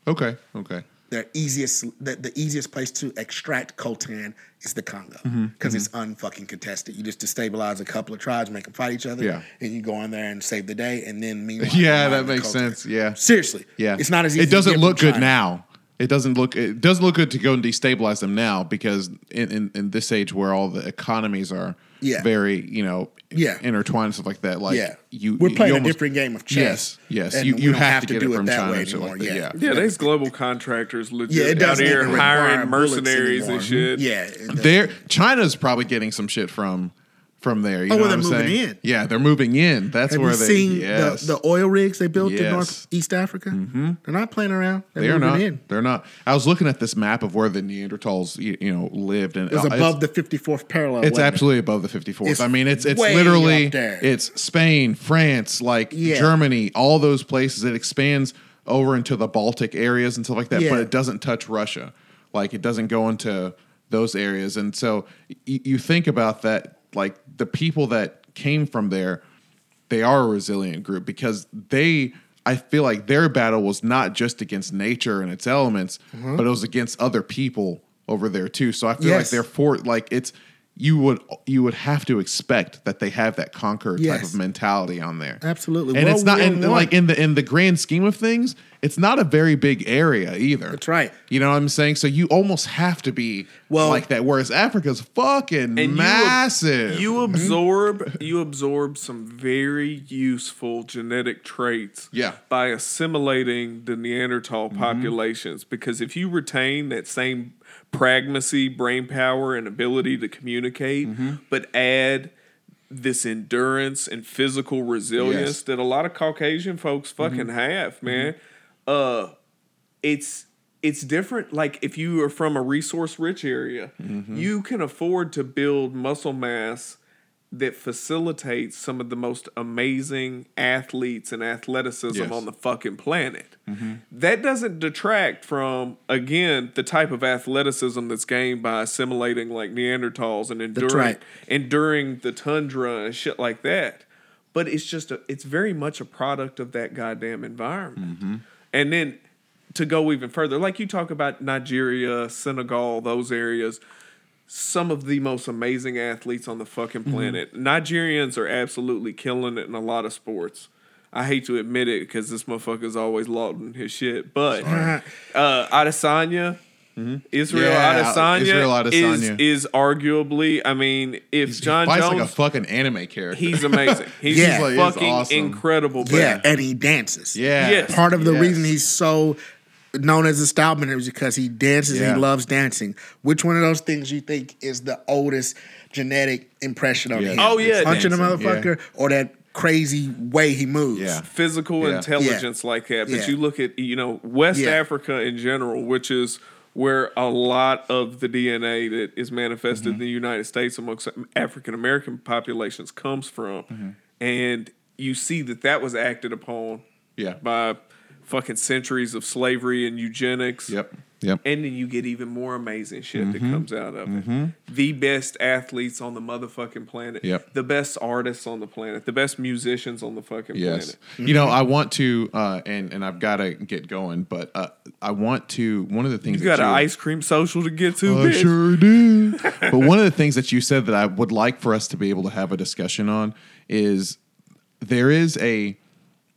S3: okay, okay,
S4: The easiest, the, the easiest place to extract coltan is the Congo
S3: Mm-hmm,
S4: because it's unfucking contested. You just destabilize a couple of tribes, make them fight each other,
S3: Yeah.
S4: and you go in there and save the day. And then meanwhile,
S3: yeah, that makes sense. Yeah,
S4: Seriously,
S3: yeah,
S4: it's not as easy.
S3: It doesn't look good now. It doesn't look. It doesn't look good to go and destabilize them now because in, in, in this age where all the economies are
S4: Yeah.
S3: very you know
S4: Yeah.
S3: intertwined stuff like that. Like
S4: yeah,
S3: you,
S4: we're
S3: you
S4: playing
S3: almost-
S4: a different game of chess.
S3: Yes, yes.
S4: and
S3: You you
S4: don't
S3: have, to get
S4: do
S3: it from
S4: that
S3: China
S4: way
S3: and shit like
S4: anymore. Yeah.
S3: Yeah,
S1: Yeah, there's global contractors legit
S4: Yeah, it
S1: out
S4: doesn't
S1: here hiring mercenaries and shit.
S4: Yeah, it.
S3: They're China's probably getting some shit from from there. You
S4: Oh,
S3: know
S4: well,
S3: what I'm
S4: they're moving
S3: saying?
S4: in.
S3: Yeah, they're moving in. That's
S4: Have
S3: where
S4: you
S3: they.
S4: seen
S3: yes.
S4: the, the oil rigs they built in
S3: Yes.
S4: Northeast Africa? Mm-hmm. They're not playing around. They're
S3: They are
S4: moving
S3: not.
S4: in.
S3: They're not. I was looking at this map of where the Neanderthals, you, you know, lived, and
S4: It was above the 54th parallel.
S3: It's
S4: wasn't it?
S3: absolutely above the 54th.
S4: It's
S3: I mean, it's it's literally it's Spain, France, like
S4: Yeah.
S3: Germany, all those places. It expands over into the Baltic areas and stuff like that,
S4: Yeah.
S3: but it doesn't touch Russia. Like it doesn't go into those areas, and so y- you think about that. Like the people that came from there, they are a resilient group because they. I feel like their battle was not just against nature and its elements,
S4: Mm-hmm.
S3: but it was against other people over there too. So I feel like
S4: Yes.
S3: they're for like it's you would you would have to expect that they have that conqueror type of mentality on there.
S4: Absolutely.
S3: And it's not and like in the in the grand scheme of things, it's not a very big area either.
S4: That's right.
S3: You know what I'm saying? So you almost have to be
S4: Well-
S3: like that. Whereas Africa's fucking
S1: And you ab-
S3: massive.
S1: You, absorb you absorb some very useful genetic traits
S3: Yeah. Mm-hmm.
S1: by assimilating the Neanderthal populations because if you retain that same pragmacy, brain power, and ability to communicate,
S3: Mm-hmm.
S1: but add this endurance and physical resilience
S3: Yes. Mm-hmm.
S1: that a lot of Caucasian folks fucking have, man. Uh it's it's different like if you are from a resource rich area
S3: Mm-hmm.
S1: you can afford to build muscle mass that facilitates some of the most amazing athletes and athleticism
S3: Yes.
S1: on the fucking planet
S3: Mm-hmm.
S1: that doesn't detract from again the type of athleticism that's gained by assimilating like neanderthals and enduring
S4: right.
S1: enduring the tundra and shit like that but it's just a, it's very much a product of that goddamn environment
S3: Mm-hmm.
S1: and then to go even further, like you talk about Nigeria, Senegal, those areas, some of the most amazing athletes on the fucking
S3: Mm-hmm.
S1: planet. Nigerians are absolutely killing it in a lot of sports. I hate to admit it because this motherfucker's always lauding his shit, but uh, Adesanya, Israel
S3: Yeah,
S1: Adesanya,
S3: Israel
S1: is
S3: Adesanya.
S1: is arguably. I mean, if John
S3: Fights
S1: Jones,
S3: like a fucking anime character.
S1: he's amazing. He's
S4: Yeah.
S3: Like, he's
S1: fucking
S3: awesome.
S1: incredible. But
S4: Yeah, and he dances.
S3: yeah.
S1: Yes.
S4: Part of the
S3: Yes.
S4: reason he's so known as a Stoutman is because he dances and
S3: Yeah.
S4: he loves dancing. Which one of those things you think is the oldest genetic impression on
S3: Yeah.
S4: him?
S1: Oh, yeah,
S4: punching a
S3: dancing,
S4: motherfucker or that crazy way he moves.
S3: Yeah.
S1: physical
S3: Yeah.
S1: intelligence like that. But
S4: Yeah.
S1: you look at you know West
S4: Yeah.
S1: Africa in general, which is where a lot of the DNA that is manifested
S3: Mm-hmm.
S1: in the United States amongst African American populations comes from,
S3: Mm-hmm.
S1: and you see that that was acted upon
S3: Yeah.
S1: by fucking centuries of slavery and eugenics.
S3: Yep. Yep.
S1: And then you get even more amazing shit
S3: Mm-hmm.
S1: that comes out of it. The best athletes on the motherfucking planet.
S3: Yep.
S1: The best artists on the planet. The best musicians on the fucking
S3: Yes.
S1: planet.
S3: You know, I want to, uh, and and I've got to get going, but uh, I want to. One of the things
S1: You got an ice cream social to get to,
S3: I
S1: bitch.
S3: sure do. but one of the things that you said that I would like for us to be able to have a discussion on is there is a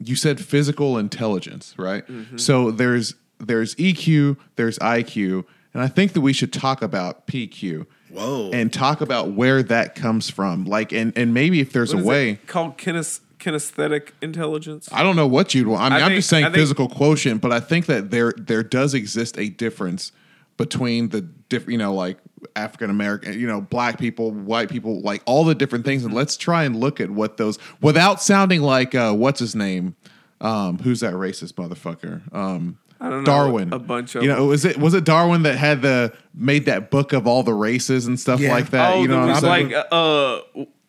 S3: you said physical intelligence, right?
S1: Mm-hmm.
S3: So there's there's EQ, there's IQ, and I think that we should talk about PQ.
S4: Whoa.
S3: And talk about where that comes from. Like and and maybe if there's
S1: What
S3: a
S1: is it
S3: way
S1: called kines- kinesthetic intelligence.
S3: I don't know what you'd want. I mean,
S1: I
S3: I am just saying
S1: I think-
S3: physical quotient, but I think that there there does exist a difference between the diff, you know, like African American, you know, black people, white people, like all the different things, and let's try and look at what those without sounding like uh, what's his name, um, who's that racist motherfucker? Um,
S1: I don't know,
S3: Darwin.
S1: a bunch of
S3: you know, was it was it Darwin that had the made that book of all the races and stuff
S4: Yeah.
S3: like that?
S1: oh,
S3: you know, what I'm saying?
S1: like uh,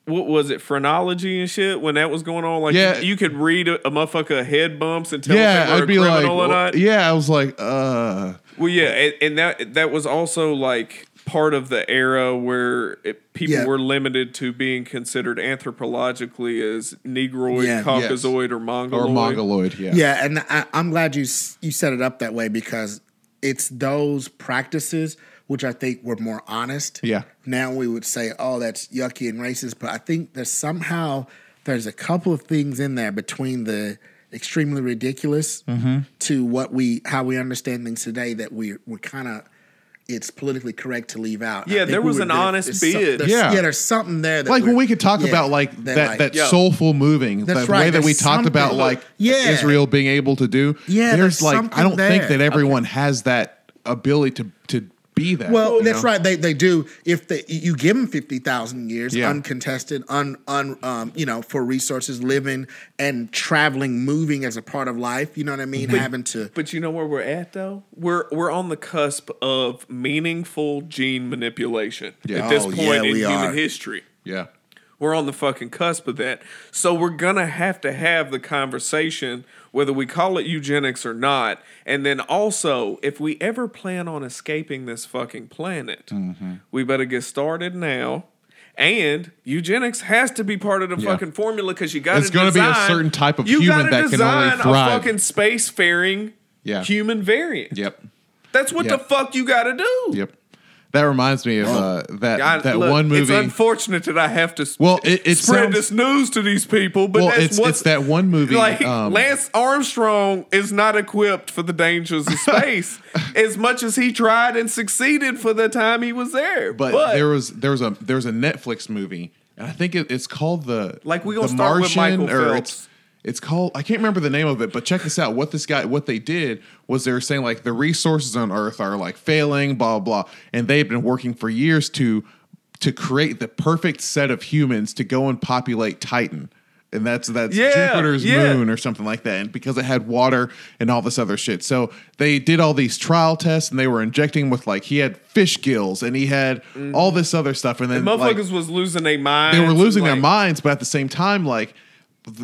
S1: what was it, phrenology and shit when that was going on? Like,
S3: Yeah.
S1: you, you could read a, a motherfucker head bumps and tell
S3: yeah,
S1: if they were
S3: I'd
S1: a
S3: be like,
S1: criminal or
S3: well,
S1: not.
S3: yeah, I was like, uh.
S1: Well, yeah, and, and that that was also like part of the era where it, people
S4: Yeah.
S1: were limited to being considered anthropologically as Negroid,
S4: Yeah.
S1: Caucasoid, or Mongoloid.
S3: or mongoloid, yeah,
S4: Yeah, and I, I'm glad you you set it up that way because it's those practices which I think were more honest.
S3: Yeah.
S4: Now we would say, oh, that's yucky and racist, but I think there's somehow there's a couple of things in there between the extremely ridiculous
S3: Mm-hmm.
S4: to what we how we understand things today that we we're kind of it's politically correct to leave out.
S1: Yeah,
S4: think
S1: there
S4: we
S1: was
S4: were-
S1: an
S4: there-
S1: honest
S4: there's some-
S1: bid.
S4: there's-
S3: Yeah.
S4: yeah, there's something there that
S3: like when
S4: we're-
S3: could talk
S4: yeah,
S3: about like that that
S1: Yeah.
S3: soulful moving
S4: That's
S3: the
S4: right,
S3: way that we talked about like
S4: Yeah.
S3: Israel being able to do.
S4: Yeah,
S3: there's
S4: there's
S3: like I don't think that everyone has that ability to to be that.
S4: Well, that's
S3: know?
S4: right. They they do. If they you give them fifty thousand years
S3: Yeah.
S4: uncontested, un un um you know for resources, living and traveling, moving as a part of life. You know what I mean? Having to.
S1: But you know where we're at though? We're we're on the cusp of meaningful gene manipulation
S3: Yeah.
S1: at this
S4: Oh,
S1: point
S4: yeah,
S1: in human
S4: are.
S1: history.
S3: Yeah,
S1: We're on the fucking cusp of that. So we're gonna have to have the conversation, whether we call it eugenics or not. And then also, if we ever plan on escaping this fucking planet,
S3: Mm-hmm.
S1: we better get started now. And eugenics has to be part of the
S3: Yeah.
S1: fucking formula because you got to
S3: It's gonna be a certain type of human that can only thrive.
S1: a fucking spacefaring
S3: Yeah.
S1: human variant.
S3: yep,
S1: That's what
S3: Yeah.
S1: the fuck you got to do.
S3: yep. That reminds me of uh, that
S1: I-
S3: that
S1: look,
S3: one movie.
S1: It's unfortunate that I have to
S3: Well, it- it
S1: spread
S3: sounds-
S1: this news to these people, but
S3: well,
S1: that's
S3: it's it's that one movie.
S1: like
S3: um,
S1: Lance Armstrong is not equipped for the dangers of space as much as he tried and succeeded for the time he was there.
S3: but,
S1: But,
S3: there was there was a there was a Netflix movie, and I think it, it's called the
S1: Like, we gonna
S3: the
S1: start with Michael Phelps.
S3: It's, called I can't remember the name of it, but check this out. What this guy what they did was they were saying like the resources on Earth are like failing, blah blah, blah. and they've been working for years to to create the perfect set of humans to go and populate Titan. And that's that's
S1: Yeah,
S3: Jupiter's
S1: yeah.
S3: moon or something like that. And because it had water and all this other shit. So they did all these trial tests and they were injecting with like he had fish gills and he had all mm. this other stuff. And then
S1: the
S3: like,
S1: motherfuckers was losing their minds.
S3: they were losing
S1: and,
S3: their minds, but at the same time, like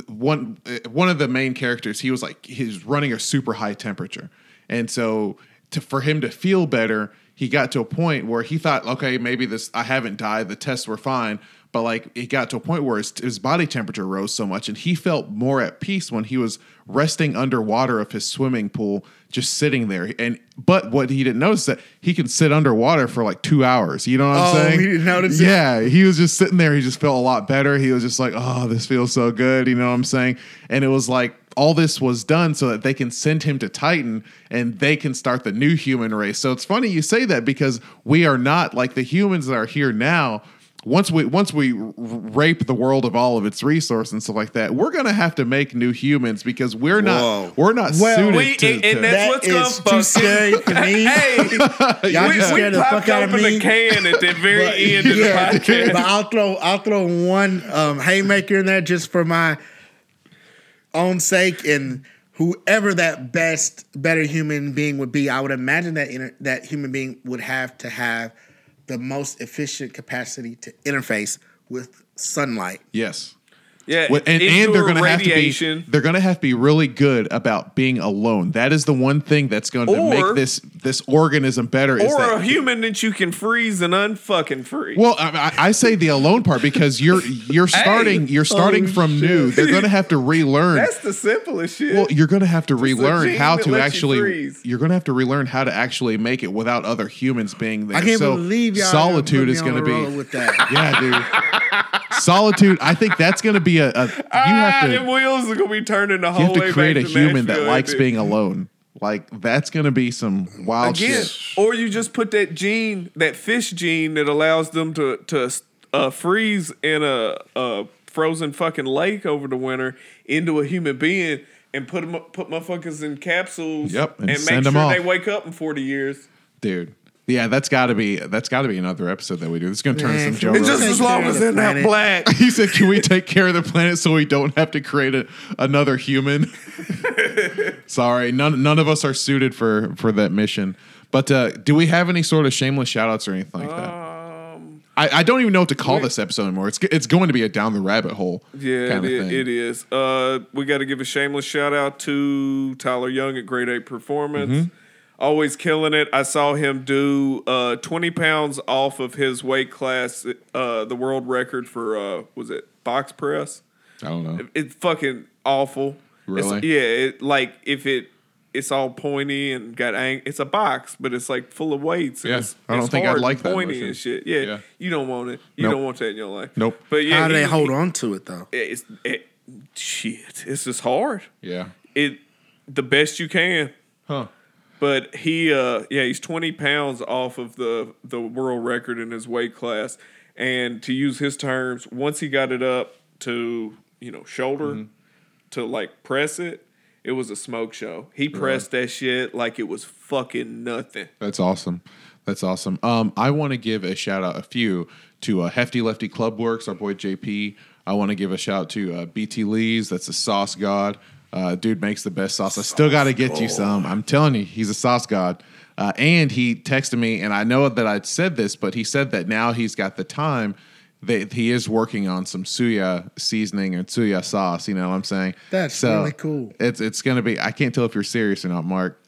S3: one uh, one of the main characters, he was like he's running a super high temperature, and so to for him to feel better, he got to a point where he thought, okay, maybe this I haven't died, the tests were fine, but like it got to a point where his, his body temperature rose so much, and he felt more at peace when he was resting underwater of his swimming pool, just sitting there. And but what he didn't notice that he can sit underwater for like two hours. You know what I'm
S4: Oh,
S3: saying?
S4: he didn't notice it?
S3: Yeah, he was just sitting there. He just felt a lot better. He was just like, oh, this feels so good. You know what I'm saying? And it was like all this was done so that they can send him to Titan and they can start the new human race. So it's funny you say that because we are not like the humans that are here now. Once we once we rape the world of all of its resources and stuff like that, we're gonna have to make new humans because we're not we're not
S4: Well,
S3: suited
S1: we-
S3: to.
S1: and- and that's
S4: That
S1: what's gonna
S4: is too scary for me.
S1: hey,
S4: Y'all
S1: we,
S4: just
S1: we
S4: scared the
S1: popped
S4: fuck out of
S1: open
S4: me.
S1: the can at the very
S4: But,
S1: end of
S4: yeah,
S1: the podcast.
S4: but I'll throw I'll throw one um, haymaker in there just for my own sake and whoever that best better human being would be. I would imagine that inter- that human being would have to have the most efficient capacity to interface with sunlight.
S3: yes.
S1: Yeah,
S3: What- and, and they're going to have to be they're going to have to be really good about being alone. That is the one thing that's going to make this this organism better. is
S1: or
S3: that
S1: a human that you can freeze and unfucking free.
S3: Well, I, I I say the alone part because you're you're starting you're starting
S4: Holy
S3: from new. They're going to have to relearn.
S1: That's the simplest shit.
S3: well, you're going to have to relearn how to
S1: lets you
S3: actually. You are going to have to relearn how to actually make it without other humans being there.
S4: I can't
S3: so
S4: believe y'all
S3: solitude is
S4: on
S3: going to be.
S4: with that.
S3: Yeah, dude. solitude. I think that's going to be a. a you
S1: ah,
S3: have
S1: them
S3: to.
S1: wheels are gonna be turning the
S3: You have to create a
S1: to
S3: human that likes
S1: it?
S3: being alone. Like that's going to be some wild
S1: Again,
S3: shit.
S1: or you just put that gene, that fish gene that allows them to to uh, freeze in a, a frozen fucking lake over the winter into a human being and put them put motherfuckers in capsules.
S3: Yep, and
S1: and, make sure they wake up in forty years.
S3: dude. Yeah, that's got to be that's got to be another episode that we do. It's going to turn
S4: Man,
S3: into some
S4: can
S3: Joe
S4: we
S1: It's just as long as
S4: the
S1: they're not black.
S3: He said, "Can we take care of the planet so we don't have to create a, another human?" Sorry, none none of us are suited for for that mission. But uh, do we have any sort of shameless shout outs or anything like that?
S1: Um,
S3: I, I don't even know what to call this episode anymore. It's it's going to be a down the rabbit hole.
S1: Yeah,
S3: kind of
S1: it,
S3: thing.
S1: it is. Uh, we got to give a shameless shout out to Tyler Young at Grade Eight Performance.
S3: Mm-hmm.
S1: Always killing it. I saw him do uh, 20 pounds off of his weight class, uh, the world record for, uh, was it box press?
S3: I don't know.
S1: It's fucking awful. It's-
S3: Really?
S1: yeah, it, like if it, it's all pointy and got ang- it's a box, but it's like full of weights. and
S3: Yeah,
S1: it's,
S3: I don't
S1: it's
S3: think I'd like
S1: and
S3: that
S1: pointy
S3: motion.
S1: and shit. Yeah,
S3: Yeah.
S1: you don't want it. You
S3: Nope.
S1: don't want that in your life.
S3: Nope.
S1: But yeah,
S4: How do they
S1: he-
S4: hold on to it though?
S1: it's it, shit. It's just hard.
S3: Yeah.
S1: It the best you can.
S3: Huh.
S1: But he, uh, yeah, he's twenty pounds off of the the world record in his weight class, and to use his terms, once he got it up to you know shoulder
S3: Mm-hmm.
S1: to like press it, it was a smoke show. He pressed that shit like it was fucking nothing.
S3: That's awesome. That's awesome. Um, I want to give a shout out, a few to uh, Hefty Lefty Club Works, our boy JP. I want to give a shout out to uh, BT Lee's. That's a sauce god. Uh, dude makes the best sauce. I still got to get you some. I'm telling you, he's a sauce god. Uh, and he texted me, and I know that I'd said this, but he said that now he's got the time. That he is working on some suya seasoning and suya sauce. You know what I'm saying?
S4: That's really cool.
S3: It's it's gonna be. I can't tell if you're serious or not, Mark.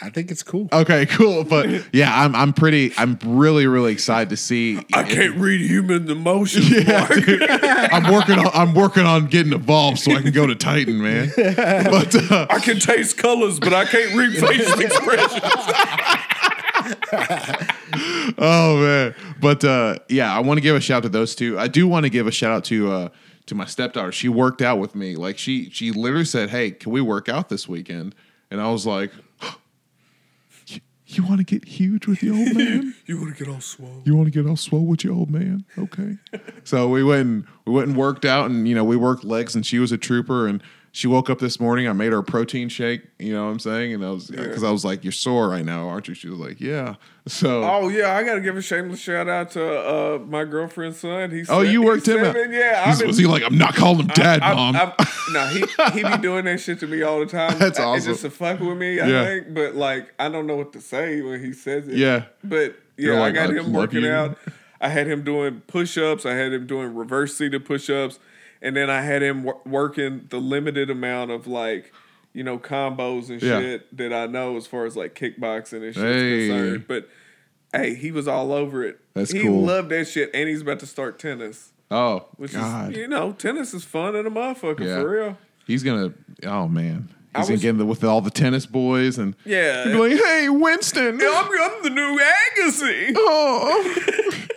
S4: I think it's cool.
S3: Okay, cool. But yeah, I'm I'm pretty I'm really really excited to see.
S1: I can't read human emotions.
S3: Yeah, dude. I'm working on I'm working on getting involved so I can go to Titan, man. But uh,
S1: I can taste colors, but I can't read facial expressions.
S3: oh man, but uh, yeah, I want to give a shout out to those two. I do want to give a shout out to uh, to my stepdaughter. She worked out with me. Like she she literally said, "Hey, can we work out this weekend?" And I was like. "You- want to get huge with the old man?
S1: You want to get all swole?
S3: You want to get all swole with your old man? Okay. so we went and we went and worked out, and you know we worked legs, and she was a trooper, and she woke up this morning. I made her a protein shake. You know what I'm saying? And I was because I was like, "You're sore right now, aren't you?" She was like, "Yeah." So
S1: Oh yeah, I gotta give a shameless shout out to uh, my girlfriend's son. He's
S3: oh, you worked him out.
S1: Yeah,
S3: He's-
S1: I've been-
S3: was he like, "I'm not calling him dad,
S1: I-
S3: mom"?
S1: I- no, he he be doing that shit to me all the time.
S3: That's
S1: It's
S3: awesome.
S1: just to fuck with me, I
S3: Yeah.
S1: think. But like, I don't know what to say when he says it.
S3: Yeah.
S1: But yeah,
S3: like,
S1: I got
S3: "I
S1: him working
S3: you."
S1: out. I had him doing push ups. I had him doing reverse seated push ups, and then I had him wor- working the limited amount of like. You know, combos and
S3: Yeah.
S1: shit that I know as far as like kickboxing and shit
S3: Hey.
S1: concerned. But hey, he was all over it.
S3: That's
S1: he
S3: cool.
S1: loved that shit, and he's about to start tennis,
S3: oh
S1: which
S3: God,
S1: is you know, tennis is fun and a motherfucker
S3: Yeah.
S1: for real.
S3: he's gonna. Oh man,
S1: I
S3: he's gonna
S1: was-
S3: get in the, with all the tennis boys and
S1: Yeah.
S3: he'd be like, "Hey, Winston."
S1: I'm, I'm the new Agassi.
S3: Oh,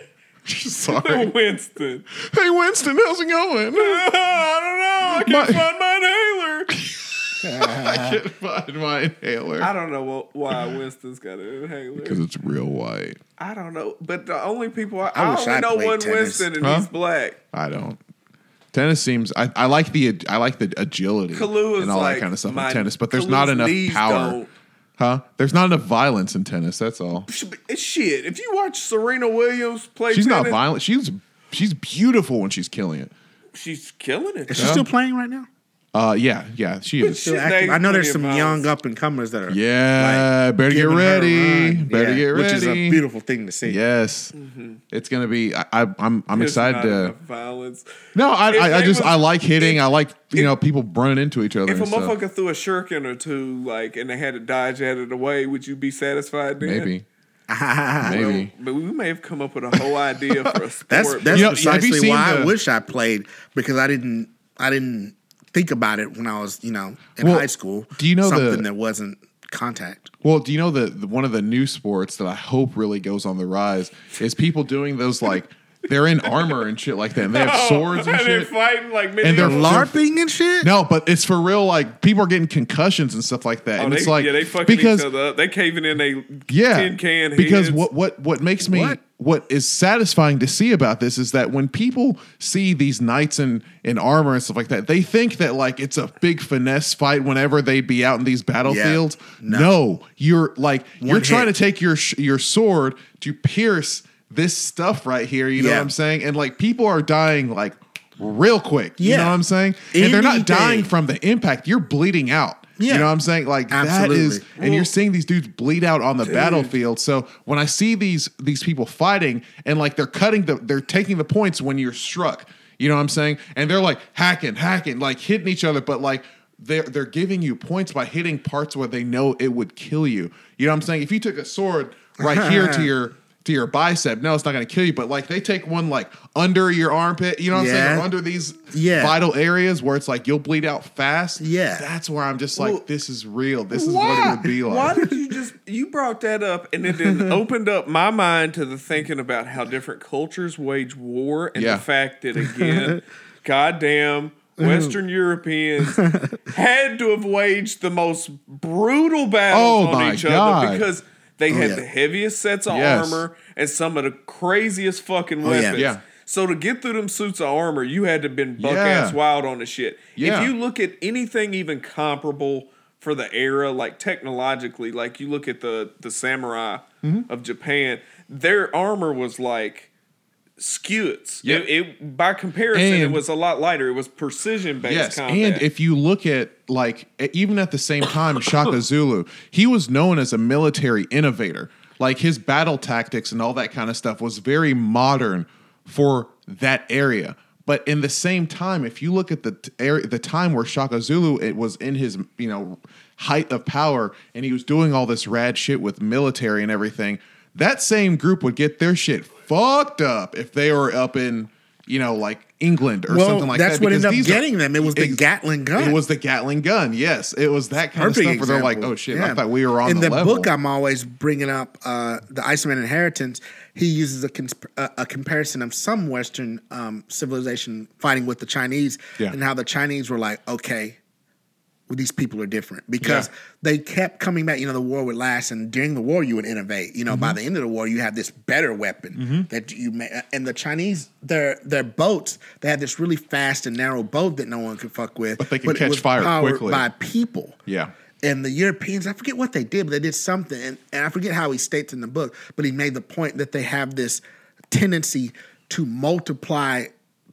S3: sorry.
S1: Winston.
S3: Hey, Winston, how's it going?
S1: I don't know. I can't
S3: My-
S1: find my inhaler.
S3: I can't find my inhaler
S1: I don't know wh- why Winston's got an inhaler.
S3: because it's real white.
S1: I don't know, but the only people I,
S4: I
S1: I,
S4: wish
S1: only
S4: I
S1: know
S4: played
S1: one
S4: tennis.
S1: Winston, and
S3: Huh?
S1: he's black.
S3: I don't. Tennis seems. I, I like the I like the agility
S1: Kalu is
S3: and all
S1: like
S3: that kind of stuff
S1: my-
S3: in tennis, but there's
S1: Kalu's
S3: not enough
S1: knees
S3: power,
S1: don't-
S3: huh? There's not enough violence in tennis. That's all.
S1: It's shit. If you watch Serena Williams play,
S3: She's not violent. She's she's beautiful when she's killing it.
S1: She's killing it.
S4: Is she still playing right now?
S3: Uh, yeah, yeah, she is.
S4: Still active? I know there's some young up and comers that are
S3: Yeah, better get
S4: giving her a
S3: ready. Better
S4: Yeah,
S3: get ready.
S4: Which is a beautiful thing to see.
S3: Yes, it's gonna be. I, I, I'm I'm
S1: There's
S3: excited
S1: not
S3: to.
S1: enough violence.
S3: No, I,
S1: If
S3: I, I just
S1: was-
S3: I like hitting.
S1: if-
S3: I like you
S1: if-
S3: know people running into each other.
S1: If a
S3: and stuff.
S1: motherfucker threw a shuriken or two, like, and they had to dodge out of the way, would you be satisfied then?
S3: maybe, maybe.
S1: But we may have come up with a whole idea for a sport.
S4: That's
S1: but-
S4: that's
S3: You know,
S4: precisely why
S3: the-
S4: I wish I played because I didn't I didn't think about it when I was you know in
S3: Well,
S4: high school.
S3: do you know the-
S4: something that wasn't contact?
S3: Well, do you know that the, one of the new sports that I hope really goes on the rise is people doing those like they're in armor and shit like that. And they have oh, swords and
S1: and they're
S3: shit.
S1: fighting like
S3: And they're
S4: LARPing and shit.
S3: No, but it's for real. Like people are getting concussions and stuff like that.
S1: Oh,
S3: and
S1: they,
S3: it's like
S1: yeah, they fucking
S3: because
S1: each other up. They caving in a
S3: yeah,
S1: tin can.
S3: because
S1: heads.
S3: what what what makes me
S4: What?
S3: what is satisfying to see about this is that when people see these knights in in armor and stuff like that, they think that like it's a big finesse fight whenever they'd be out in these battlefields.
S4: No.
S3: No. you're like you're
S4: One
S3: trying to take your sh- your sword to pierce this stuff right here. You know
S4: Yeah.
S3: what I'm saying? And like people are dying like real quick.
S4: Yeah.
S3: You know what I'm saying? And they're not dying from the impact. You're bleeding out.
S4: Yeah.
S3: You know what I'm saying? Like that is
S4: Absolutely.
S3: and you're seeing these dudes bleed out on the battlefield. So when I see these these people fighting and like they're cutting the they're taking the points when you're struck. You know what I'm saying? And they're like hacking, hacking, like hitting each other, but like they're they're giving you points by hitting parts where they know it would kill you. You know what I'm saying? If you took a sword right here to your to your bicep, no, it's not going to kill you. But like they take one like under your armpit, you know what I'm saying? Or under these
S4: Yeah.
S3: vital areas where it's like you'll bleed out fast.
S4: Yeah.
S3: that's where I'm just like,
S1: Well,
S3: this is real. This is what it would be like.
S1: Why did you just you brought that up and it then opened up my mind to the thinking about how different cultures wage war and
S3: Yeah.
S1: the fact that again, goddamn Western Europeans had to have waged the most brutal battles
S3: Oh
S1: on each
S3: God.
S1: other because they had
S4: yeah.
S1: the heaviest sets of
S3: Yes.
S1: armor and some of the craziest fucking
S4: yeah.
S1: weapons.
S3: Yeah.
S1: So to get through them suits of armor, you had to have been buck
S3: Yeah.
S1: ass wild on the shit.
S3: Yeah.
S1: If you look at anything even comparable for the era, like technologically, like you look at the the samurai
S3: Mm-hmm.
S1: of Japan, their armor was like skewits.
S3: Yeah.
S1: It, it- by comparison, it was a lot lighter. It was precision based
S3: Yes,
S1: combat.
S3: and if you look at like even at the same time, Shaka Zulu, he was known as a military innovator. Like his battle tactics and all that kind of stuff was very modern for that area. But in the same time, if you look at the t- area, the time where Shaka Zulu it was in his you know height of power, and he was doing all this rad shit with military and everything, that same group would get their shit fucked up if they were up in you know like England or
S4: Well,
S3: something like
S4: that's
S3: that.
S4: That's
S3: what
S4: ended up
S3: these are-
S4: getting them. It was the Gatling gun.
S3: It was the Gatling gun. Yes, it was that kind
S4: Perfect
S3: of stuff where they're like, "Oh shit,
S4: Yeah.
S3: I thought we were on.
S4: In
S3: the,
S4: the,
S3: level."
S4: book, I'm always bringing up uh, the Iceman Inheritance. He uses a, cons- a, a comparison of some Western um, civilization fighting with the Chinese,
S3: Yeah.
S4: and how the Chinese were like, okay, these people are different because
S3: Yeah.
S4: they kept coming back. You know, the war would last, and during the war, you would innovate. You know, by
S3: Mm-hmm.
S4: the end of the war, you have this better weapon that you may. And the Chinese, their their boats, they had this really fast and narrow boat that no one could fuck with,
S3: But they could
S4: it
S3: catch fire quickly.
S4: by people.
S3: yeah,
S4: And the Europeans, I forget what they did, but they did something. And, and I forget how he states in the book, but he made the point that they have this tendency to multiply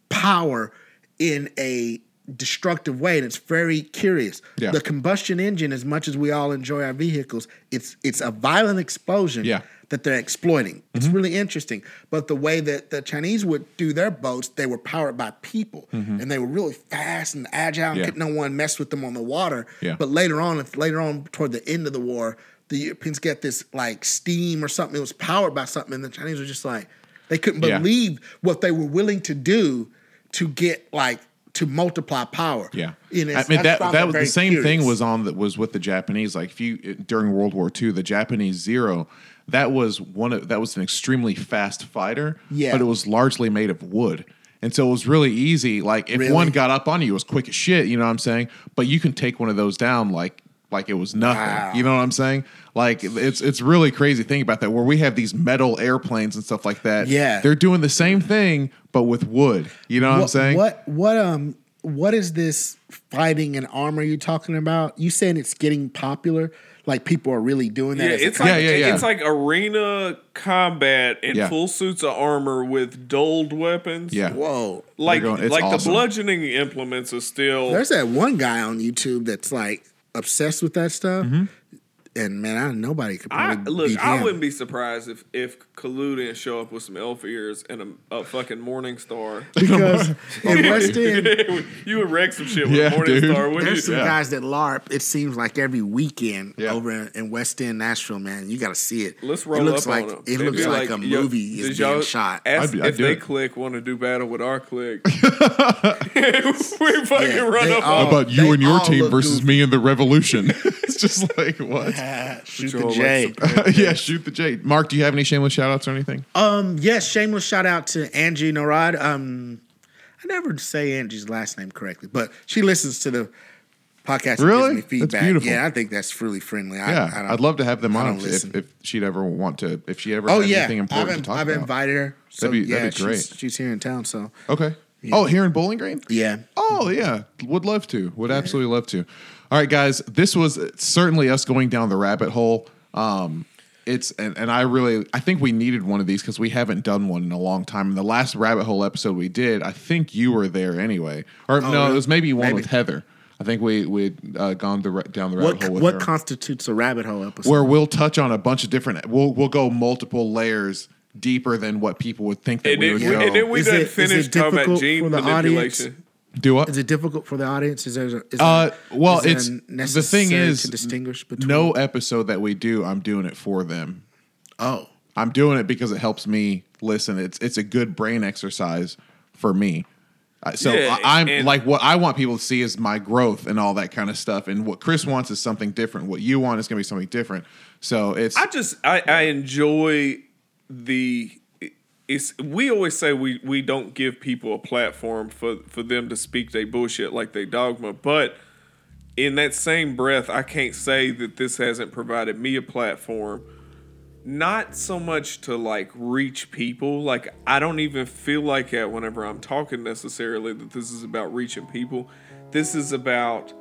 S4: power in a destructive way. And it's very curious.
S3: Yeah.
S4: The combustion engine, as much as we all enjoy our vehicles, it's it's a violent explosion
S3: Yeah.
S4: that they're exploiting. It's mm-hmm. really interesting. But the way that the Chinese would do their boats, they were powered by people. Mm-hmm. And they were really fast and agile and
S3: Yeah.
S4: no one mess with them on the water.
S3: Yeah.
S4: But later on, if later on toward the end of the war, the Europeans get this like steam or something. It was powered by something, and the Chinese were just like they couldn't believe what they were willing to do to get like to multiply power.
S3: yeah.
S4: You know,
S3: I mean that that was the same thing was on that was with the Japanese. Like if you during World War II, the Japanese Zero, that was one of that was an extremely fast fighter.
S4: Yeah.
S3: but it was largely made of wood. And so it was really easy. Like if
S4: Really?
S3: one got up on you, it was quick as shit. You know what I'm saying? But you can take one of those down like like it was nothing.
S4: Wow.
S3: You know what I'm saying? Like it's it's really crazy thing about that where we have these metal airplanes and stuff like that.
S4: Yeah.
S3: they're doing the same thing but with wood. You know what, I'm saying?
S4: what what um what is this fighting and armor you're talking about? You saying it's getting popular? Like people are really doing that?
S1: Yeah,
S4: as
S1: it's like
S3: Yeah, yeah, yeah.
S1: it's like arena combat in
S3: Yeah.
S1: full suits of armor with dulled weapons.
S3: Yeah.
S4: whoa.
S1: like
S3: going-
S1: like
S3: awesome.
S1: the bludgeoning implements are still.
S4: There's that one guy on YouTube that's like obsessed with that stuff.
S3: Mm-hmm.
S4: And man, I nobody could
S1: I look.
S4: beat
S1: I wouldn't be surprised if if Kalu didn't show up with some elf ears and a, a fucking Morning Star.
S4: because in West End,
S1: you would wreck some shit with
S3: Yeah,
S1: a Morning
S3: dude.
S1: Star, wouldn't
S4: there's
S1: you?
S4: some
S3: Yeah.
S4: guys that LARP. It seems like every weekend
S3: Yeah.
S4: over in, in West End, Nashville. Man, you got to see it.
S1: Let's roll
S4: it looks
S1: up
S4: like
S1: on them.
S4: it
S1: They'd
S4: looks
S1: be
S4: like, a movie
S1: did
S4: is being shot.
S1: Ask
S3: I'd be- I'd
S1: if they
S3: it.
S1: click want to do battle with our click. we fucking
S4: Yeah,
S1: run
S4: they
S1: up
S4: all-
S1: on.
S3: How about you and your team versus
S4: goofy.
S3: me and the revolution? it's just like what?
S4: Shoot
S1: Patrol
S4: the
S1: like
S4: J.
S3: yeah, shoot the J. Mark, do you have any shameless shout outs or anything?
S4: Um, yes, shameless shout out to Angie Narad. Um, I never say Angie's last name correctly, but she listens to the podcast. and
S3: Really?
S4: gives me
S3: That's beautiful.
S4: Yeah, I think that's really friendly. I,
S3: yeah,
S4: I don't-
S3: I'd love to have them on if, if she'd ever want to. If she ever
S4: Oh
S3: had
S4: yeah,
S3: anything
S4: I've,
S3: important to talk
S4: I've
S3: about.
S4: invited her. So
S3: That'd be-
S4: yeah,
S3: that'd be great.
S4: She's, she's here in town. So
S3: Okay. Oh, here in Bowling Green?
S4: yeah,
S3: Oh yeah, would love to. Would absolutely love to. All right, guys, this was certainly us going down the rabbit hole. Um, it's and, and I really I think we needed one of these because we haven't done one in a long time. And the last rabbit hole episode we did, I think you were there anyway, or no, it was maybe one
S4: Maybe.
S3: with Heather. I think we we'd uh, gone the, ra- down the rabbit
S4: what
S3: hole with
S4: what
S3: her.
S4: constitutes a rabbit hole episode?
S3: where we'll touch on a bunch of different. We'll we'll go multiple layers deeper than what people would think that
S1: And
S3: we
S1: then,
S3: would
S1: we,
S3: go.
S1: and then we
S4: Is
S1: done
S4: it- is it
S1: finished talking about
S4: difficult
S1: gene
S4: for the
S1: manipulation.
S3: Do what?
S4: is it difficult for the audience? Is there? Is there
S3: Uh, well,
S4: is there
S3: it's the thing
S4: necessary
S3: is
S4: to distinguish between
S3: no episode that we do. I'm doing it for them.
S4: Oh,
S3: I'm doing it because it helps me listen. It's it's a good brain exercise for me. Uh, so
S1: Yeah,
S3: I, I'm
S1: and-
S3: like what I want people to see is my growth and all that kind of stuff. And what Chris wants is something different. What you want is going to be something different. So it's
S1: I just I, I enjoy the it's we always say we we don't give people a platform for for them to speak their bullshit like they dogma, but in that same breath, I can't say that this hasn't provided me a platform. Not so much to like reach people. Like I don't even feel like that whenever I'm talking necessarily that this is about reaching people. This is about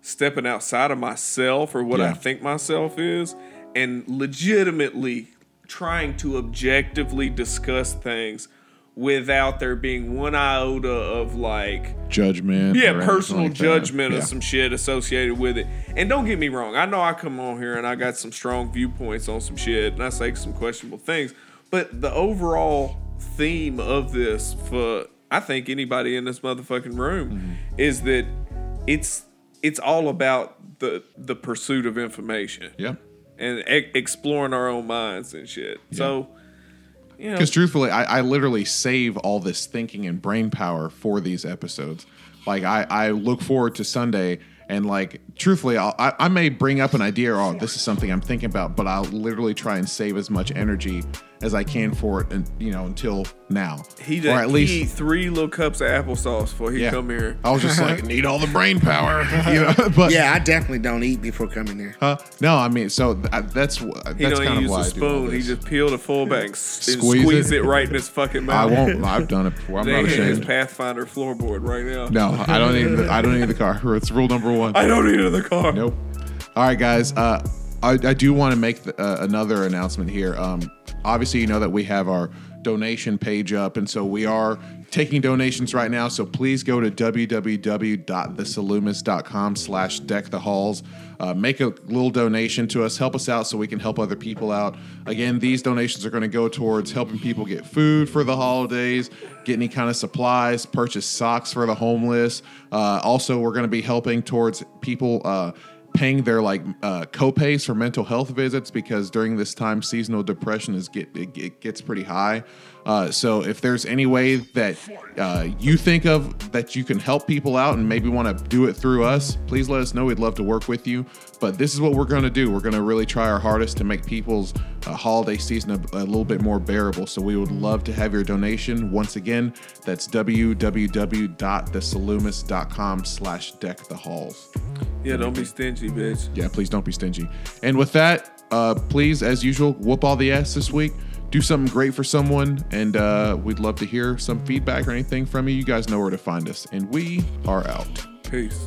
S1: stepping outside of myself or what I think myself is and legitimately trying to objectively discuss things without there being one iota of like
S3: judgment.
S1: yeah, personal
S3: like
S1: judgment
S3: Yeah.
S1: or some shit associated with it. And don't get me wrong, I know I come on here and I got some strong viewpoints on some shit and I say some questionable things, but the overall theme of this for I think anybody in this motherfucking room
S3: Mm-hmm.
S1: is that it's it's all about the the pursuit of information
S3: Yeah.
S1: And e- exploring our own minds and shit. So, you know,
S3: Because truthfully, I, I literally save all this thinking and brain power for these episodes. Like I, I look forward to Sunday and like truthfully, I'll, I I may bring up an idea or oh this is something I'm thinking about, but I'll literally try and save as much energy as I can for it, and you know until now,
S1: he
S3: or
S1: done
S3: at least
S1: eat three little cups of applesauce before he
S3: yeah.
S1: come here.
S3: I was just like need all the brain power, you know. But
S4: yeah, I definitely don't eat before coming here.
S3: uh, no, I mean, so th- that's wh-
S1: He
S3: that's
S1: don't
S3: kind of
S1: use
S3: why
S1: a
S3: I do all
S1: spoon. He just peeled a fullback and, s- and
S3: Squeeze
S1: squeeze
S3: it.
S1: it. right in his fucking mouth.
S3: I won't. I've done it before. I'm
S1: They
S3: not
S1: ain't in his
S3: ashamed.
S1: Pathfinder floorboard right now.
S3: No, I don't need. The, I don't need the car. It's rule number one.
S1: I don't need the car.
S3: Nope. All right, guys. Uh, I, I do want to make the, uh, another announcement here. Um, obviously, you know that we have our donation page up, and so we are taking donations right now. So please go to www.thesalumis.com slash deck the halls. Uh, make a little donation to us. Help us out so we can help other people out. Again, these donations are going to go towards helping people get food for the holidays, get any kind of supplies, purchase socks for the homeless. Uh, also, we're going to be helping towards people uh, paying their like uh, copays for mental health visits because during this time seasonal depression is get it, it gets pretty high. Uh, so if there's any way that uh, you think of that you can help people out and maybe want to do it through us, please let us know. We'd love to work with you. But this is what we're going to do. We're going to really try our hardest to make people's uh, holiday season a, a little bit more bearable. So we would love to have your donation. Once again, that's www.thesalumis.com slash deck the halls.
S1: Yeah, don't be stingy, bitch.
S3: Yeah, please don't be stingy. And with that, uh, please, as usual, whoop all the ass this week. Do something great for someone, and uh, we'd love to hear some feedback or anything from you. You guys know where to find us, and we are out.
S1: Peace.